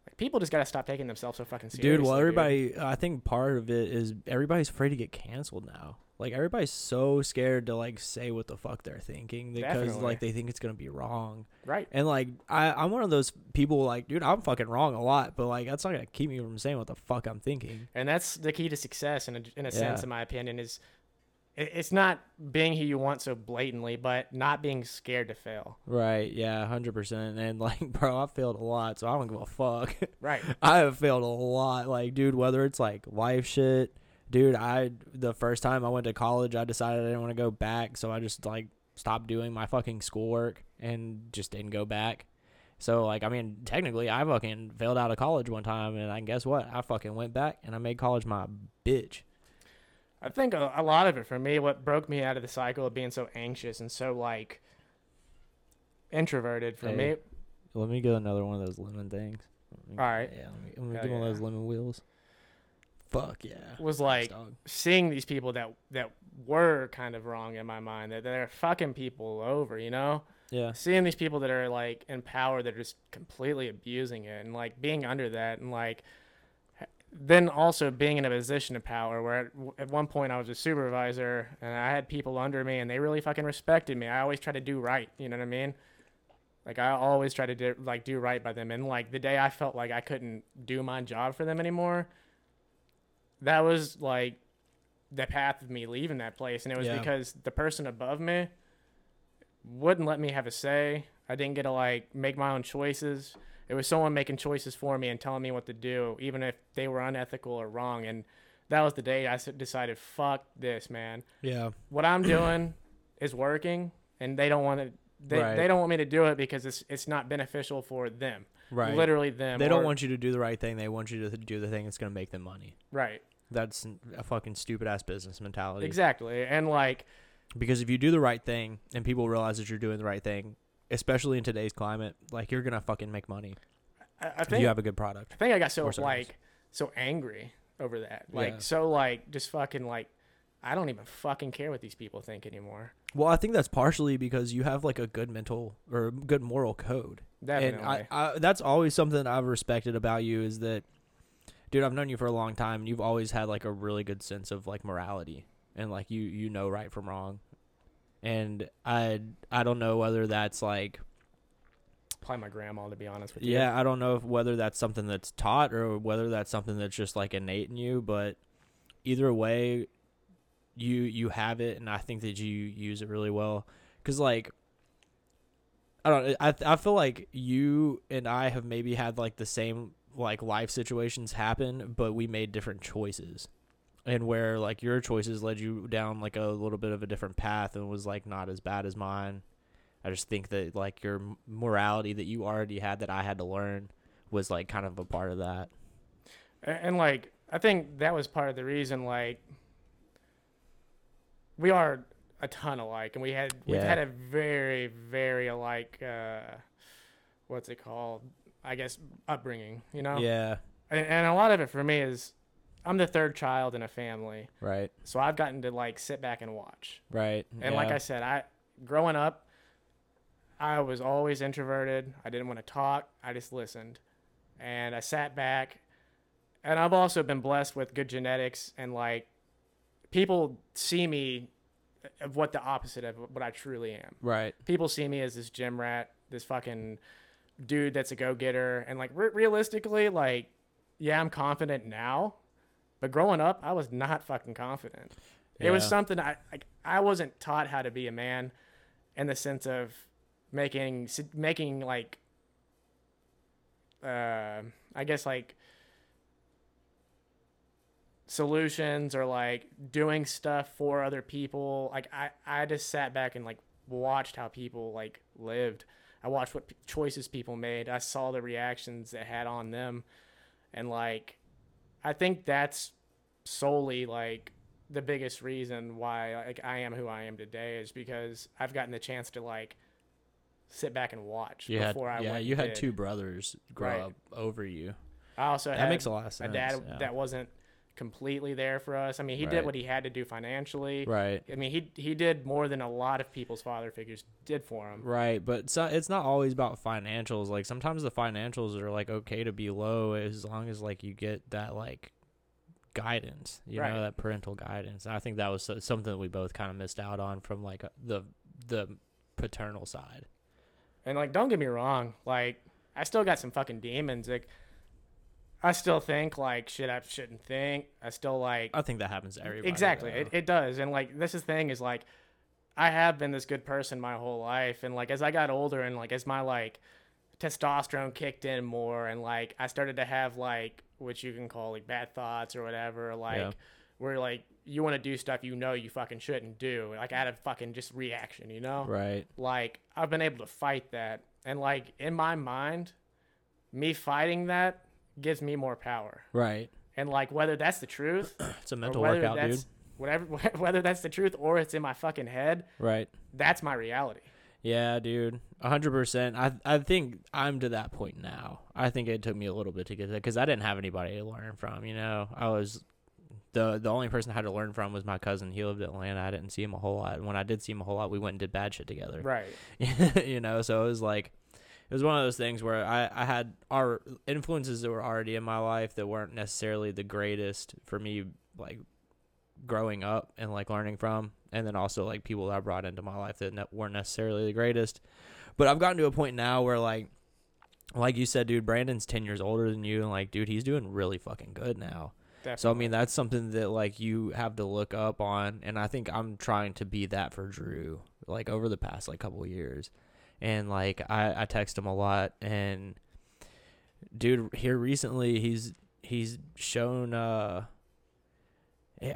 like people just gotta stop taking themselves so fucking seriously. Dude, well, everybody, I think part of it is everybody's afraid to get canceled now. Like everybody's so scared to like say what the fuck they're thinking because Definitely. like they think it's gonna be wrong. right? And like I, I'm one of those people like, dude, I'm fucking wrong a lot, but like that's not gonna keep me from saying what the fuck I'm thinking. And that's the key to success, in a, in a sense, in my opinion, is it's not being who you want so blatantly, but not being scared to fail. Right? Yeah, hundred percent. And like, [LAUGHS] bro, I failed a lot, so I don't give a fuck. Right. [LAUGHS] I have failed a lot. Like, dude, whether it's like life shit, dude, I the first time I went to college, I decided I didn't want to go back, so I just like stopped doing my fucking schoolwork and just didn't go back. So like, I mean, technically, I fucking failed out of college one time, and I guess what? I fucking went back and I made college my bitch. I think a, a lot of it for me, what broke me out of the cycle of being so anxious and so like introverted for Hey. me. Let me get another one of those lemon things. Me- All right. Yeah, let me, let me Hell get one of those lemon wheels. Fuck yeah. was like seeing these people that that were kind of wrong in my mind that they're fucking people over, you know? yeah, Seeing these people that are like in power that are just completely abusing it and like being under that and like then also being in a position of power where at, at one point I was a supervisor and I had people under me and they really fucking respected me. I always try to do right, you know what I mean? Like I always try to do, like do right by them and like the day I felt like I couldn't do my job for them anymore, that was like the path of me leaving that place and it was Yeah. because the person above me wouldn't let me have a say. I didn't get to like make my own choices. It was someone making choices for me and telling me what to do, even if they were unethical or wrong. And that was the day I decided, fuck this, man. yeah, What I'm doing [CLEARS THROAT] is working, and they don't want to. They, Right. they don't want me to do it because it's it's not beneficial for them. right. Literally them. They don't want you to do the right thing. They want you to do the thing that's gonna make them money. right. That's a fucking stupid ass business mentality. Exactly. And like Because if you do the right thing and people realize that you're doing the right thing, especially in today's climate, like you're gonna fucking make money I, I if think you have a good product. I think I got so like so angry over that. Like Yeah. so like just fucking like I don't even fucking care what these people think anymore. Well, I think that's partially because you have like a good mental or good moral code. Definitely. And I, I, that's always something I've respected about you is that, dude, I've known you for a long time and you've always had like a really good sense of like morality and like you, you know right from wrong. And I, I don't know whether that's like, Probably my grandma to be honest with you. yeah, I don't know if whether that's something that's taught or whether that's something that's just like innate in you, but either way, you, you have it. And I think that you use it really well. Cause like, I don't. I I feel like you and I have maybe had like the same like life situations happen, but we made different choices, and where like your choices led you down like a little bit of a different path and was like not as bad as mine. I just think that like your morality that you already had that I had to learn was like kind of a part of that. And, and like I think that was part of the reason like we are a ton alike and we had we've had a very very alike uh what's it called? I guess upbringing, you know? Yeah. And, and a lot of it for me is I'm the third child in a family. Right. So I've gotten to like sit back and watch. Right. And like. I said, I growing up, I was always introverted. I didn't want to talk. I just listened, and I sat back. And I've also been blessed with good genetics, and like people see me of what the opposite of what I truly am. right. People see me as this gym rat, this fucking dude that's a go getter, and like re- realistically, like yeah, I'm confident now, but growing up, I was not fucking confident. It was something I like. I wasn't taught how to be a man, in the sense of making making like, uh, I guess like solutions or like doing stuff for other people. Like I, I just sat back and like watched how people like lived. I watched what p- choices people made. I saw the reactions it had on them, and like I think that's solely like the biggest reason why like I am who I am today is because I've gotten the chance to like sit back and watch You had, before I yeah, you had did. two brothers grow Right. up over you. I also That had makes a lot of sense. a dad yeah. that wasn't completely there for us. I mean, he Right. did what he had to do financially. Right. I mean, he he did more than a lot of people's father figures did for him. Right, but so, it's not always about financials. Like sometimes the financials are like okay to be low as long as like you get that like guidance, you Right. know, that parental guidance. And I think that was something that we both kind of missed out on from like the the paternal side. And like, don't get me wrong, like I still got some fucking demons. Like, I still think like shit I shouldn't think. I still like I think that happens to everybody. exactly though. it, it does. And like this is the thing is like, I have been this good person my whole life, and like as I got older and like as my like testosterone kicked in more, and like I started to have like what you can call like bad thoughts or whatever, like Yeah. where like you want to do stuff you know you fucking shouldn't do, like out of fucking just reaction, you know? right. like I've been able to fight that. And like in my mind, me fighting that gives me more power. Right. And like whether that's the truth, [CLEARS THROAT] It's a mental workout, dude. whatever [LAUGHS] whether that's the truth or it's in my fucking head, Right. that's my reality. Yeah, dude, hundred percent. I I think I'm to that point now. I think it took me a little bit to get there because I didn't have anybody to learn from. You know, I was the the only person I had to learn from was my cousin. He lived in Atlanta. I didn't see him a whole lot. And when I did see him a whole lot, we went and did bad shit together. Right. [LAUGHS] you know, so it was like it was one of those things where I I had our influences that were already in my life that weren't necessarily the greatest for me, like growing up and like learning from and then also like people that I brought into my life that ne- weren't necessarily the greatest. But I've gotten to a point now where like like you said dude Brandon's 10 years older than you and like dude he's doing really fucking good now. Definitely. so I mean that's something that like you have to look up on and I think I'm trying to be that for Drew like over the past like couple of years and like I I text him a lot and dude here recently he's he's shown uh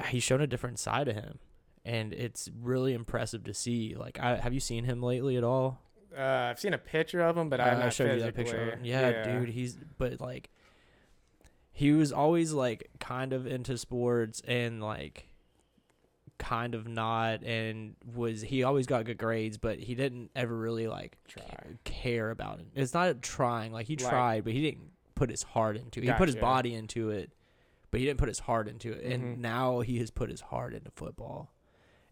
he's shown a different side of him and it's really impressive to see like I have you seen him lately at all uh, I've seen a picture of him, but uh, I'm I not showed you that picture. of him. Yeah, dude, he's but like he was always like kind of into sports and like kind of not and was he always got good grades but he didn't ever really like Try. care about it. It's not trying like he tried but he didn't put his heart into it. He put his Gotcha. body into it but he didn't put his heart into it. Mhm. And now he has put his heart into football.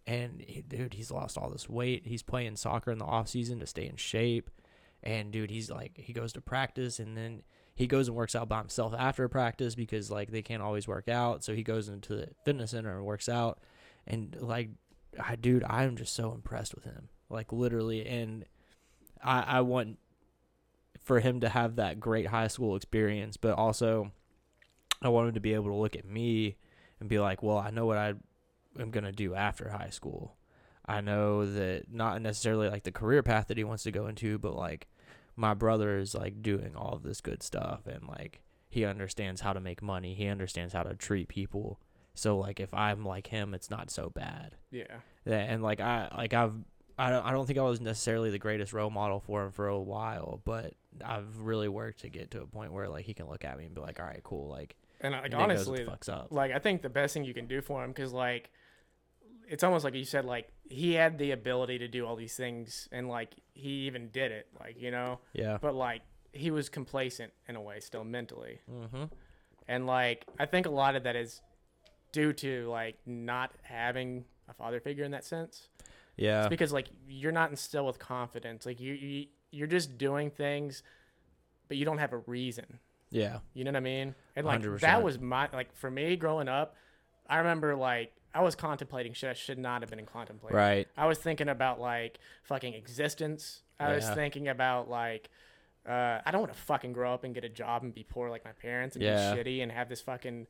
And he, dude, he's lost all this weight. He's playing soccer in the off season to stay in shape. And dude, he's like he goes to practice and then he goes and works out by himself after practice because like they can't always work out. So he goes into the fitness center and works out. And like, I dude, I am just so impressed with him. Like literally, and I I want for him to have that great high school experience, but also I want him to be able to look at me and be like, well, I know what I am gonna do after high school. I know that not necessarily like the career path that he wants to go into, but like my brother is like doing all of this good stuff and like he understands how to make money. He understands how to treat people. So like if I'm like him, it's not so bad. Yeah. And like I like I've I don't I don't think I was necessarily the greatest role model for him for a while, but I've really worked to get to a point where like he can look at me and be like, all right, cool, like, And like honestly, fuck's up. like I think the best thing you can do for him because like it's almost like you said like he had the ability to do all these things and like he even did it like you know Yeah. but like he was complacent in a way still mentally Mm-hmm. and like i think a lot of that is due to like not having a father figure in that sense Yeah. it's because like you're not instilled with confidence like you, you you're just doing things but you don't have a reason Yeah. you know what I mean? And like 100%. that was my like for me growing up, I remember like I was contemplating shit I should not have been contemplating. Right. I was thinking about like fucking existence. I was thinking about like uh, I don't want to fucking grow up and get a job and be poor like my parents and Yeah. be shitty and have this fucking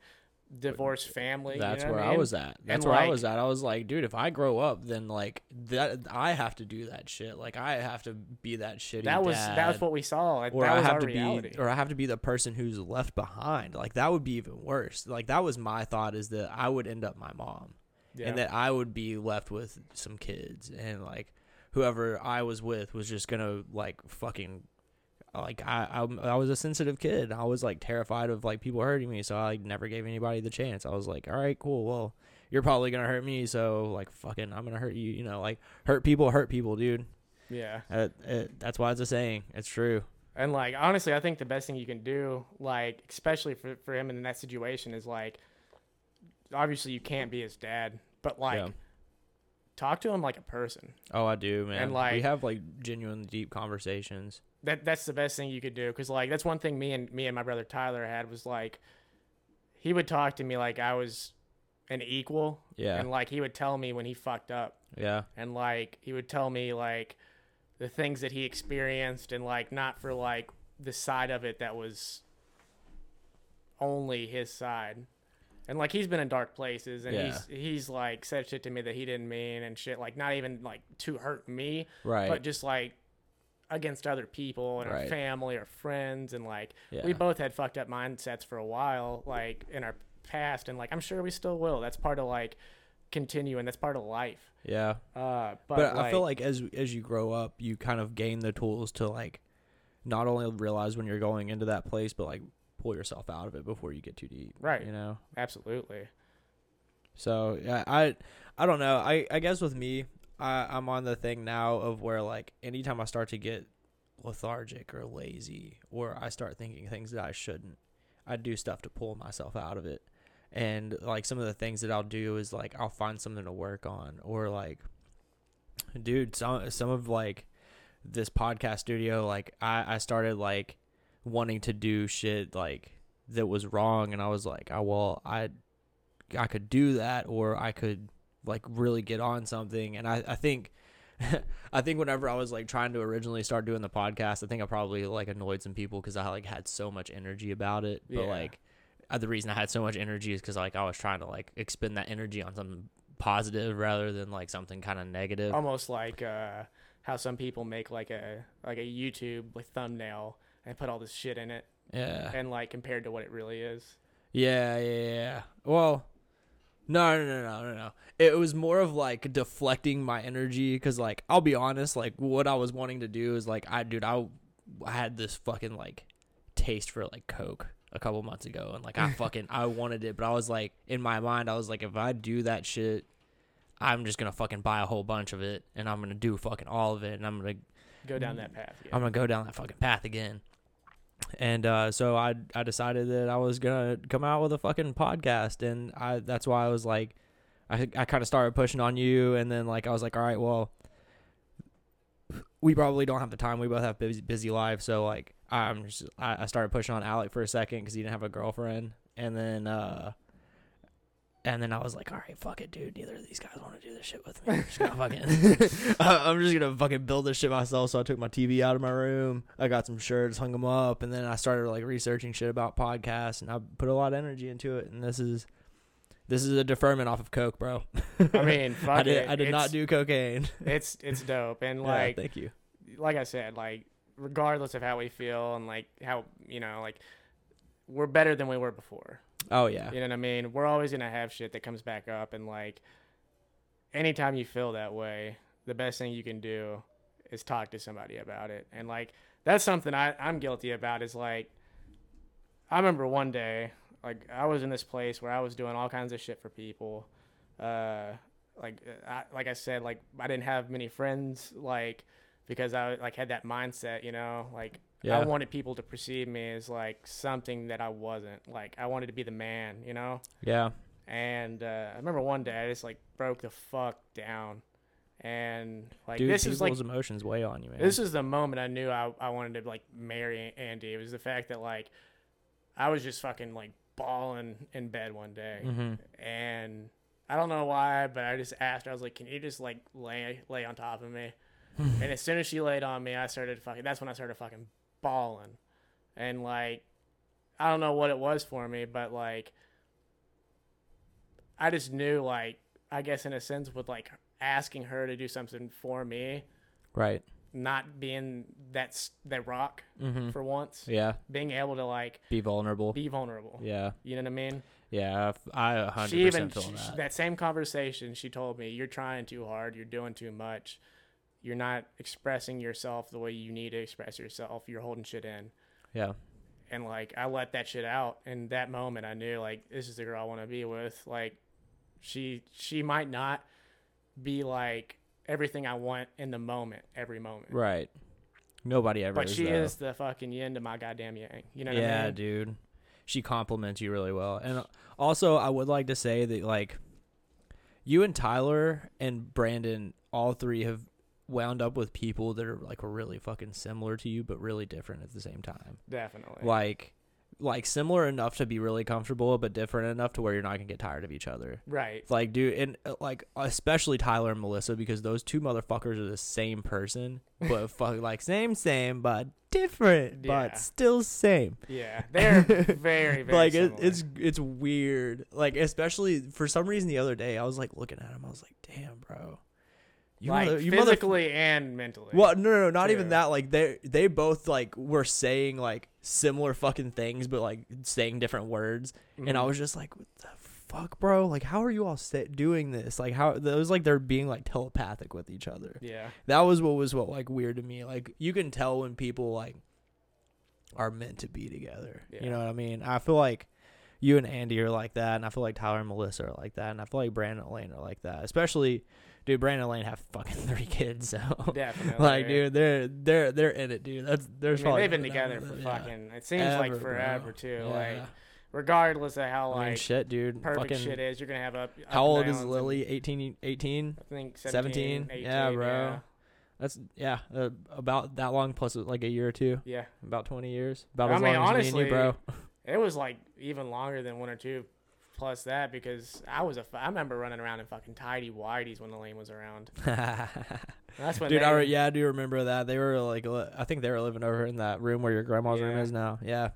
divorced family. you That's know where I, I, was at. That's And, where I was at. I was like, dude, if I grow up, then like that, I have to do that shit. Like I have to be that shitty. That was that was what we saw. Like, or that I was have to reality. be, or I have to be the person who's left behind. Like that would be even worse. Like that was my thought is that I would end up my mom, yeah. and that I would be left with some kids, and like whoever I was with was just gonna like fucking like I, I I was a sensitive kid. I was like terrified of like people hurting me, so I like, never gave anybody the chance. I was like, all right, cool. Well, you're probably gonna hurt me, so like fucking, I'm gonna hurt you. You know, like hurt people, hurt people, dude. Yeah. Uh, it, that's why it's a saying. It's true. And like honestly, I think the best thing you can do, like especially for for him in that situation, is like obviously you can't be his dad, but like Yeah. talk to him like a person. Oh, I do, man. we like- we have like genuine deep conversations. That that's the best thing you could do because like that's one thing me and me and my brother Tyler had was like he would talk to me like I was an equal, Yeah. and like he would tell me when he fucked up, Yeah. and like he would tell me like the things that he experienced and like not for like the side of it that was only his side and like he's been in dark places and Yeah. he's he's like said shit to me that he didn't mean and shit like not even like to hurt me Right. but just like against other people and our family or friends and like yeah. we both had fucked up mindsets for a while like in our past and like i'm sure we still will that's part of like continuing that's part of life yeah. uh but, But, I feel like as as you grow up, you kind of gain the tools to like not only realize when you're going into that place, but like pull yourself out of it before you get too deep. Right. You know. absolutely So yeah, I I don't know. I I guess with me, I I'm on the thing now of where like anytime I start to get lethargic or lazy, or I start thinking things that I shouldn't, I do stuff to pull myself out of it. And like some of the things that I'll do is like I'll find something to work on, or like, dude, some some of like this podcast studio, like I I started like wanting to do shit like that was wrong, and I was like, oh well, I I could do that or I could like really get on something. And I, I think [LAUGHS] I think whenever I was like trying to originally start doing the podcast I think I probably like annoyed some people because I like had so much energy about it. But Yeah. like uh, the reason I had so much energy is because like I was trying to like expend that energy on something positive rather than like something kind of negative. Almost like uh how some people make like a like a youtube like thumbnail and put all this shit in it. Yeah. And like compared to what it really is. Yeah, yeah, yeah. Well, no, no, no, no, no, no. It was more of like deflecting my energy because, like, I'll be honest, like, what I was wanting to do is like, I, dude, I, I had this fucking like taste for like Coke a couple months ago, and like, I [LAUGHS] fucking, I wanted it, but I was like, in my mind, I was like, if I do that shit, I'm just gonna fucking buy a whole bunch of it, and I'm gonna do fucking all of it, and I'm gonna go down that path yeah. I'm gonna go down that fucking path again. And uh, so I I decided that I was gonna come out with a fucking podcast, and I that's why I was like, I I kind of started pushing on you, and then like I was like, all right, well, we probably don't have the time. We both have busy busy lives, so like I'm just I, I started pushing on Alec for a second because he didn't have a girlfriend, and then uh. And then I was like, all right, fuck it, dude. Neither of these guys want to do this shit with me. I'm just gonna [LAUGHS] fucking, [LAUGHS] I'm just gonna fucking build this shit myself. So I took my TV out of my room. I got some shirts, hung them up, and then I started like researching shit about podcasts, and I put a lot of energy into it. And this is, this is a deferment off of coke, bro. i mean [LAUGHS] fuck I did, it. I did not do cocaine. it's it's dope and Yeah, like thank you. like I said, like regardless of how we feel and like how you know, like we're better than we were before. Oh yeah, You know what I mean? We're always gonna have shit that comes back up, and like anytime you feel that way, the best thing you can do is talk to somebody about it. And like that's something I I'm guilty about. Is like I remember one day, like I was in this place where I was doing all kinds of shit for people. Uh, like I, like I said, like I didn't have many friends, like because I like had that mindset, you know, like Yeah. I wanted people to perceive me as like something that I wasn't. Like I wanted to be the man, you know. yeah, And uh, I remember one day I just like broke the fuck down, and like dude. this is like emotions weigh on you, man. this is the moment I knew I, I wanted to like marry Andy. It was the fact that like I was just fucking like bawling in bed one day, hmm and I don't know why, but I just asked her. I was like, "Can you just like lay lay on top of me?" [SIGHS] and as soon as she laid on me, I started fucking. That's when I started fucking bawling, and like I don't know what it was for me, but like I just knew like I guess in a sense with like asking her to do something for me, right. not being that that rock hmm for once, Yeah, being able to like be vulnerable. be vulnerable. yeah, You know what I mean? yeah. I hundred she even percent feel sh- that. that same conversation she told me you're trying too hard you're doing too much you're not expressing yourself the way you need to express yourself. You're holding shit in. Yeah. And like I let that shit out. And that moment I knew like this is the girl I want to be with. Like she she might not be like everything I want in the moment, every moment. Right. Nobody ever. But is, she though. is the fucking yin to my goddamn yang. You know what yeah, I mean? dude. She compliments you really well. And uh, also, I would like to say that like you and Tyler and Brandon, all three have wound up with people that are like really fucking similar to you, but really different at the same time. Definitely. Like, like similar enough to be really comfortable, but different enough to where you're not gonna get tired of each other. right. Like, dude, and uh, like especially Tyler and Melissa because those two motherfuckers are the same person, but [LAUGHS] fuck, like same, same, but different, Yeah. but still same. Yeah. They're very, [LAUGHS] very like it, it's it's weird. Like especially for some reason the other day I was like looking at him. I was like, damn, bro. You like mother- you mother- physically and mentally. well, no, no, no, not even that. Like they they both like were saying like similar fucking things, but like saying different words, and I Mhm. was just like, what the fuck, bro? Like, how are you all sa- doing this? Like, how it was like they're being like telepathic with each other. Yeah. That was what was what like weird to me. Like you can tell when people like are meant to be together. Yeah. You know what I mean? I feel like you and Andy are like that, and I feel like Tyler and Melissa are like that, and I feel like Brandon and Elaine are like that. Especially, dude, Brandon Lane have fucking [LAUGHS] three kids, so Definitely. like, dude, they're they're they're in it, dude. That's I there's mean, probably they've been together for yeah. fucking. It seems like Ever, bro. forever too. Yeah. Like regardless of how I mean, like shit, dude. perfect fucking, shit is, you're gonna have up. how up and old is Lily? 18, 18? I think 17? 17, Yeah, bro. Yeah. That's yeah, uh, about that long plus like a year or two. yeah. About twenty years. About I as mean, long as me and you, bro. It was like even longer than one or two, plus that because I was a. I remember running around in fucking tidy whities when the lane was around. [LAUGHS] That's when Dude, they, I re- yeah, I do remember that. They were like, li- I think they were living over in that room where your grandma's room is now. Yeah,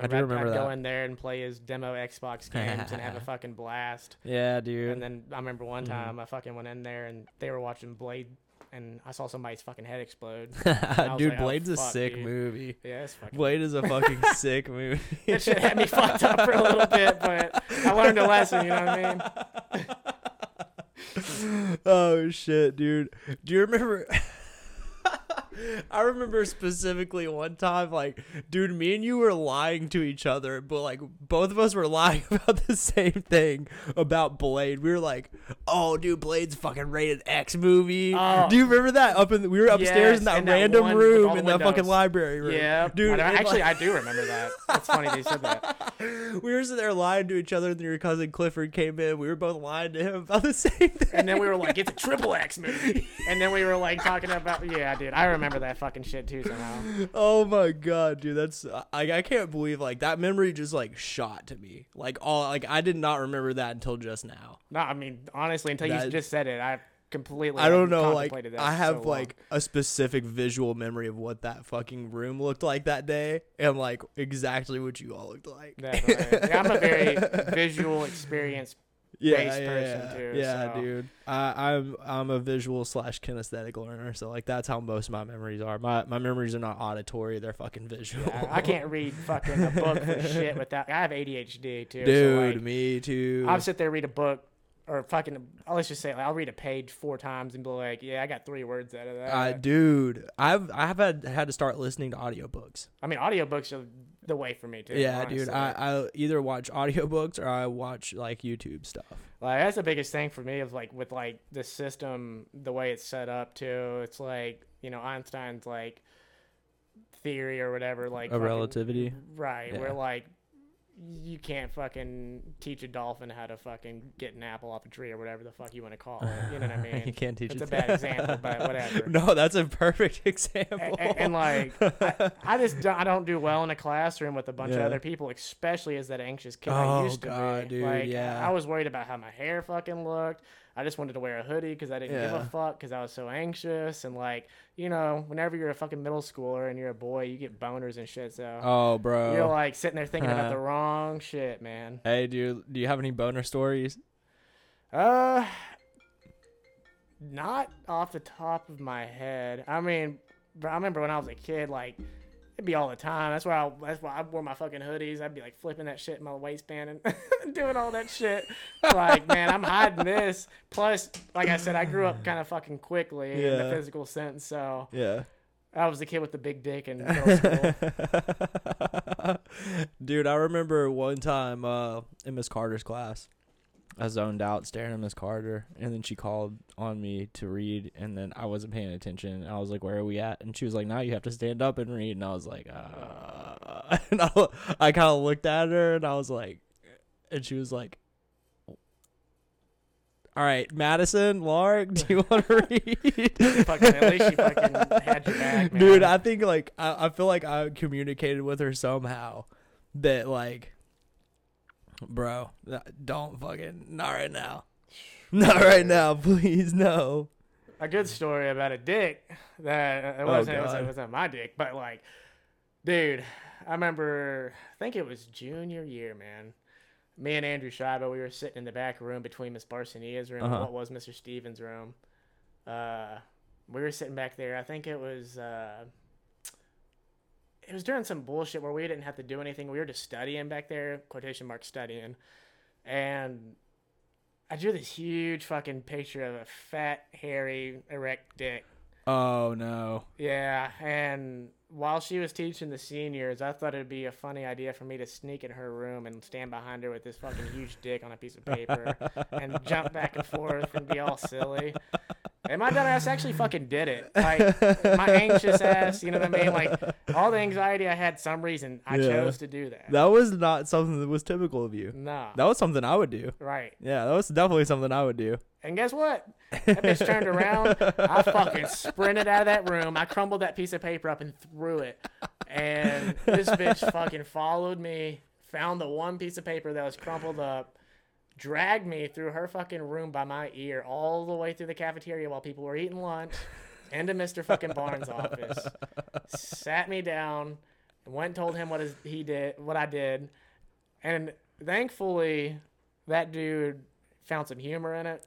I, do remember I'd, remember I'd go in there and play his demo Xbox [LAUGHS] games and have a fucking blast. yeah, dude. And then I remember one Mhm. time I fucking went in there and they were watching Blade, and I saw somebody's fucking head explode. [LAUGHS] dude, like, oh, Blade's a sick dude. movie. Yeah, it's fucking. Blade is a [LAUGHS] fucking sick movie. That shit had me fucked up for a little bit, but I learned a lesson. You know what I mean? [LAUGHS] oh shit, dude. Do you remember? I remember specifically one time, like, dude, me and you were lying to each other, but like both of us were [LAUGHS] lying about the same thing about Blade. We were like, "Oh, dude, Blade's fucking rated X movie." Oh. Do you remember that? Up in the, we were upstairs Yes, in that in that random one room in that fucking library room. Yeah, dude. I, actually, like- I do remember that. It's funny they said that. [LAUGHS] we were sitting there lying to each other, and then your cousin Clifford came in. We were both lying to him about the same thing. And then we were like, "It's a triple X movie," and then we were like talking about, yeah, dude, I remember that fucking shit too somehow. [LAUGHS] Oh my god, dude, that's I I can't believe like that memory just like shot to me. Like all like I did not remember that until just now. No, I mean, honestly, until That- you just said it, I completely. I don't know, like I have so long. like a specific visual memory of what that fucking room looked like that day, and like exactly what you all looked like. Yeah, I'm a very [LAUGHS] visual experience. Yeah, yeah, yeah, too, yeah, so- dude. I, I'm I'm a visual slash kinesthetic learner, so like that's how most of my memories are. My my memories are not auditory; they're fucking visual. I, I can't read [LAUGHS] fucking a book for shit without. I have ADHD too. dude. so like, me too. I'll sit there read a book. Or fucking, let's just say, like, I'll read a page four times and be like, "Yeah, I got three words out of that." Uh, dude, I've I've had had to start listening to audiobooks. I mean, audiobooks are the way for me too. Yeah, dude. I, I either watch audiobooks or I watch like YouTube stuff. Like that's the biggest thing for me is like with like the system, the way it's set up too. It's like you know Einstein's like theory or whatever, like Of relativity? right? Yeah. Where like you can't fucking teach a dolphin how to fucking get an apple off a tree or whatever the fuck you want to call it. You know what I [LAUGHS] mean? you can't teach It's it. a bad [LAUGHS] example, but whatever. [LAUGHS] no, that's a perfect example. a- and, like I, I just don't, I don't do well in a classroom with a bunch of other people, especially as that anxious kid I Oh, used to God, be. dude, like yeah. I was worried about how my hair fucking looked. I just wanted to wear a hoodie because I didn't give a fuck because I was so anxious and like you know whenever you're a fucking middle schooler and you're a boy you get boners and shit so oh, bro. you're like sitting there thinking about the [LAUGHS] wrong shit man. hey, dude, do you have any boner stories? Uh, not off the top of my head. I mean, I remember when I was a kid, like It'd be all the time. That's why I, that's why I wore my fucking hoodies. I'd be like flipping that shit in my waistband and [LAUGHS] doing all that shit. Like, man, I'm hiding this. Plus, like I said, I grew up kind of fucking quickly in the physical sense. So Yeah. I was the kid with the big dick in [LAUGHS] middle school. Dude, I remember one time uh, in Miss Carter's class, I zoned out staring at Miss Carter, and then she called on me to read, and then I wasn't paying attention. And I was like, "Where are we at?" And she was like, "Now you have to stand up and read." And I was like, uh, [LAUGHS] and I, I kind of looked at her, and I was like, and she was like. All right, Madison, Lark, do you want to [LAUGHS] read? fucking, at least she fucking had your back, man. Dude, I think like I, I feel like I communicated with her somehow that like, bro, don't fucking not right now, [SIGHS] not right now, please no. a good story about a dick that it wasn't, it wasn't, Oh, it wasn't my dick, but like, dude, I remember, I think it was junior year, man. Me and Andrew Schreiber, we were sitting in the back room between Miss Barsonia's room Uh-huh. and what was Mr. Stevens' room. Uh, we were sitting back there. I think it was, uh, it was during some bullshit where we didn't have to do anything. We were just studying back there, quotation mark studying, and I drew this huge fucking picture of a fat, hairy, erect dick. Oh no. Yeah, and while she was teaching the seniors, I thought it'd be a funny idea for me to sneak in her room and stand behind her with this fucking huge dick on a piece of paper and jump back and forth and be all silly. And my dumb ass actually fucking did it. [LAUGHS] Like my anxious ass, you know what I mean? Like all the anxiety I had, some reason I Yeah. chose to do that. That was not something that was typical of you. no, That was something I would do. right. Yeah, that was definitely something I would do. And guess what? That bitch turned around. I [LAUGHS] fucking sprinted out of that room. I crumbled that piece of paper up and threw it. And this bitch fucking followed me, found the one piece of paper that was crumpled up, dragged me through her fucking room by my ear all the way through the cafeteria while people were eating lunch into Mr. fucking Barnes' office. Sat me down went and told him what he did, what I did. And thankfully, that dude found some humor in it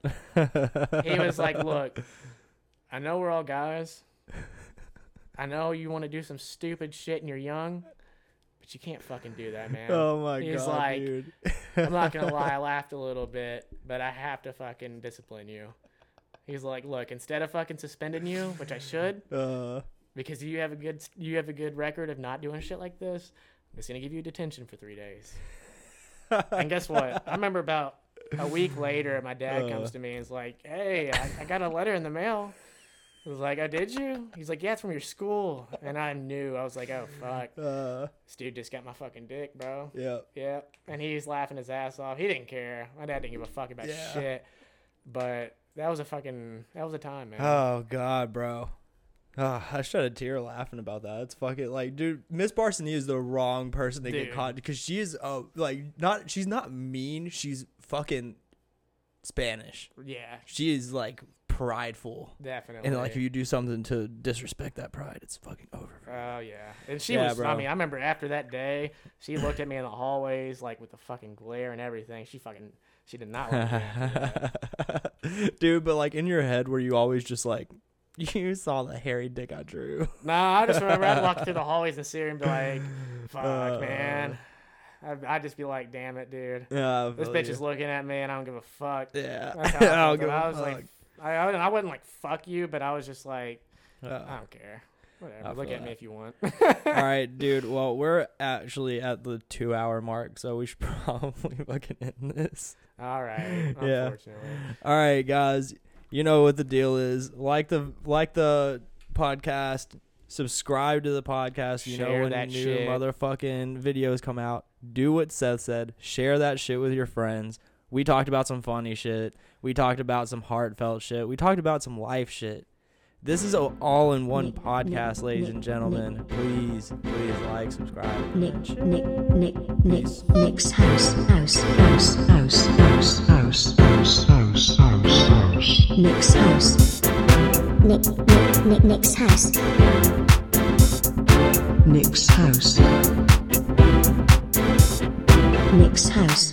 he was like, "Look, I know we're all guys. I know you want to do some stupid shit and you're young, but you can't fucking do that, man." Oh my He's god, like, dude. I'm not gonna lie, I [LAUGHS] laughed a little bit, but I have to fucking discipline you. He's like, "Look, instead of fucking suspending you, which I should, Uh, because you have a good you have a good record of not doing shit like this, I'm just gonna give you detention for three days." [LAUGHS] and guess what? I remember about a week later, my dad Uh. comes to me and is like, "Hey, I, I got a letter in the mail." I was like, "I did you?" He's like, "Yeah, it's from your school." And I knew. I was like, "Oh fuck, [LAUGHS] uh, this dude just got my fucking dick, bro." yeah. Yeah, and he's laughing his ass off. He didn't care. My dad didn't give a fuck about Yeah. shit. But that was a fucking that was a time, man. Oh god, bro. Ah, I shed a tear laughing about that. It's fucking like, dude. Miss Barsony is the wrong person to get caught because she is uh like not. She's not mean. She's fucking Spanish. yeah, She is like prideful, definitely. and like if you do something to disrespect that pride, it's fucking over. for her. Oh yeah, and she Yeah, was. I mean, I remember after that day, she looked at me in the hallways like with the fucking glare and everything. She fucking, she did not like me. [LAUGHS] dude. But like in your head, were you always just like, [LAUGHS] you saw the hairy dick I drew? no, I just remember I'd walk through the hallways and see her and be like, [LAUGHS] "Fuck, Uh. man." I'd, I'd just be like, "Damn it, dude." Yeah, I This feel bitch you. is looking at me and I don't give a fuck. Yeah, That's how I, I don't felt. give a I was fuck. like, I, I, I wasn't like fuck you, but I was just like, Yeah. I don't care. Whatever. Look at me if you want. [LAUGHS] All right, [LAUGHS] dude. Well, we're actually at the two hour mark, so we should [LAUGHS] probably fucking end this. All right. Yeah. Unfortunately. All right, guys. You know what the deal is. Like the like the podcast. Subscribe to the podcast. You know when that new shit. motherfucking videos come out. Do what Seth said. Share that shit with your friends. We talked about some funny shit. We talked about some heartfelt shit. We talked about some life shit. This is a all-in-one Nick, podcast, Nick, ladies Nick, and gentlemen. Please, please like, subscribe. Nick, Nick, Nick, Nick, Nick's house, house, house, house, house, House, house, house, house, house. Nick's house, Nick, Nick, Nick, Nick's house. Nick's house. Nick's house.